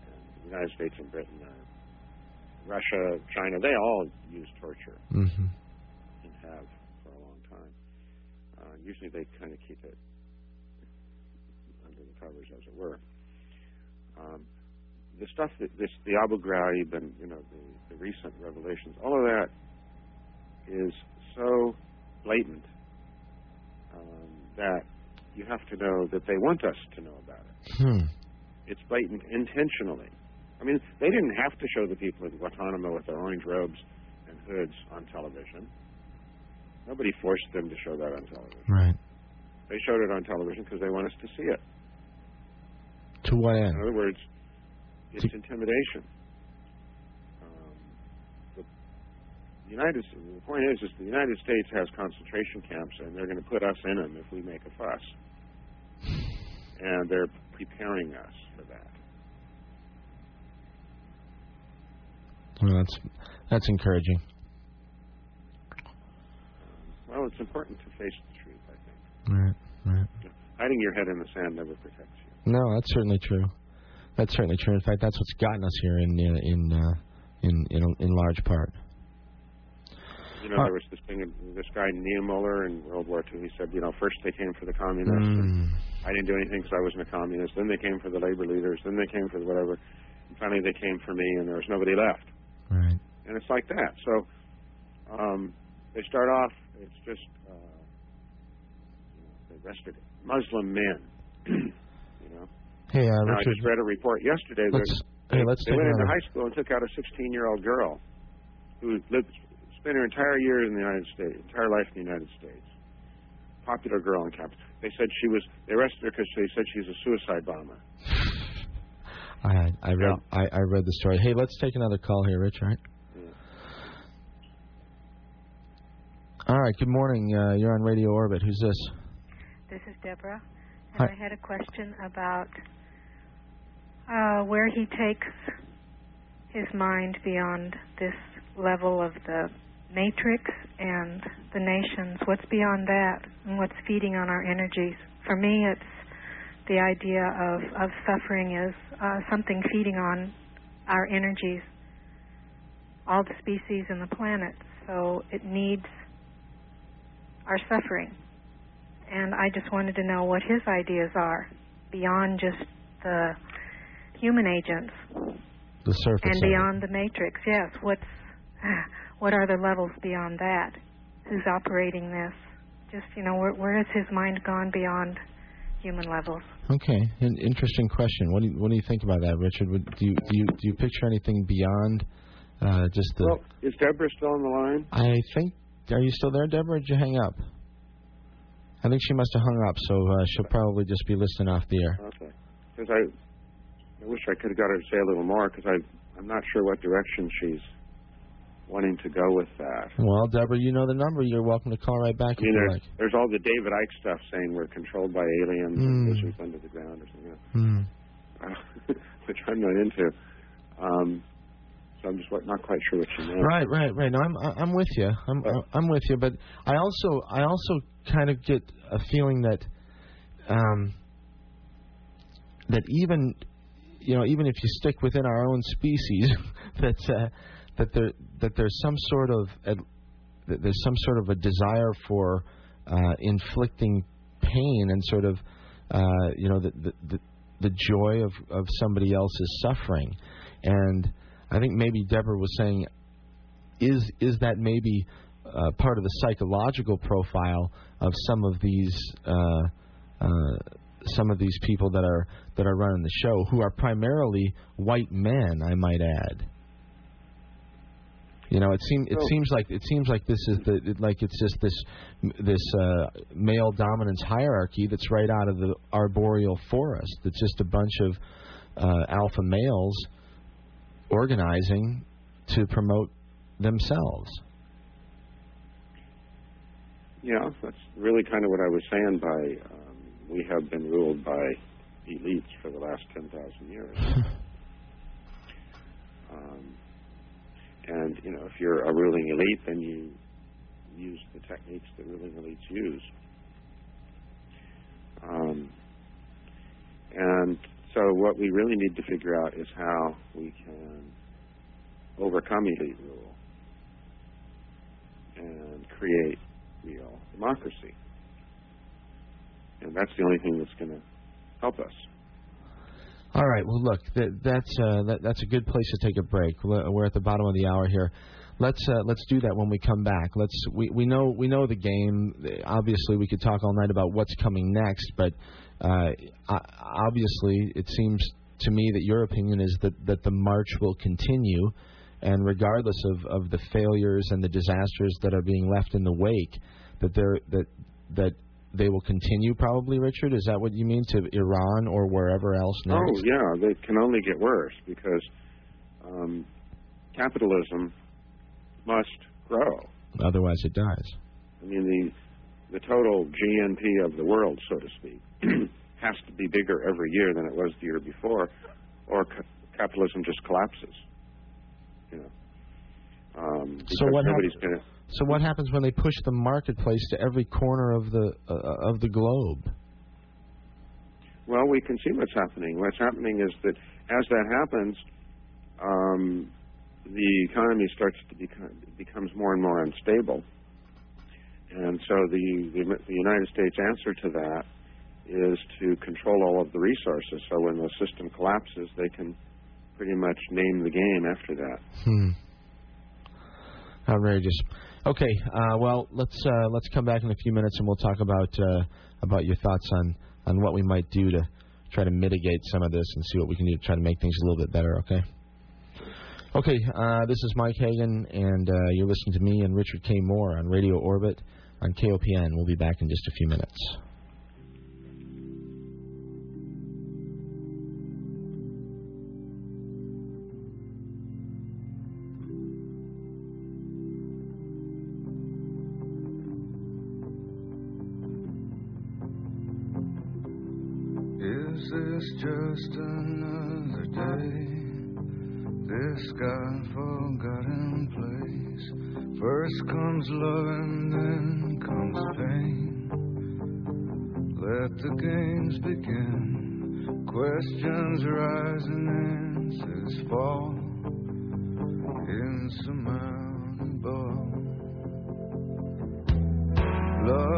And the United States and Britain, are, Russia, China, they all use torture Mm-hmm. and have for a long time. Uh, usually they kind of keep it under the covers, as it were. Um, the stuff that this, the Abu Ghraib and you know the, the recent revelations, all of that is so blatant um, that you have to know that they want us to know about it. Hmm. It's blatant intentionally. I mean, they didn't have to show the people in Guantanamo with their orange robes and hoods on television. Nobody forced them to show that on television. Right. They showed it on television because they want us to see it. To what end? In other words, it's intimidation. Um, the the United the point is, is the United States has concentration camps, and they're going to put us in them if we make a fuss. And they're preparing us for that. Well, that's that's encouraging. Well, it's important to face the truth. I think Right. Right. hiding your head in the sand never protects you. No, that's certainly true. That's certainly true. In fact, that's what's gotten us here in in uh, in in in large part. You know, Uh, there was this thing, this guy Niemöller in World War II. He said, you know, first they came for the communists. Mm. I didn't do anything because I wasn't a communist. Then they came for the labor leaders. Then they came for the whatever. And finally, they came for me, and there was nobody left. Right. And it's like that. So um, they start off. It's just uh, you know, they arrested Muslim men. you know. Hey, uh, Now, I just read a report yesterday that Let's they, hey, let's they went into another. high school and took out a 16-year-old girl who lived, spent her entire year in the United States, entire life in the United States. Popular girl on campus. They said she was. They arrested her because they said she was a suicide bomber. I I read I, I read the story. Hey, let's take another call here, Rich. All right. All right. Good morning. Uh, you're on Radio Orbit. Who's this? This is Deborah, and Hi. I had a question about uh, where he takes his mind beyond this level of the matrix and the nations. What's beyond that, and what's feeding on our energies? For me, it's the idea of, of suffering is uh, something feeding on our energies, all the species and the planet. So it needs our suffering and I just wanted to know what his ideas are beyond just the human agents The surface. and beyond the matrix. Yes, what's what are the levels beyond that? Who's operating this? Just you know, where, where has his mind gone beyond human levels? Okay, an interesting question. What do you, what do you think about that, Richard? Would, do you do you do you picture anything beyond uh, just the? Well, is Deborah still on the line? I think. Are you still there, Deborah? Or did you hang up? I think she must have hung up, so uh, she'll probably just be listening off the air. Okay. Because I, I wish I could have got her to say a little more because I, I'm not sure what direction she's wanting to go with that. Well, Deborah, you know the number. You're welcome to call right back I mean, there's, like. there's all the David Icke stuff saying we're controlled by aliens Mm. and lizards under the ground or something, Hmm. which I'm not into. Um, so I'm just not quite sure what you meant. Right, right, right. No, I'm I'm with you. I'm I'm with you, but I also I also kind of get a feeling that um that even you know even if you stick within our own species that uh, that there that there's some sort of that there's some sort of a desire for uh, inflicting pain and sort of uh, you know the, the the the joy of of somebody else's suffering. And I think maybe Deborah was saying is is that maybe uh, part of the psychological profile of some of these uh, uh, some of these people that are that are running the show who are primarily white men I might add you know it seems it seems like it seems like this is the it- like it's just this this uh, male dominance hierarchy that's right out of the arboreal forest it's just a bunch of uh, alpha males organizing to promote themselves. Yeah, that's really kind of what I was saying by um, we have been ruled by elites for the last 10,000 years. um, and, you know, if you're a ruling elite, then you use the techniques that ruling elites use. Um, and so what we really need to figure out is how we can overcome elite rule and create real democracy. And that's the only thing that's going to help us. All right. Well, look, that, that's uh, that, that's a good place to take a break. We're at the bottom of the hour here. Let's uh, let's do that when we come back. Let's we, we know we know the game. Obviously, we could talk all night about what's coming next, but uh, obviously, it seems to me that your opinion is that that the march will continue, and regardless of, of the failures and the disasters that are being left in the wake, that there that that they will continue. Probably, Richard. Is that what you mean to Iran or wherever else next? Oh, yeah, they can only get worse because um, capitalism must grow. Otherwise, it dies. I mean, the the total GNP of the world, so to speak, has to be bigger every year than it was the year before, or ca- capitalism just collapses. You know. Um, So what nobody's hap- going to. So what happens when they push the marketplace to every corner of the uh, of the globe? Well, we can see what's happening. What's happening is that as that happens, um, the economy starts to become becomes more and more unstable, and so the, the the United States answer to that is to control all of the resources. So when the system collapses, they can pretty much name the game after that. Hmm. Outrageous. Okay. Uh, well, let's uh, let's come back in a few minutes and we'll talk about uh, about your thoughts on on what we might do to try to mitigate some of this and see what we can do to try to make things a little bit better. Okay. Okay. Uh, this is Mike Hagan, and uh, you're listening to me and Richard K. Moore on Radio Orbit on KOPN. We'll be back in just a few minutes. Answers fall. Insurmountable. Love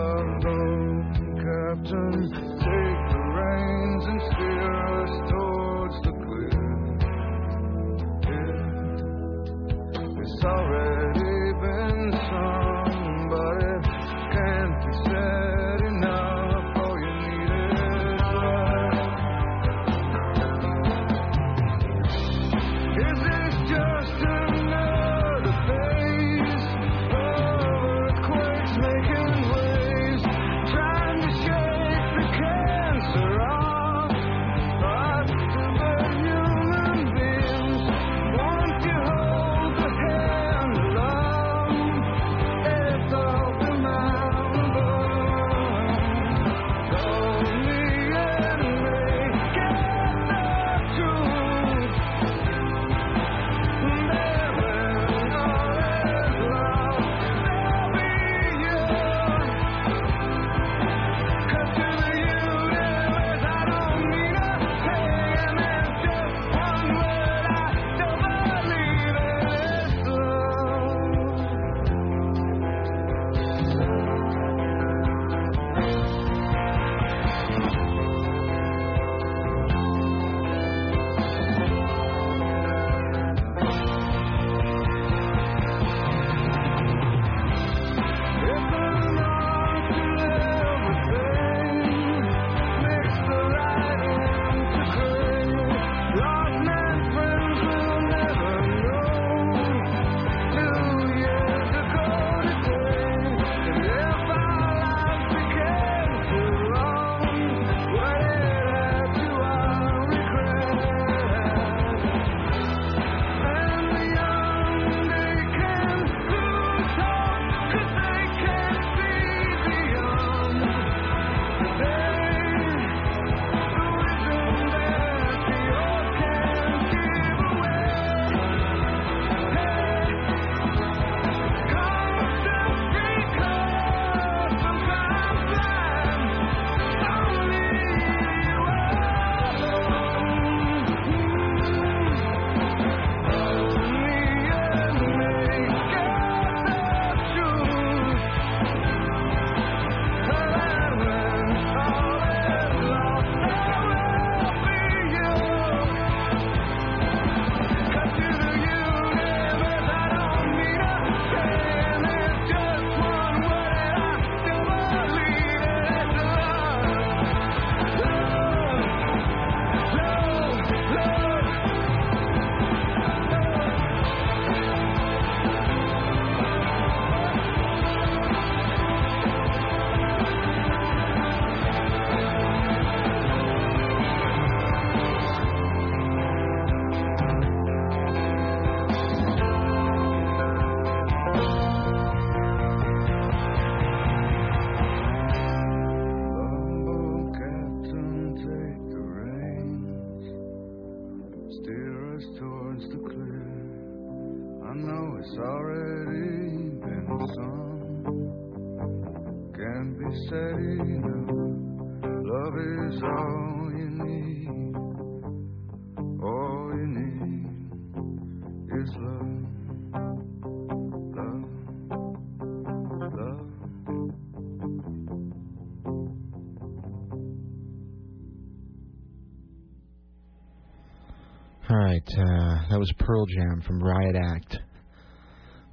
that was Pearl Jam from Riot Act.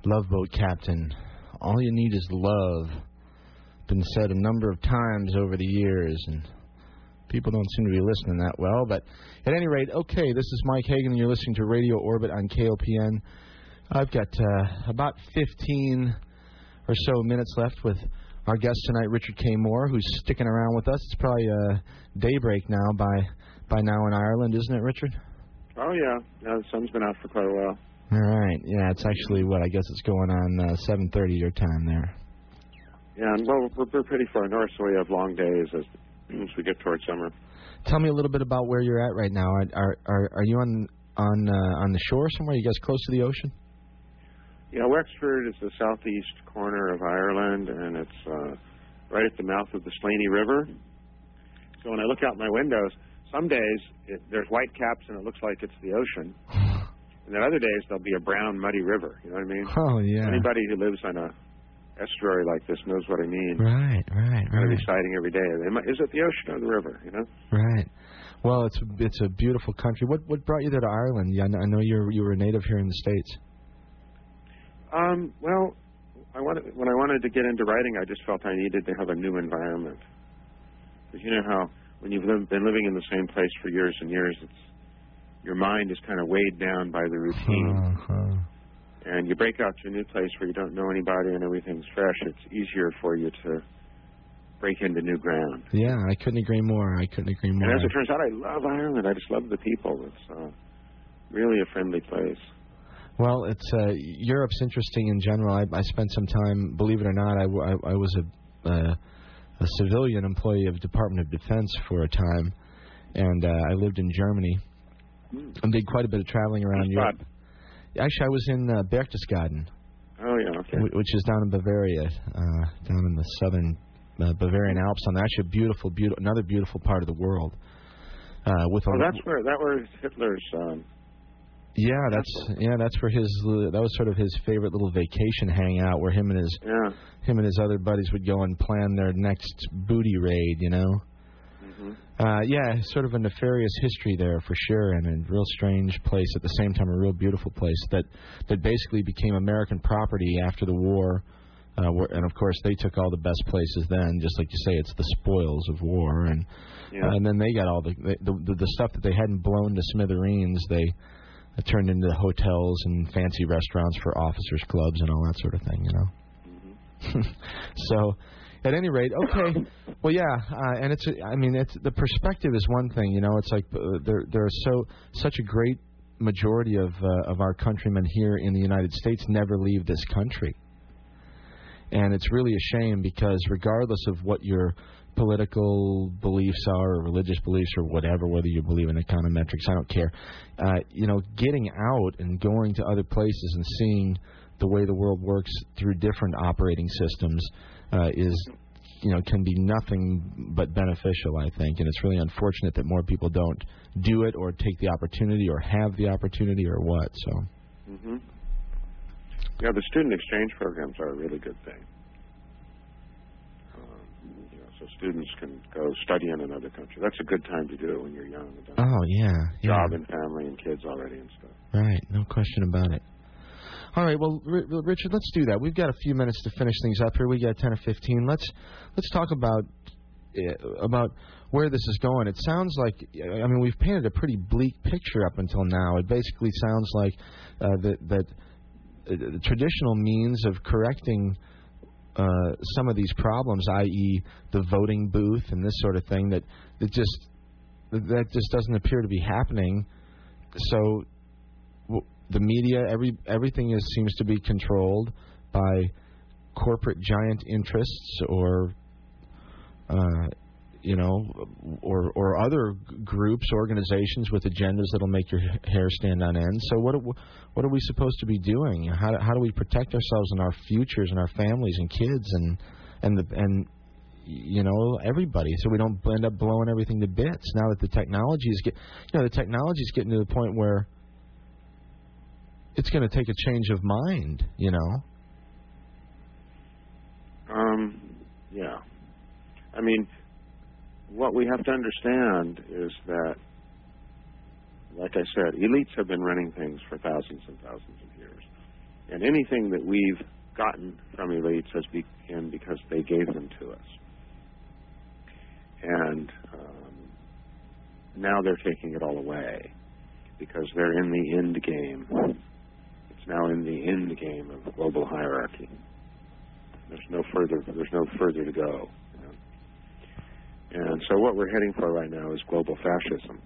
Love Boat Captain. All you need is love. Been said a number of times over the years, and people don't seem to be listening that well. But at any rate, okay, this is Mike Hagan, and you're listening to Radio Orbit on KOPN. I've got uh, about 15 or so minutes left with our guest tonight, Richard K. Moore, who's sticking around with us. It's probably uh, daybreak now by by now in Ireland, isn't it, Richard? Oh yeah, yeah. The sun's been out for quite a while. All right. Yeah, it's actually what I guess it's going on uh, 7:30 your time there. Yeah, and well, we're, we're pretty far north, so we have long days as, as we get towards summer. Tell me a little bit about where you're at right now. Are are are, are you on on uh, on the shore somewhere? You guys close to the ocean? Yeah, Wexford is the southeast corner of Ireland, and it's uh, right at the mouth of the Slaney River. So when I look out my windows, some days it, there's white caps and it looks like it's the ocean, and then other days there'll be a brown, muddy river. You know what I mean? Oh yeah. Anybody who lives on a estuary like this knows what I mean. Right, right, Kind of right, exciting every day. Is it the ocean or the river? You know? right. Well, it's it's a beautiful country. What what brought you there to Ireland? Yeah, I know- you were you were a native here in the states. Um, well, I wanted when I wanted to get into writing, I just felt I needed to have a new environment. Because you know how when you've been living in the same place for years and years, it's your mind is kind of weighed down by the routine. Uh-huh. And you break out to a new place where you don't know anybody and everything's fresh. It's easier for you to break into new ground. Yeah, I couldn't agree more. I couldn't agree more. And as it turns out, I love Ireland. I just love the people. It's uh, really a friendly place. Well, it's uh, Europe's interesting in general. I, I spent some time, believe it or not, I, I, I was a, uh, a civilian employee of Department of Defense for a time, and uh, I lived in Germany and did quite a bit of traveling around Europe. Actually, I was in uh, Berchtesgaden, Oh yeah, okay. wh- which is down in Bavaria, uh, down in the southern uh, Bavarian Alps. On actually a beautiful, beautiful, another beautiful part of the world. Uh, with a, Well, that's where that was Hitler's. Um, yeah, that's yeah, that's where his that was sort of his favorite little vacation hangout, where him and his yeah. him and his other buddies would go and plan their next booty raid, you know. hmm Uh, yeah, sort of a nefarious history there for sure, and a real strange place at the same time, a real beautiful place that that basically became American property after the war. Uh, and of course, they took all the best places then, just like you say, it's the spoils of war, and Yeah. and then they got all the the, the the stuff that they hadn't blown to smithereens. They turned into hotels and fancy restaurants for officers' clubs and all that sort of thing, you know. so, at any rate, okay. Well, yeah, uh, and it's I mean, it's the perspective is one thing, you know. It's like uh, there there are so such a great majority of uh, of our countrymen here in the United States never leave this country. And it's really a shame because regardless of what your political beliefs are or religious beliefs or whatever, whether you believe in econometrics, I don't care. Uh, you know, getting out and going to other places and seeing the way the world works through different operating systems uh, is, you know, can be nothing but beneficial, I think. And it's really unfortunate that more people don't do it or take the opportunity or have the opportunity or what. So, hmm Yeah, the student exchange programs are a really good thing. You know, so students can go study in another country. That's a good time to do it when you're young. oh yeah, yeah. Job and family and kids already and stuff. Right, no question about it. All right, well, R- Richard, let's do that. We've got a few minutes to finish things up here. We got ten or fifteen. Let's let's talk about uh, about where this is going. It sounds like I mean we've painted a pretty bleak picture up until now. It basically sounds like uh, that that uh, the traditional means of correcting uh, some of these problems, i.e., the voting booth and this sort of thing, that that just that just doesn't appear to be happening. So the media, every everything is seems to be controlled by corporate giant interests or uh, you know or or other groups organizations with agendas that'll make your hair stand on end so what what are we supposed to be doing how do, how do we protect ourselves and our futures and our families and kids and and the and you know everybody, so we don't end up blowing everything to bits. Now that the technology is get, you know, the technology is getting to the point where it's going to take a change of mind. You know. Um, yeah. I mean, what we have to understand is that, like I said, elites have been running things for thousands and thousands of years. And anything that we've gotten from elites has been because they gave them to us. And um, now they're taking it all away because they're in the end game. It's now in the end game of global hierarchy. There's no further. There's no further to go. And so what we're heading for right now is global fascism.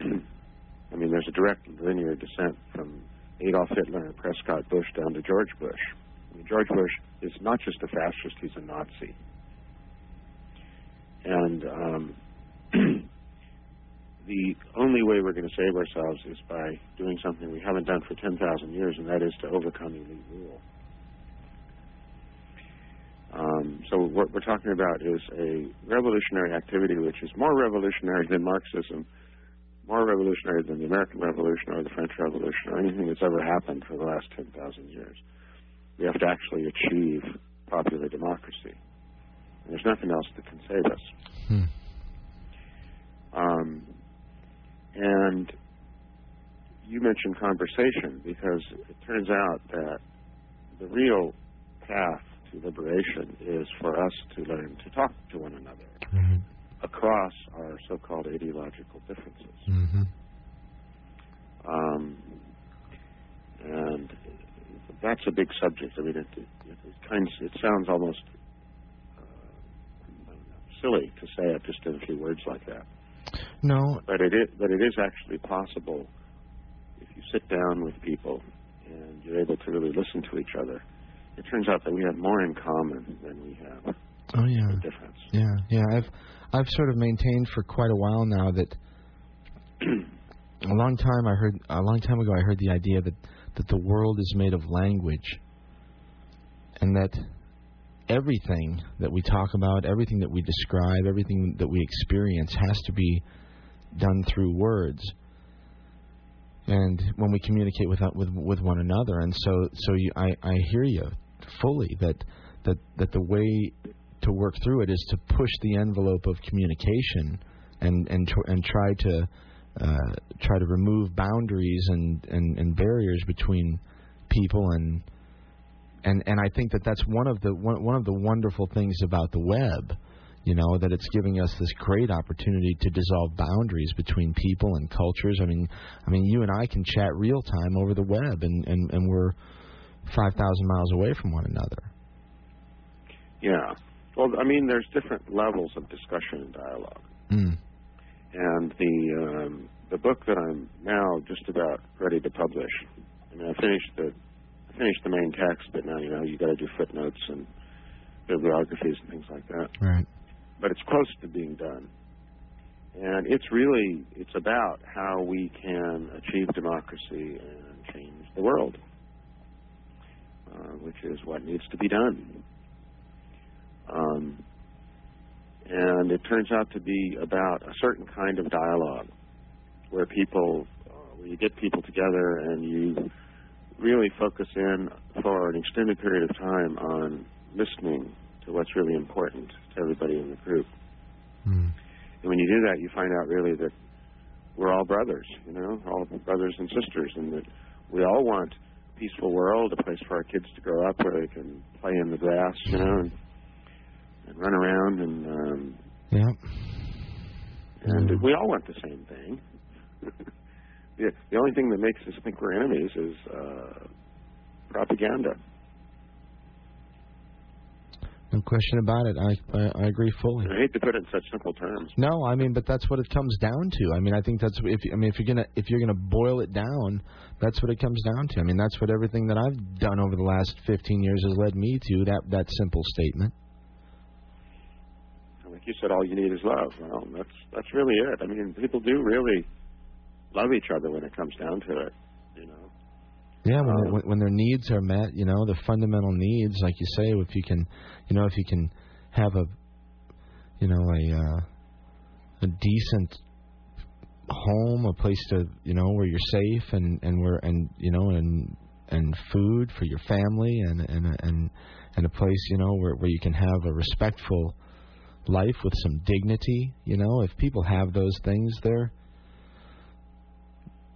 I mean, there's a direct linear descent from Adolf Hitler and Prescott Bush down to George Bush. I mean, George Bush is not just a fascist; he's a Nazi. And um, the only way we're going to save ourselves is by doing something we haven't done for 10,000 years, and that is to overcome elite rule. Um, so what we're talking about is a revolutionary activity which is more revolutionary than Marxism, more revolutionary than the American Revolution or the French Revolution or anything that's ever happened for the last 10,000 years. We have to actually achieve popular democracy. And there's nothing else that can save us. Hmm. Um, and you mentioned conversation because it turns out that the real path liberation is for us to learn to talk to one another Mm-hmm. across our so-called ideological differences. Mm-hmm. Um, and that's a big subject. I mean, it, it, it kind of, it sounds almost uh, know, silly to say it just in a few words like that. No, But it is, but it is actually possible if you sit down with people and you're able to really listen to each other. It turns out that we have more in common than we have Oh yeah. difference. Yeah, yeah. I've I've sort of maintained for quite a while now that a long time I heard a long time ago I heard the idea that that the world is made of language and that everything that we talk about, everything that we describe, everything that we experience has to be done through words. And when we communicate with with with one another, and so so you, I I hear you fully that that that the way to work through it is to push the envelope of communication and and tr- and try to uh, try to remove boundaries and, and, and barriers between people and and and I think that that's one of the one, one of the wonderful things about the web you know that it's giving us this great opportunity to dissolve boundaries between people and cultures. I mean I mean you and I can chat real time over the web and and, and we're 5000 miles away from one another Yeah. Well, I mean, there's different levels of discussion and dialogue. mm. And the um, the book that I'm now just about ready to publish. I mean, I finished the I finished the main text, but now you know you got to do footnotes and bibliographies and things like that. right But it's close to being done. And it's really it's about how we can achieve democracy and change the world, uh, which is what needs to be done. Um, and it turns out to be about a certain kind of dialogue where people, uh, where you get people together and you really focus in for an extended period of time on listening to what's really important to everybody in the group. mm. And when you do that, you find out really that we're all brothers, you know, all brothers and sisters, and that we all want peaceful world, a place for our kids to grow up where they can play in the grass, you know, and, and run around, and um, yeah and Mm. we all want the same thing. the, the only thing that makes us think we're enemies is uh, propaganda. No question about it I I, I agree fully I hate to put it in such simple terms. No, I mean, but that's what it comes down to. I mean, I think that's if I mean if you're gonna if you're gonna boil it down, that's what it comes down to. I mean, that's what everything that I've done over the last 15 years has led me to that that simple statement. like you said, all you need is love. Well, that's that's really it. I mean, people do really love each other when it comes down to it. You know. Yeah, when, Um, when when their needs are met, you know, the fundamental needs, like you say, if you can, you know, if you can have a you know, a uh, a decent home, a place to, you know, where you're safe and and where and you know and and food for your family and and and and a place, you know, where where you can have a respectful life with some dignity, you know, if people have those things there,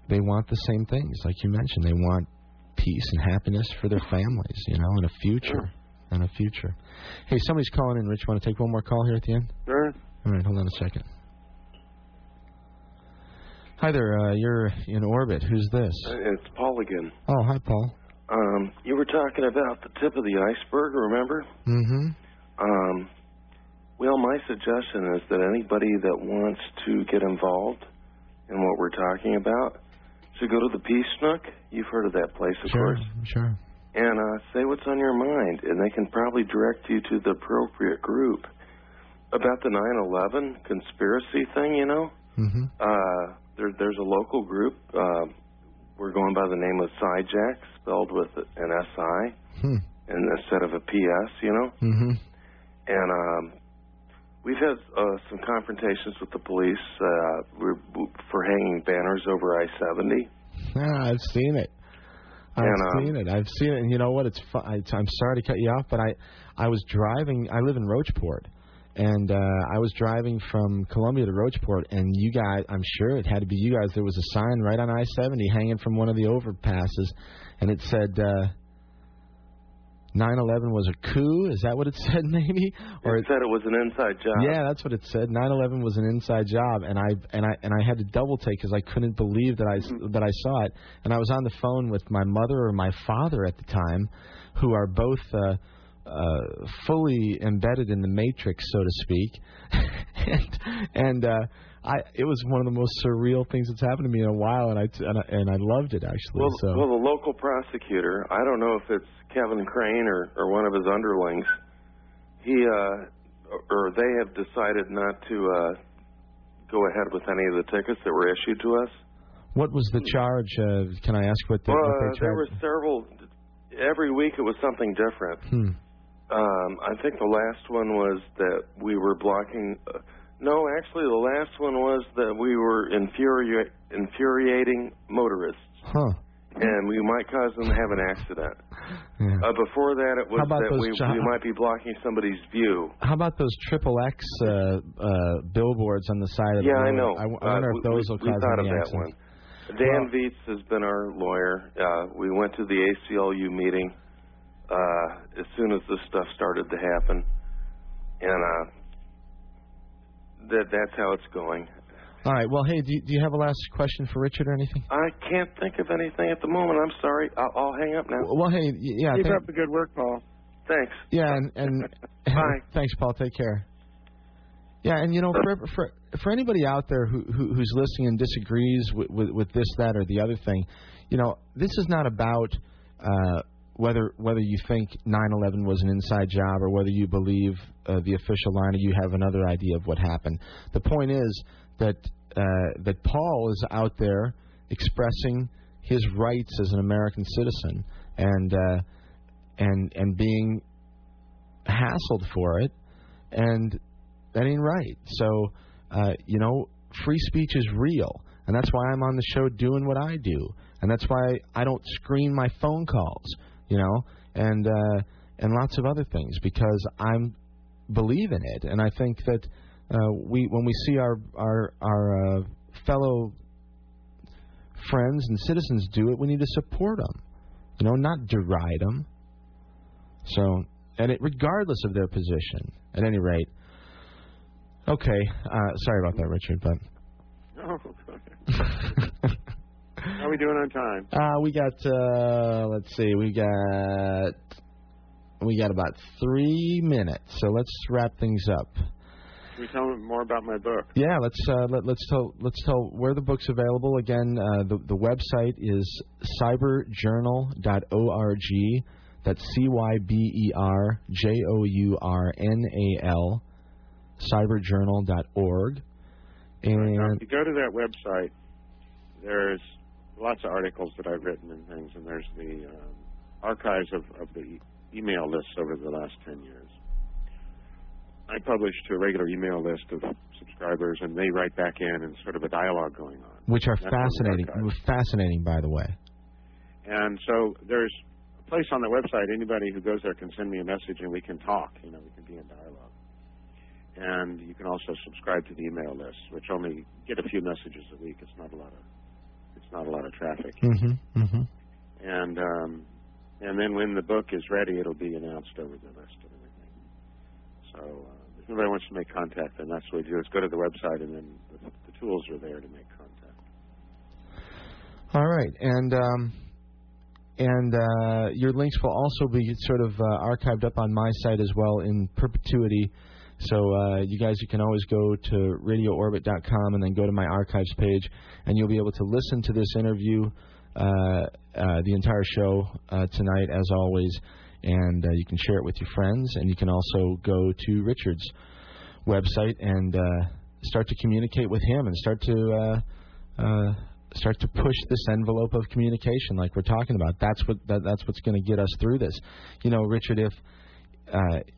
they want the same things like you mentioned. They want peace and happiness for their families, you know, and a future. And a future. Hey, somebody's calling in. Rich, want to take one more call here at the end? Sure. All right, hold on a second. Hi there, uh, you're in orbit. Who's this? It's Paul again. Oh, hi, Paul. Um, you were talking about the tip of the iceberg, remember? Mm-hmm. Um, well, my suggestion is that anybody that wants to get involved in what we're talking about should go to the Peace Nook. You've heard of that place, of Sure, course. sure. And uh, say what's on your mind, and they can probably direct you to the appropriate group. About the 9/11 conspiracy thing, you know, Mm-hmm. uh, there, there's a local group. Uh, we're going by the name of SciJack, spelled with an S-I Hmm. and instead of a P-S, you know. Mm-hmm. And um, we've had uh, some confrontations with the police uh, we're, for hanging banners over I-70. Yeah, I've seen it. I've And, um, seen it. I've seen it. And you know what? It's fu- I, I'm sorry to cut you off, but I I was driving. I live in Rocheport, and uh, I was driving from Columbia to Rocheport, and you guys. I'm sure it had to be you guys. There was a sign right on I-70 hanging from one of the overpasses, and it said. Uh, 9/11 was a coup. Is that what it said, maybe? Or it said it was an inside job. yeah, that's what it said. 9/11 was an inside job, and I and I and I had to double take because I couldn't believe that I that I saw it. And I was on the phone with my mother or my father at the time, who are both uh, uh, fully embedded in the matrix, so to speak. and and uh, I it was one of the most surreal things that's happened to me in a while, and I and I, and I loved it actually. Well, so well, the local prosecutor, I don't know if it's Kevin Crane or, or one of his underlings, he uh, or they have decided not to uh, go ahead with any of the tickets that were issued to us. what was the charge? Uh, can I ask what, the, well, what uh, they there were several. Every week it was something different. Hmm. Um, I think the last one was that we were blocking. Uh, no, actually, the last one was that we were infuri- infuriating motorists, Huh. And we might cause them to have an accident. Yeah. Uh, before that, it was that we, jo- we might be blocking somebody's view. How about those triple X uh, uh, billboards on the side of the Yeah, I know. I, w- I Uh, wonder we, if those we, will we cause thought of that accidents. one. Dan Viets has been our lawyer. Uh, we went to the ACLU meeting uh, as soon as this stuff started to happen, and uh, that that's how it's going. All right. Well, hey, do you, do you have a last question for Richard or anything? I can't think of anything at the moment. I'm sorry. I'll, I'll hang up now. Well, hey, y- yeah, Keep thank- up the good work, Paul. Thanks. yeah, and, and Bye. thanks, Paul. Take care. Yeah, and you know, for for for anybody out there who, who who's listening and disagrees with, with with this, that, or the other thing, you know, this is not about uh, whether whether you think 9/11 was an inside job or whether you believe uh, the official line or you have another idea of what happened. The point is that uh, that Paul is out there expressing his rights as an American citizen and uh, and and being hassled for it, and that ain't right. So, uh, you know, free speech is real, and that's why I'm on the show doing what I do, and that's why I don't screen my phone calls, you know, and uh, and lots of other things because I'm believe in it, and I think that we when we see our our our uh, fellow friends and citizens do it, we need to support them, you know, not deride them. So, and it, regardless of their position, at any rate. Okay, uh, sorry about that, Richard, but okay. How are we doing on time? uh, we got uh, let's see, we got we got about three minutes, so let's wrap things up. Can you tell me more about my book? Yeah, let's uh, let, let's tell let's tell where the book's available. Again, uh, the the website is cyberjournal.org. That's C Y B E R J O U R N A L, cyberjournal.org. Now, And if you go to that website, there's lots of articles that I've written and things, and there's the um, archives of, of the e- email lists over the last 10 years. I publish to a regular email list of subscribers, and they write back in, and sort of a dialogue going on. Which are That's fascinating. Fascinating, by the way. And so there's a place on the website. Anybody who goes there can send me a message, and we can talk. You know, we can be in dialogue. And you can also subscribe to the email list, which only get a few messages a week. It's not a lot of it's not a lot of traffic. Mm-hmm. Mm-hmm. And um, and then when the book is ready, it'll be announced over the list and everything. So uh, if anybody wants to make contact, then that's what you do. Is go to the website, and then the, the tools are there to make contact. All right, and um, and uh, your links will also be sort of uh, archived up on my site as well in perpetuity. So uh, you guys, you can always go to radioorbit.com and then go to my archives page, and you'll be able to listen to this interview, uh, uh, the entire show uh, tonight, as always, and uh, you can share it with your friends, and you can also go to Richard's website and uh, start to communicate with him and start to uh, uh, start to push this envelope of communication like we're talking about. That's what that, that's what's going to get us through this. You know, Richard, if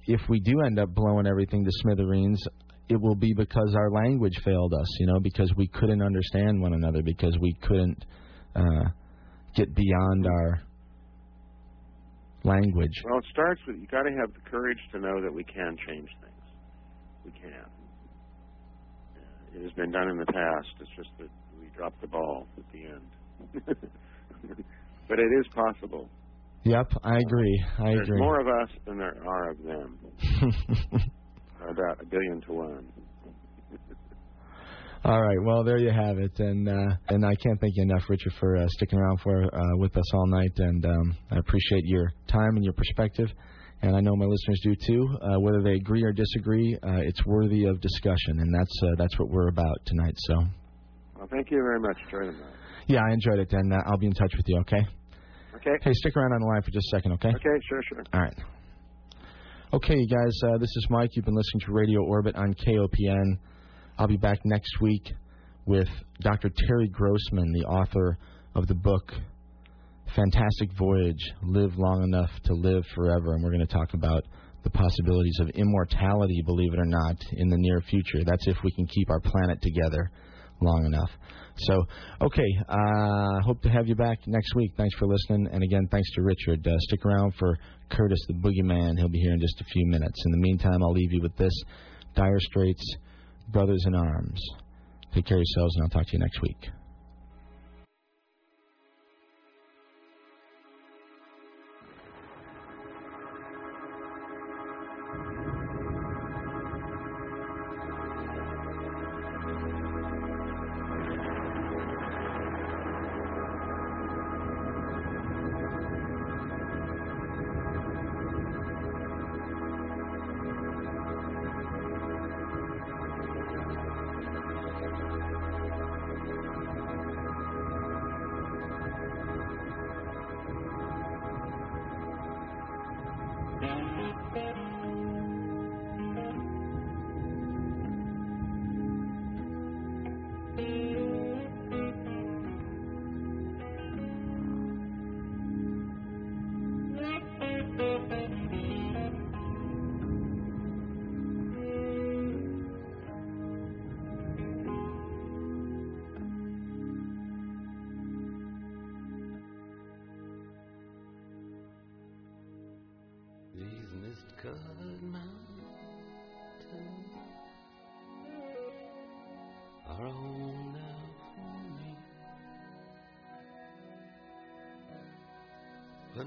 if we do end up blowing everything to smithereens, it will be because our language failed us. You know, because we couldn't understand one another, because we couldn't uh, get beyond our language. Well, it starts with you got to have the courage to know that we can change things. We can. It has been done in the past. It's just that we dropped the ball at the end. but it is possible. Yep, I agree. I There's agree. more of us than there are of them. About a billion to one. All right. Well, there you have it, and uh, and I can't thank you enough, Richard, for uh, sticking around for uh, with us all night, and um, I appreciate your time and your perspective, and I know my listeners do too. Uh, whether they agree or disagree, uh, it's worthy of discussion, and that's uh, that's what we're about tonight. So, Well, thank you very much. Enjoy the night. yeah, I enjoyed it, and uh, I'll be in touch with you. Okay. Okay. Hey, stick around on the line for just a second, okay? Okay, sure, sure. All right. Okay, you guys, uh, this is Mike. You've been listening to Radio Orbit on KOPN. I'll be back next week with Dr. Terry Grossman, the author of the book Fantastic Voyage Live Long Enough to Live Forever. And we're going to talk about the possibilities of immortality, believe it or not, in the near future. That's if we can keep our planet together long enough. So, okay, uh, hope to have you back next week. Thanks for listening. And again, thanks to Richard. Uh, stick around for Curtis the Boogeyman. He'll be here in just a few minutes. In the meantime, I'll leave you with this Dire Straits, Brothers in Arms. Take care of yourselves, and I'll talk to you next week. These mist-covered mountains are home now for me. But